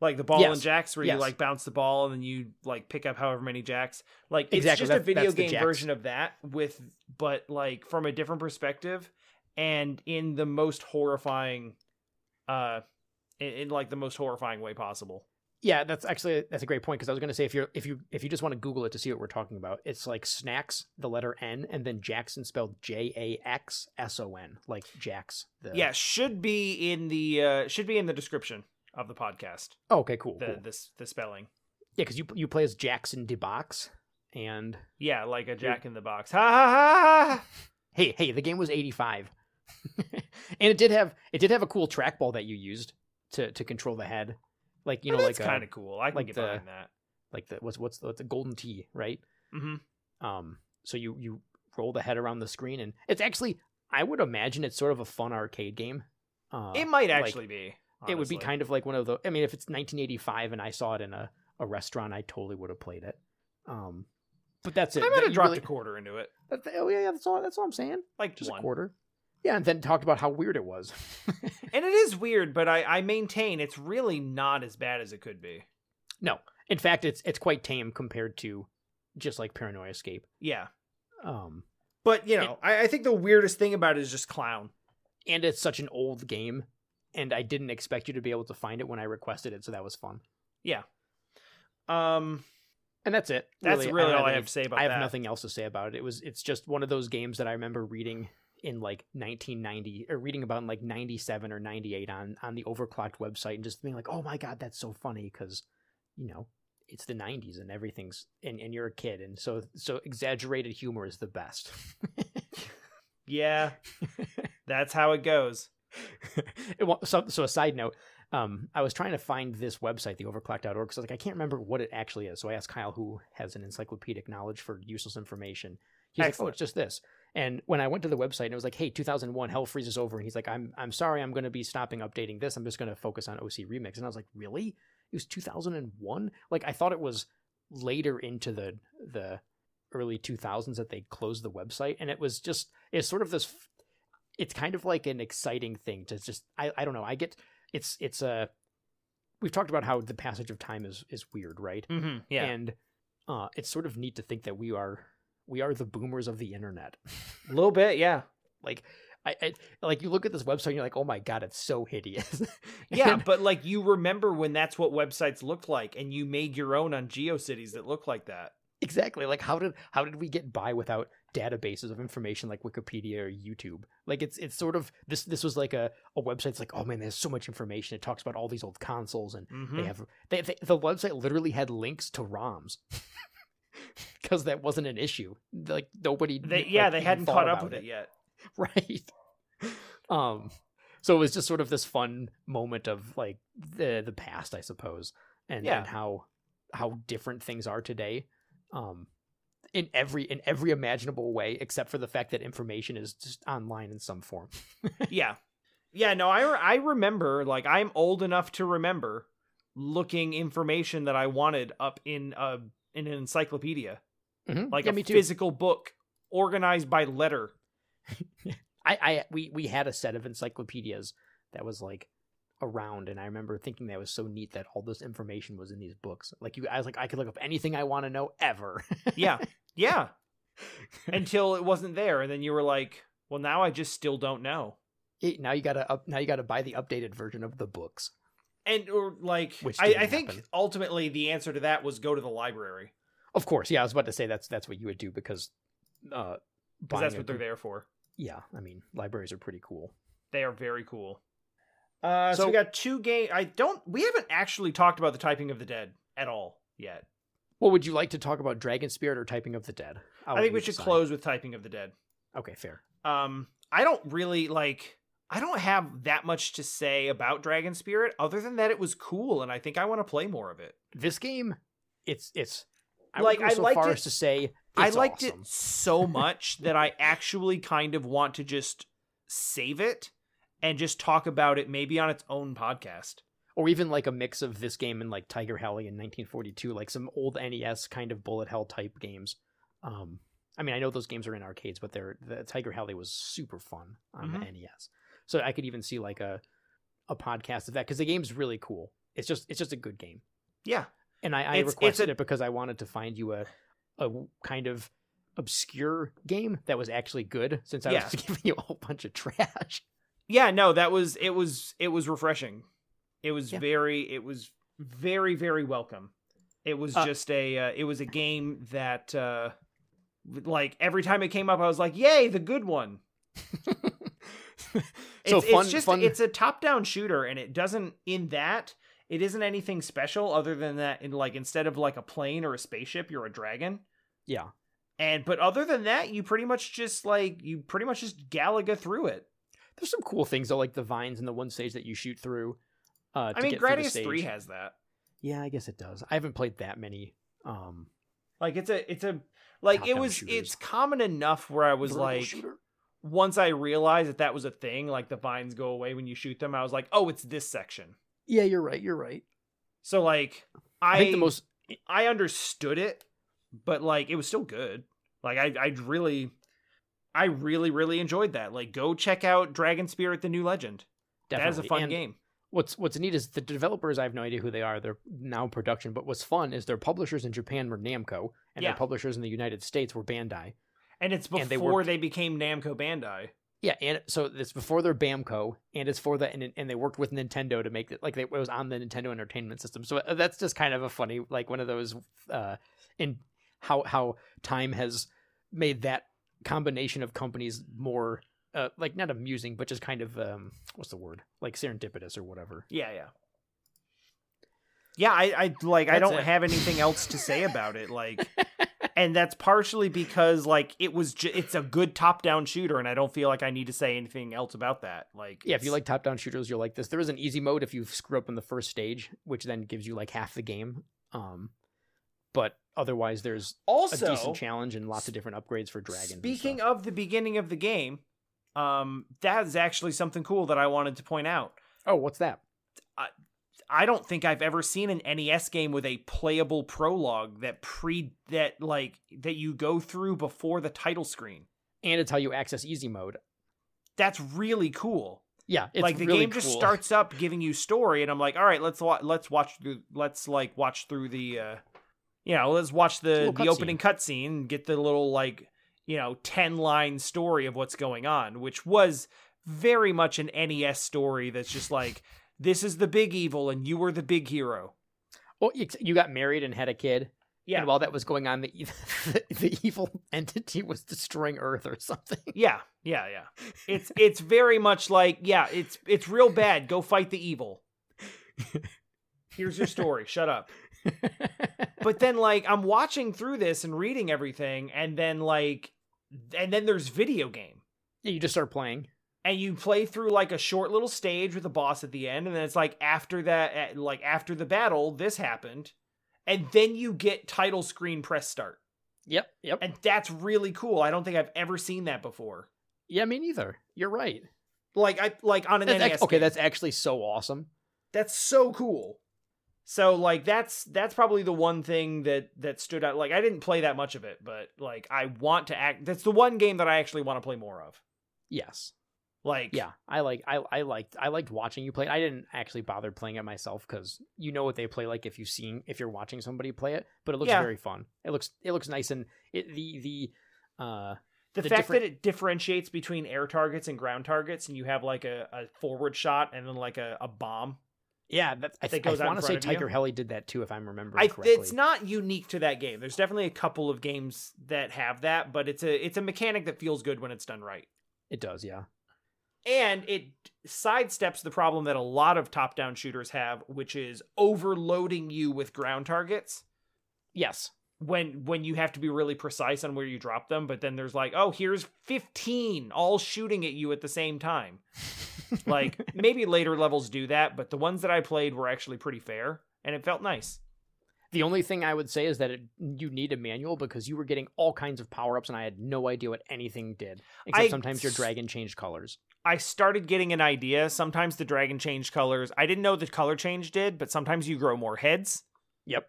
like the ball yes. and jacks where yes. you like bounce the ball and then you like pick up however many jacks like it's exactly. just a video game version of that with but like from a different perspective and in the most horrifying uh in, in like the most horrifying way possible yeah that's actually that's a great point because i was going to say if you're if you if you just want to google it to see what we're talking about it's like snacks the letter n and then jackson spelled j-a-x-s-o-n like jacks the... yeah should be in the uh should be in the description of the podcast. Oh, okay, cool. The cool. this the spelling. Yeah, because you you play as Jackson DeBox, and yeah, like a Jack in the Box. Ha ha ha! Hey, hey, the game was eighty five, and it did have it did have a cool trackball that you used to to control the head, like you know, like kind of cool. I can like get the, behind that. Like the what's what's the, what's the golden tee, right? Mm-hmm. Um, so you you roll the head around the screen, and it's actually I would imagine it's sort of a fun arcade game. Uh, it might actually like, be. Honestly. It would be kind of like one of the. I mean, if it's 1985 and I saw it in a, a restaurant, I totally would have played it. Um, but that's it. I might have dropped really, a quarter into it. That, oh yeah, yeah, that's all. That's all I'm saying. Like just one. a quarter. Yeah, and then talked about how weird it was. and it is weird, but I, I maintain it's really not as bad as it could be. No, In fact, it's it's quite tame compared to just like Paranoiascape. Yeah. Um, But you know, I, I think the weirdest thing about it is just clown. and it's such an old game, and I didn't expect you to be able to find it when I requested it, so that was fun. Yeah. Um And that's it. That's really, don't all I have to say about it. I have that. nothing else to say about it. It was it's just one of those games that I remember reading in like 1990 or reading about in like 97 or 98 on on the overclocked website and just being like, "Oh my god, that's so funny cuz you know, it's the 90s and everything's and, and you're a kid and so so exaggerated humor is the best." Yeah. That's how it goes. So, so a side note, um, I was trying to find this website, the overclock.org, because I was like I can't remember what it actually is. So I asked Kyle, who has an encyclopedic knowledge for useless information. He's like, "Oh, it's just this." And when I went to the website and it was like, "Hey, 2001, Hell freezes over," and he's like, "I'm I'm sorry, I'm going to be stopping updating this. I'm just going to focus on OC Remix." And I was like, "Really? It was 2001? Like I thought it was later into the the early 2000s that they closed the website, and it was just it's sort of this it's kind of like an exciting thing to just I, I don't know i get it's it's a we've talked about how the passage of time is is weird right Mm-hmm. Yeah. and uh it's sort of neat to think that we are we are the boomers of the internet a little bit, yeah. like I, I like you look at this website and you're like oh my god it's so hideous Yeah, but like you remember when that's what websites looked like and you made your own on GeoCities that look like that. exactly like how did how did we get by without databases of information like wikipedia or youtube like it's it's sort of this this was like a, a website it's like oh man there's so much information it talks about all these old consoles and Mhm. They have they, they the website literally had links to ROMs because that wasn't an issue. Like nobody, They, like, yeah, they hadn't caught up with it yet. right? Um, so it was just sort of this fun moment of like the the past, I suppose, and Yeah. and how how different things are today. Um, in every in every imaginable way, except for the fact that information is just online in some form. yeah. Yeah, no, I I remember like I'm old enough to remember looking information that I wanted up in a in an encyclopedia, Mhm. like yeah, a physical book organized by letter. I, I we we had a set of encyclopedias that was like around and I remember thinking that was so neat that all this information was in these books. Like you I was like I could look up anything I want to know ever. Yeah. Yeah. Until it wasn't there and then you were like, "Well, now I just still don't know." It- now you got to up now you got to buy the updated version of the books. And or like Which I, I think happen. ultimately the answer to that was go to the library Of course, yeah, I was about to say that's that's what you would do because uh because buying that's a what they're there for. Yeah, I mean, libraries are pretty cool. They are very cool. Uh, so, So- we got two game. I don't. We haven't actually talked about the typing of the dead at all yet. Well, would you like to talk about Dragon Spirit or Typing of the Dead? I'll I think we should decide. close with typing of the dead. Okay, fair. Um, I don't really like. I don't have that much to say about Dragon Spirit other than that it was cool and I think I want to play more of it. This game, it's it's. I Like, I so liked far it- as to say I liked awesome. it so much that I actually kind of want to just save it and just talk about it maybe on its own podcast. or even like a mix of this game and like Tiger Heli in 1942, like some old NES kind of bullet hell type games. Um, I mean, I know those games are in arcades, but they're the Tiger Heli was super fun on the NES. So I could even see like a a podcast of that because the game's really cool. It's just it's just a good game, Yeah. and I, I It's- it's requested a- it because I wanted to find you a a kind of obscure game that was actually good since I Yeah. was giving you a whole bunch of trash. yeah no that was it was it was refreshing it was Yeah. very it was very very welcome it was Uh, just a uh, it was a game that uh like every time it came up i was like yay the good one so it's, fun, it's just fun. it's a top down shooter and it doesn't in that it isn't anything special other than that in like instead of like a plane or a spaceship you're a dragon yeah. and but other than that you pretty much just like you pretty much just galaga through it There's some cool things though, like the vines in the one stage that you shoot through. Uh, to i mean get through the gradius 3 has that Yeah, I guess it does. I haven't played that many. Um, Like it's a it's a like it was shooters. it's common enough where I was like shooter. Once I realized that that was a thing like the vines go away when you shoot them I was like oh it's this section. Yeah, you're right. You're right. So like I I, think the most. I understood it but like it was still good. Like I I really I really really enjoyed that. Like go check out Dragon Spirit the New Legend. Definitely. That is a fun And game. what's what's neat is the developers. I have no idea who they are. They're now production. But what's fun is their publishers in Japan were Namco, and Yeah. their publishers in the United States were Bandai. And it's before And they they, became Namco Bandai. Yeah, and so it's before their Bamco, and it's for the and, and they worked with Nintendo to make it like they, it was on the Nintendo Entertainment System. So uh, that's just kind of a funny like one of those uh in how how time has made that combination of companies more uh like not amusing but just kind of um what's the word like serendipitous or whatever. Yeah, yeah. Yeah, I, I like I don't it. have anything else to say about it. Like and that's partially because like it was ju- it's a good top-down shooter and I don't feel like I need to say anything else about that. Like Yeah, if you like top-down shooters, you'll like this. There is an easy mode if you screw up in the first stage, which then gives you like half the game. Um, but otherwise, there's also a decent challenge and lots of different upgrades for dragons. Speaking of the beginning of the game, um, that is actually something cool that I wanted to point out. oh, what's that? I don't think I've ever seen an NES game with a playable prologue that pre that like that you go through before the title screen. And it's how you access easy mode. That's really cool. Yeah, it's like the really game just cool. starts up giving you story, and I'm like, all right, let's wa- let's watch through let's like watch through the, uh, you know, let's watch the the opening cutscene and get the little like you know ten line story of what's going on, which was very much an NES story. That's just like this is the big evil, and you were the big hero. Oh, you got married and had a kid. Yeah, And while that was going on, the, the the evil entity was destroying Earth or something. yeah, yeah, yeah. It's it's very much like yeah, it's it's real bad. Go fight the evil. Here's your story. Shut up. but then like I'm watching through this and reading everything, and then like, and then there's video game, yeah, you just start playing. And you play through like a short little stage with a boss at the end, and then it's like after that, eh, like after the battle, this happened, and then you get title screen press start, Yep, yep. and that's really cool. I don't think I've ever seen that before. yeah, me neither. You're right. Like I like on an That's NES. act- okay, that's actually so awesome. That's so cool. So like that's that's probably the one thing that that stood out. Like I didn't play that much of it, but like I want to act. That's the one game that I actually want to play more of. Yes. Like Yeah, I like I I liked I liked watching you play. I didn't actually bother playing it myself because you know what they play like if you seen if you're watching somebody play it. But it looks Yeah. very fun. It looks it looks nice and it the the uh the, the fact different- that it differentiates between air targets and ground targets, and you have like a, a forward shot and then like a, a bomb. yeah that, I, That th- goes I in want to say front of you? Tiger Heli did that too if I'm remembering I, correctly. it's not unique to that game. There's definitely a couple of games that have that, but it's a it's a mechanic that feels good when it's done right. It does, yeah. And it sidesteps the problem that a lot of top-down shooters have which is overloading you with ground targets. Yes. when when you have to be really precise on where you drop them but then there's like oh here's 15 all shooting at you at the same time. Like maybe later levels do that but the ones that i played were actually pretty fair and it felt nice The only thing I would say is that it, you need a manual because you were getting all kinds of power ups and I had no idea what anything did. Except I- sometimes your dragon changed colors. I started getting an idea. Sometimes the dragon changed colors. I didn't know the color change did, but sometimes you grow more heads. Yep.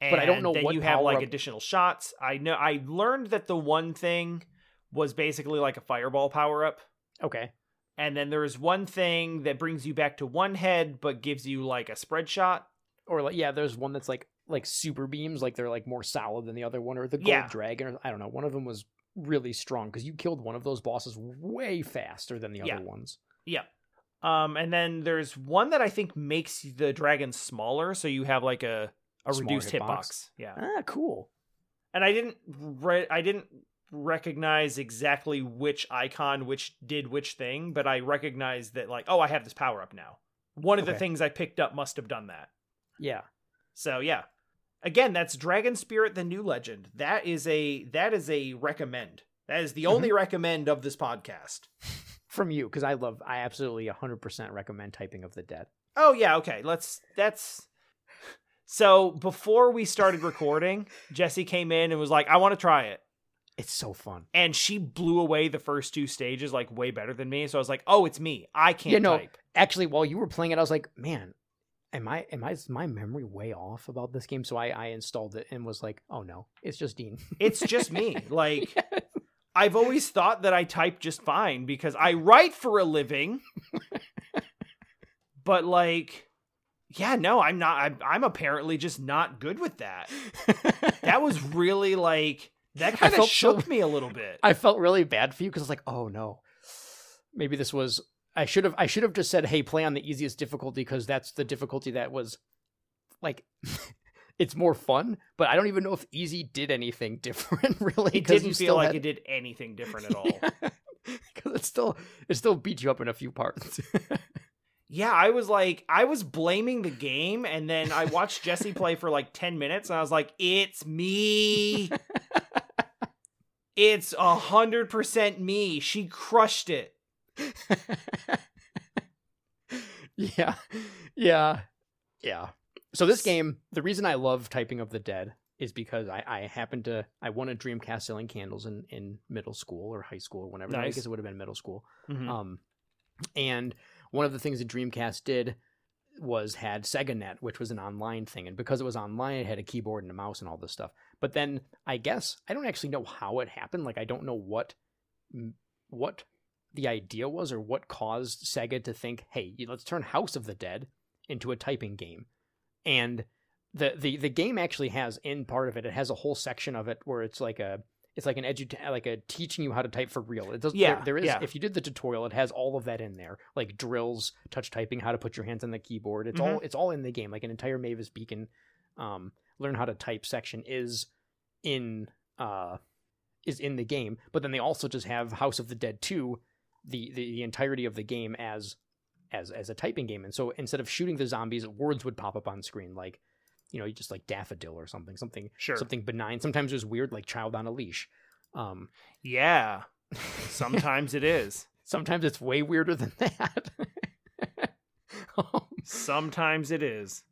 But I don't know then what you have like power-up- additional shots. I know I learned that the one thing was basically like a fireball power up. Okay. And then there's one thing that brings you back to one head but gives you like a spread shot. Or like yeah, there's one that's like like super beams, like they're like more solid than the other one, or the gold Yeah. dragon. Or, I don't know. One of them was really strong because you killed one of those bosses way faster than the Yeah. other ones. Yeah. Um and then there's one that I think makes the dragon smaller so you have like a a Smaller reduced hitbox. hitbox. Yeah. Ah, cool. and I didn't re- I didn't recognize exactly which icon which did which thing, but I recognized that like oh I have this power up now. One of the things I picked up must have done that. Yeah. So yeah. Again, that's Dragon Spirit the New Legend. That is a that is a recommend. That is the Mm-hmm. only recommend of this podcast. From you, because I love, I absolutely 100% recommend Typing of the Dead. Oh yeah, okay. Let's that's so before we started recording, Jesse came in and was like, I want to try it. It's so fun. and she blew away the first two stages like way better than me. So I was like, "Oh, it's me. I can't Yeah, no. type." Actually, while you were playing it, I was like, man, am I, am I, is my memory way off about this game? So I, I installed it and was like, oh no, it's just Dean. It's just me. Like I've always thought that I type just fine because I write for a living. but like yeah, no, I'm not I'm, I'm apparently just not good with that. that was really like that kind of shook so, me a little bit. I felt really bad for you because I was like, oh no, maybe this was. I should have. I should have just said, "Hey, play on the easiest difficulty" because that's the difficulty that was like. it's more fun, but I don't even know if easy did anything different. Really, it didn't feel like had... it did anything different at all. Because it still it still beat you up in a few parts. yeah, I was like, I was blaming the game, and then I watched Jesse play for like 10 minutes, and I was like, it's me. it's a hundred percent me. She crushed it. yeah. Yeah. Yeah. So this game, the reason I love typing of the dead is because I, I happened to I won a Dreamcast selling candles in, in middle school or high school or whenever. Nice. I guess it would have been middle school. Mm-hmm. Um, and one of the things that Dreamcast did was had SegaNet, which was an online thing, and because it was online, it had a keyboard and a mouse and all this stuff. But then I guess I don't actually know how it happened. Like I don't know what what the idea was or what caused Sega to think, "Hey, let's turn House of the Dead into a typing game." And the the the game actually has in part of it, it has a whole section of it where it's like a it's like an edu like a teaching you how to type for real. It does yeah, there, there is yeah. if you did the tutorial, it has all of that in there. Like drills, touch typing, how to put your hands on the keyboard. It's mm-hmm. all it's all in the game. Like an entire Mavis Beacon um, learn how to type section is in uh is in the game. But then they also just have House of the Dead 2, the, the, the entirety of the game as as as a typing game. And so instead of shooting the zombies, words would pop up on screen like you know, just like daffodil or something, something sure. something benign. Sometimes it was weird, like child on a leash. Um, yeah, sometimes it is. Sometimes it's way weirder than that. sometimes it is.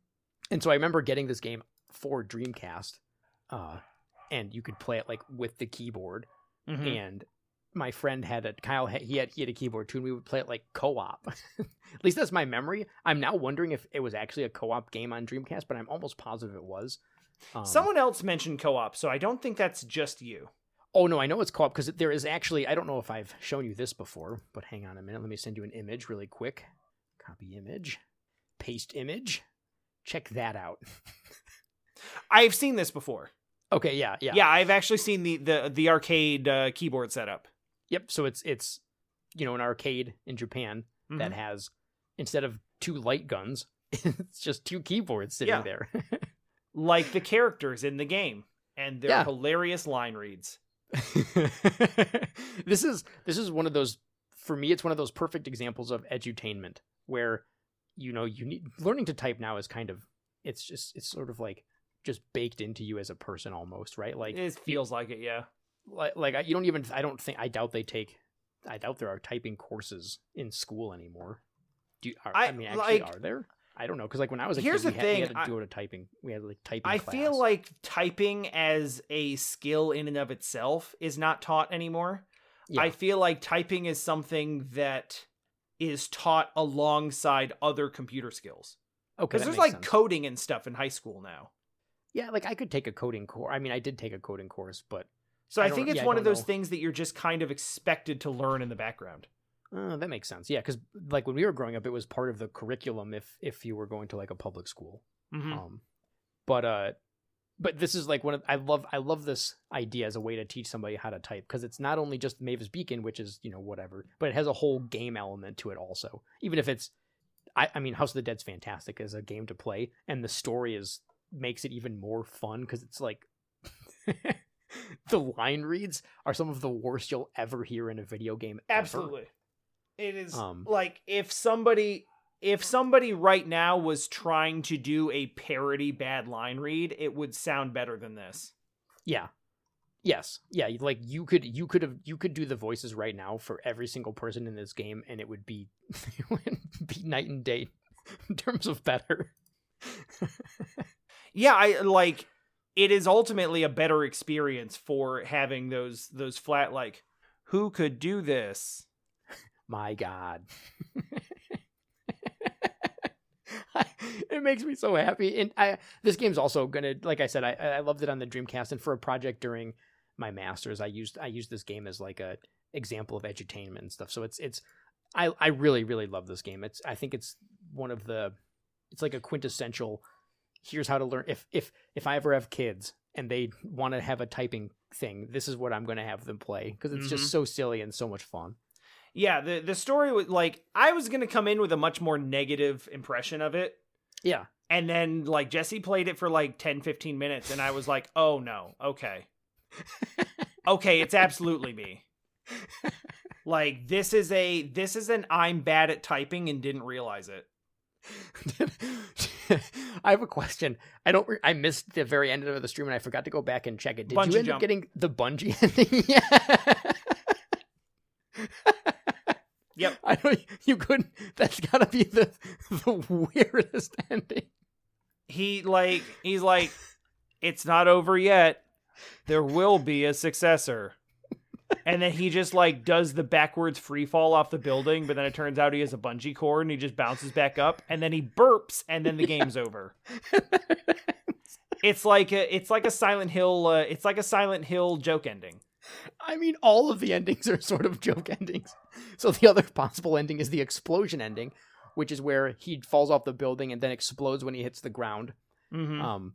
And so I remember getting this game for Dreamcast, uh, and you could play it like with the keyboard. Mm-hmm. And my friend had a Kyle. He had he had a keyboard too, and we would play it like co-op. At least that's my memory. I'm now wondering if it was actually a co-op game on Dreamcast, but I'm almost positive it was. Um, Someone else mentioned co-op, so I don't think that's just you. Oh no, I know it's co-op because there is actually. I don't know if I've shown you this before, but hang on a minute. Let me send you an image really quick. Copy image, paste image. Check that out. I've seen this before. Okay, yeah, yeah, yeah. I've actually seen the the the arcade uh, keyboard setup. Yep. So it's it's you know an arcade in Japan mm-hmm. that has instead of two light guns, it's just two keyboards sitting yeah. there, like the characters in the game and their yeah. hilarious line reads. this is this is one of those for me. It's one of those perfect examples of edutainment where you know you need learning to type now is kind of it's just it's sort of like just baked into you as a person almost right like it feels like it yeah like like you don't even I don't think I doubt they take I doubt there are typing courses in school anymore. Do you, are, I, I, mean actually like, are there? I don't know because like when I was a here's kid, the we, thing, had, we had to do it a typing. We had like typing. I class. feel like typing as a skill in and of itself is not taught anymore. Yeah. I feel like typing is something that is taught alongside other computer skills. Okay, because there's like sense. coding and stuff in high school now. Yeah, like I could take a coding course. I mean, I did take a coding course, but so I, I think it's yeah, one of those know. things that you're just kind of expected to learn in the background. Uh, that makes sense. Yeah, because like when we were growing up, it was part of the curriculum if if you were going to like a public school. Mm-hmm. Um, but uh, but this is like one of I love I love this idea as a way to teach somebody how to type because it's not only just Mavis Beacon, which is you know whatever, but it has a whole game element to it also. Even if it's, I, I mean, House of the Dead's fantastic as a game to play, and the story is makes it even more fun because it's like the line reads are some of the worst you'll ever hear in a video game. Ever. Absolutely. It is um, like if somebody if somebody right now was trying to do a parody bad line read, it would sound better than this. Yeah. Yes. Yeah, like you could you could have you could do the voices right now for every single person in this game and it would be it would be night and day in terms of better. yeah, I like it is ultimately a better experience for having those those flat like who could do this? My god. It makes me so happy and i this game's also gonna like i said i i loved it on the dreamcast and for a project during my masters i used i used this game as like a example of edutainment and stuff so it's it's i i really really love this game. It's i think it's one of the it's like a quintessential here's how to learn if if if I ever have kids and they want to have a typing thing, this is what I'm going to have them play because it's Mhm. just so silly and so much fun. Yeah, the the story was like I was gonna come in with a much more negative impression of it. Yeah. And then like Jesse played it for like 10, 15 minutes, and I was like, oh no, okay. okay, it's absolutely me. Like this is a this is an I'm bad at typing and didn't realize it. I have a question. I don't. Re- I missed the very end of the stream and I forgot to go back and check it. Did Bungee you end jump. up getting the bungee ending? yeah. Yep. I don't. You couldn't. That's got to be the the weirdest ending. He like he's like, it's not over yet. There will be a successor. And then he just like does the backwards free fall off the building, but then it turns out he has a bungee cord and he just bounces back up and then he burps and then the game's over. It's like a it's like a Silent Hill uh, it's like a Silent Hill joke ending. I mean, all of the endings are sort of joke endings. So the other possible ending is the explosion ending, which is where he falls off the building and then explodes when he hits the ground. Mhm. Um,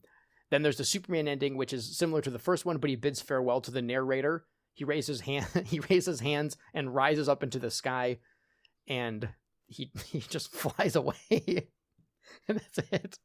then there's the Superman ending, which is similar to the first one, but he bids farewell to the narrator. He raises hand, he raises hands and rises up into the sky, and he he just flies away, and that's it.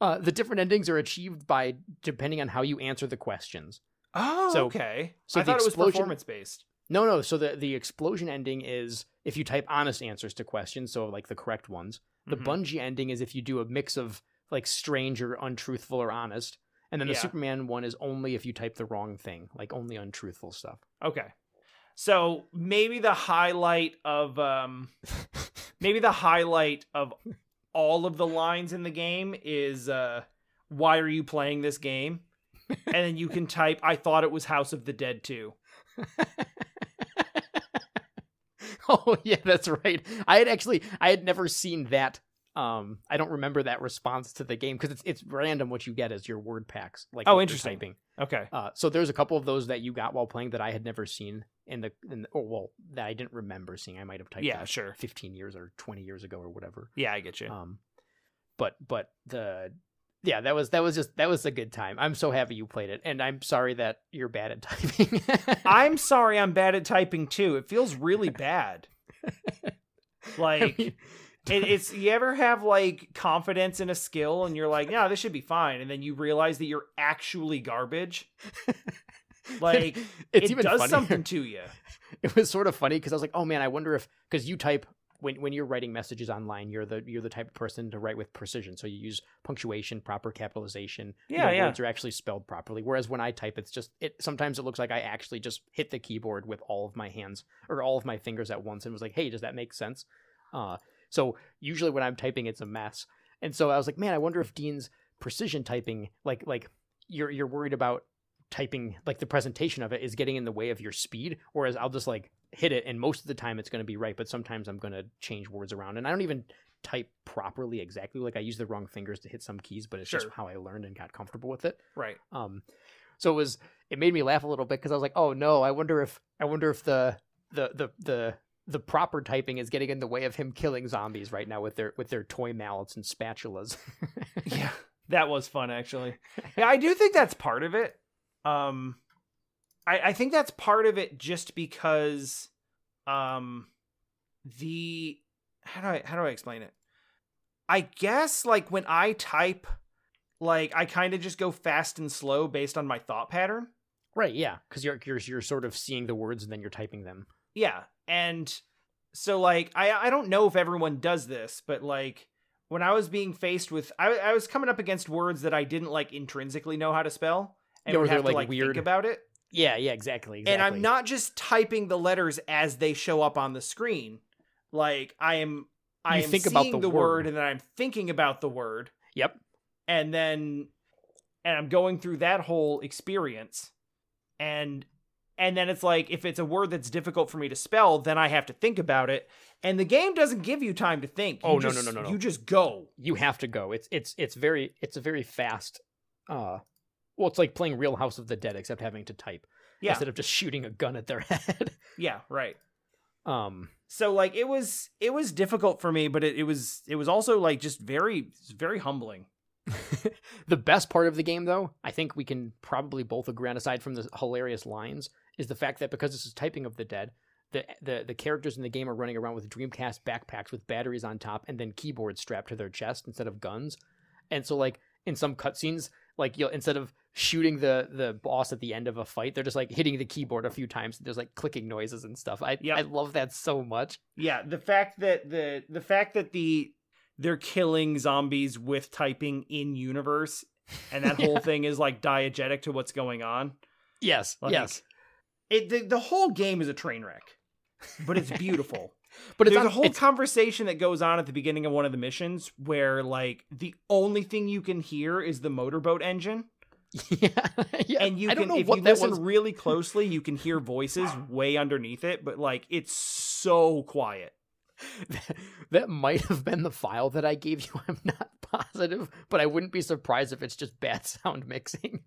Uh, the different endings are achieved by depending on how you answer the questions. Oh, So- okay. so I thought it was explosion- performance based. No, no. So the the explosion ending is if you type honest answers to questions, so like the correct ones. The Mhm. bungee ending is if you do a mix of like strange or untruthful or honest. And then the Yeah. Superman one is only if you type the wrong thing, like only untruthful stuff. Okay. So maybe the highlight of um maybe the highlight of all of the lines in the game is uh why are you playing this game? And then you can type I thought it was House of the Dead 2. oh yeah, that's right. I had actually I had never seen that. Um, I don't remember that response to the game because it's it's random what you get as your word packs. Like Oh, interesting. Typing. Okay. Uh, so there's a couple of those that you got while playing that I had never seen in the, in the oh well that I didn't remember seeing. I might have typed Yeah, sure. 15 years or 20 years ago or whatever. Yeah, I get you. Um, but but the yeah that was that was just that was a good time. I'm so happy you played it, and I'm sorry that you're bad at typing. I'm sorry I'm bad at typing too. It feels really bad. Like I mean, it, it's you ever have like confidence in a skill and you're like, yeah, this should be fine, and then you realize that you're actually garbage. Like it's it even does funnier. something to you. it was sort of funny because I was like, oh man, I wonder if because you type when when you're writing messages online, you're the you're the type of person to write with precision. So you use punctuation, proper capitalization. you Yeah, know, yeah. Words are actually spelled properly. Whereas when I type, it's just it. Sometimes it looks like I actually just hit the keyboard with all of my hands or all of my fingers at once, and was like, hey, does that make sense? Uh, so usually when I'm typing, it's a mess. And so I was like, man, I wonder if Dean's precision typing, like like you're you're worried about typing like the presentation of it is getting in the way of your speed whereas i'll just like hit it and most of the time it's going to be right but sometimes i'm going to change words around and i don't even type properly exactly like i use the wrong fingers to hit some keys but it's Sure. just how i learned and got comfortable with it Right. um so it was it made me laugh a little bit because i was like oh no i wonder if i wonder if the the the the the proper typing is getting in the way of him killing zombies right now with their with their toy mallets and spatulas Yeah. That was fun actually. Yeah, I do think that's part of it. Um I, I think that's part of it just because um the how do I how do I explain it? I guess like when I type like I kind of just go fast and slow based on my thought pattern. right yeah because you're, you're you're sort of seeing the words and then you're typing them Yeah, and so like I I don't know if everyone does this, but like when I was being faced with I I was coming up against words that I didn't like intrinsically know how to spell and Yeah, would have to like, like weird. think about it. Yeah, yeah, exactly, exactly. And I'm not just typing the letters as they show up on the screen. Like I am I You am think seeing about the the, word. word and then I'm thinking about the word Yep. and then and I'm going through that whole experience and and then it's like if it's a word that's difficult for me to spell then I have to think about it and the game doesn't give you time to think Oh, You no, no, no, no, no. you just go You have to go. It's it's it's very it's a very fast. uh Well, it's like playing Real House of the Dead, except having to type yeah instead of just shooting a gun at their head. yeah right um, so like it was it was difficult for me, but it, it was it was also like just very very humbling. the best part of the game, though, I think we can probably both agree on, aside from the hilarious lines, is the fact that because this is typing of the dead, the, the the characters in the game are running around with Dreamcast backpacks with batteries on top and then keyboards strapped to their chest instead of guns. And so, like in some cutscenes, like you'll instead of shooting the the boss at the end of a fight, they're just like hitting the keyboard a few times. There's like clicking noises and stuff. I Yep. I love that so much. Yeah, the fact that the the fact that the they're killing zombies with typing in universe and that whole Yeah. thing is like diegetic to what's going on. Yes, Like, yes. It the, the whole game is a train wreck. But it's beautiful. But it's There's on, a whole it's- conversation that goes on at the beginning of one of the missions where like the only thing you can hear is the motorboat engine. yeah, yeah. and you I can if you listen was. really closely you can hear voices way underneath it but like it's so quiet that might have been the file that I gave you. I'm not positive, but I wouldn't be surprised if it's just bad sound mixing.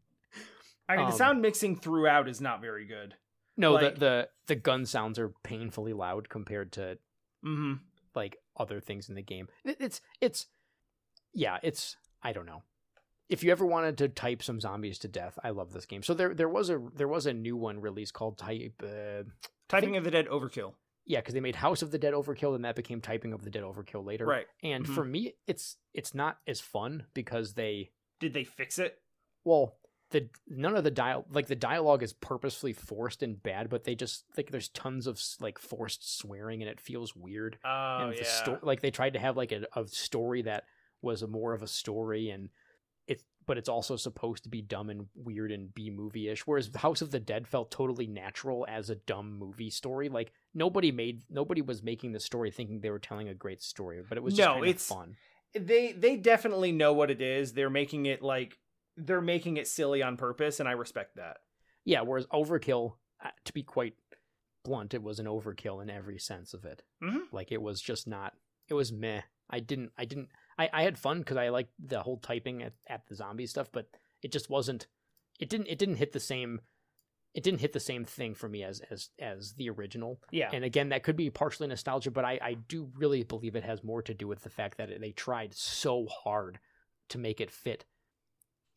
i mean Um, the sound mixing throughout is not very good No, Like- the, the the gun sounds are painfully loud compared to mm-hmm like other things in the game. It, it's it's yeah, it's I don't know. If you ever wanted to type some zombies to death, I love this game. So there there was a there was a new one released called Type uh, typing think- of the dead overkill yeah, because they made House of the Dead Overkill and that became Typing of the Dead Overkill later. right And Mhm. for me, it's it's not as fun because they did they fix it well the none of the dial like the dialogue is purposefully forced and bad, but they just like there's tons of like forced swearing and it feels weird. oh and yeah the sto- like they tried to have like a, a story that was a more of a story and it's but it's also supposed to be dumb and weird and B movie ish. Whereas House of the Dead felt totally natural as a dumb movie story. Like nobody made nobody was making the story thinking they were telling a great story, but it was just No, it's- fun. they they definitely know what it is they're making it like they're making it silly on purpose and i respect that Yeah, whereas Overkill, uh, to be quite blunt, it was an overkill in every sense of it. Mhm. Like it was just not. It was meh. I didn't. I didn't. I, I had fun because I liked the whole typing at, at the zombie stuff, but it just wasn't. It didn't. It didn't hit the same. It didn't hit the same thing for me as as as the original. yeah And again, that could be partially nostalgia, but I I do really believe it has more to do with the fact that they tried so hard to make it fit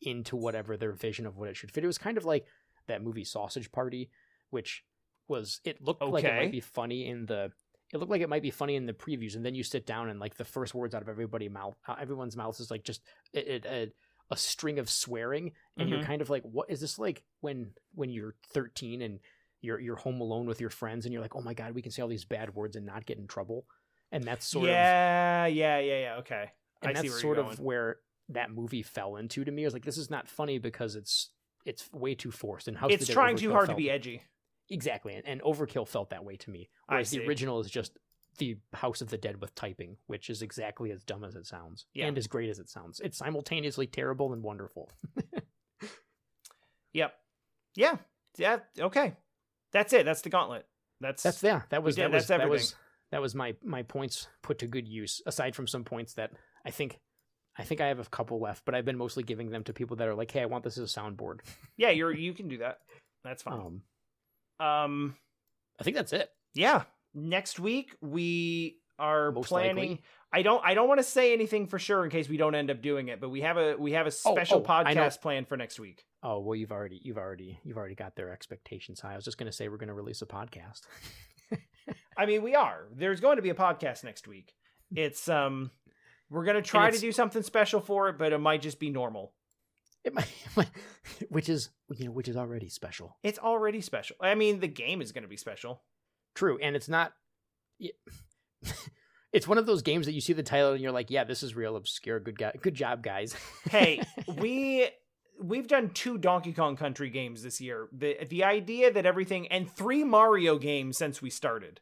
into whatever their vision of what it should fit. It was kind of like that movie Sausage Party, which was it looked like it might be funny in the it looked like it might be funny in the previews, and then you sit down and like the first words out of everybody mouth, uh, everyone's mouth is like just it, it, a, a string of swearing, and you're Mhm. kind of like, what is this like when when you're 13 and you're you're home alone with your friends, and you're like, oh my god, we can say all these bad words and not get in trouble, and that's sort of yeah yeah yeah yeah okay and i that's see where sort you're of going where that movie fell into to me. I was like, this is not funny because it's it's way too forced. And House it's trying too hard to be edgy exactly, and, and Overkill felt that way to me. Whereas the original is just the House of the Dead with typing, which is exactly as dumb as it sounds Yeah. and as great as it sounds. It's simultaneously terrible and wonderful. Yep. Yeah. Yeah. Okay. That's it. That's the gauntlet. That's That's yeah. That was did- that was that's that everything. was that was my my points put to good use. Aside from some points that I think. I think I have a couple left, but I've been mostly giving them to people that are like, "Hey, I want this as a soundboard." yeah. You're you can do that. That's fine. Um, Um. I think that's it. Yeah. Next week we are Most planning. likely. I don't. I don't want to say anything for sure in case we don't end up doing it. But we have a we have a Oh, special oh, know. podcast planned for next week. Oh well, you've already you've already you've already got their expectations high. I was just gonna say we're gonna release a podcast. I mean, we are. There's going to be a podcast next week. It's um. We're gonna try to do something special for it, but it might just be normal. It might, it might- which is you know which is already special. It's already special. I mean, the game is gonna be special. True, and it's not. It's one of those games that you see the title and you're like, yeah, this is real obscure. Good guy, good job, guys. hey we we've done two donkey kong country games this year the the idea that everything and three mario games since we started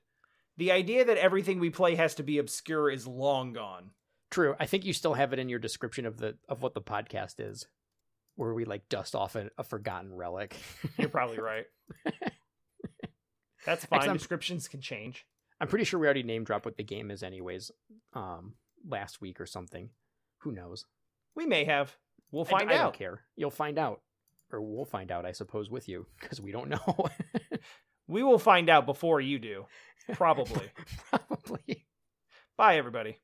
the idea that everything we play has to be obscure is long gone True, I think you still have it in your description of the of what the podcast is, where we like dust off a, a forgotten relic. you're probably right that's fine descriptions can change I'm pretty sure we already name dropped what the game is, anyways. Um, last week or something. Who knows? we may have we'll find I, out don't care. You'll find out, or we'll find out, I suppose, with you because we don't know. We will find out before you do. Probably. Probably. Bye, everybody.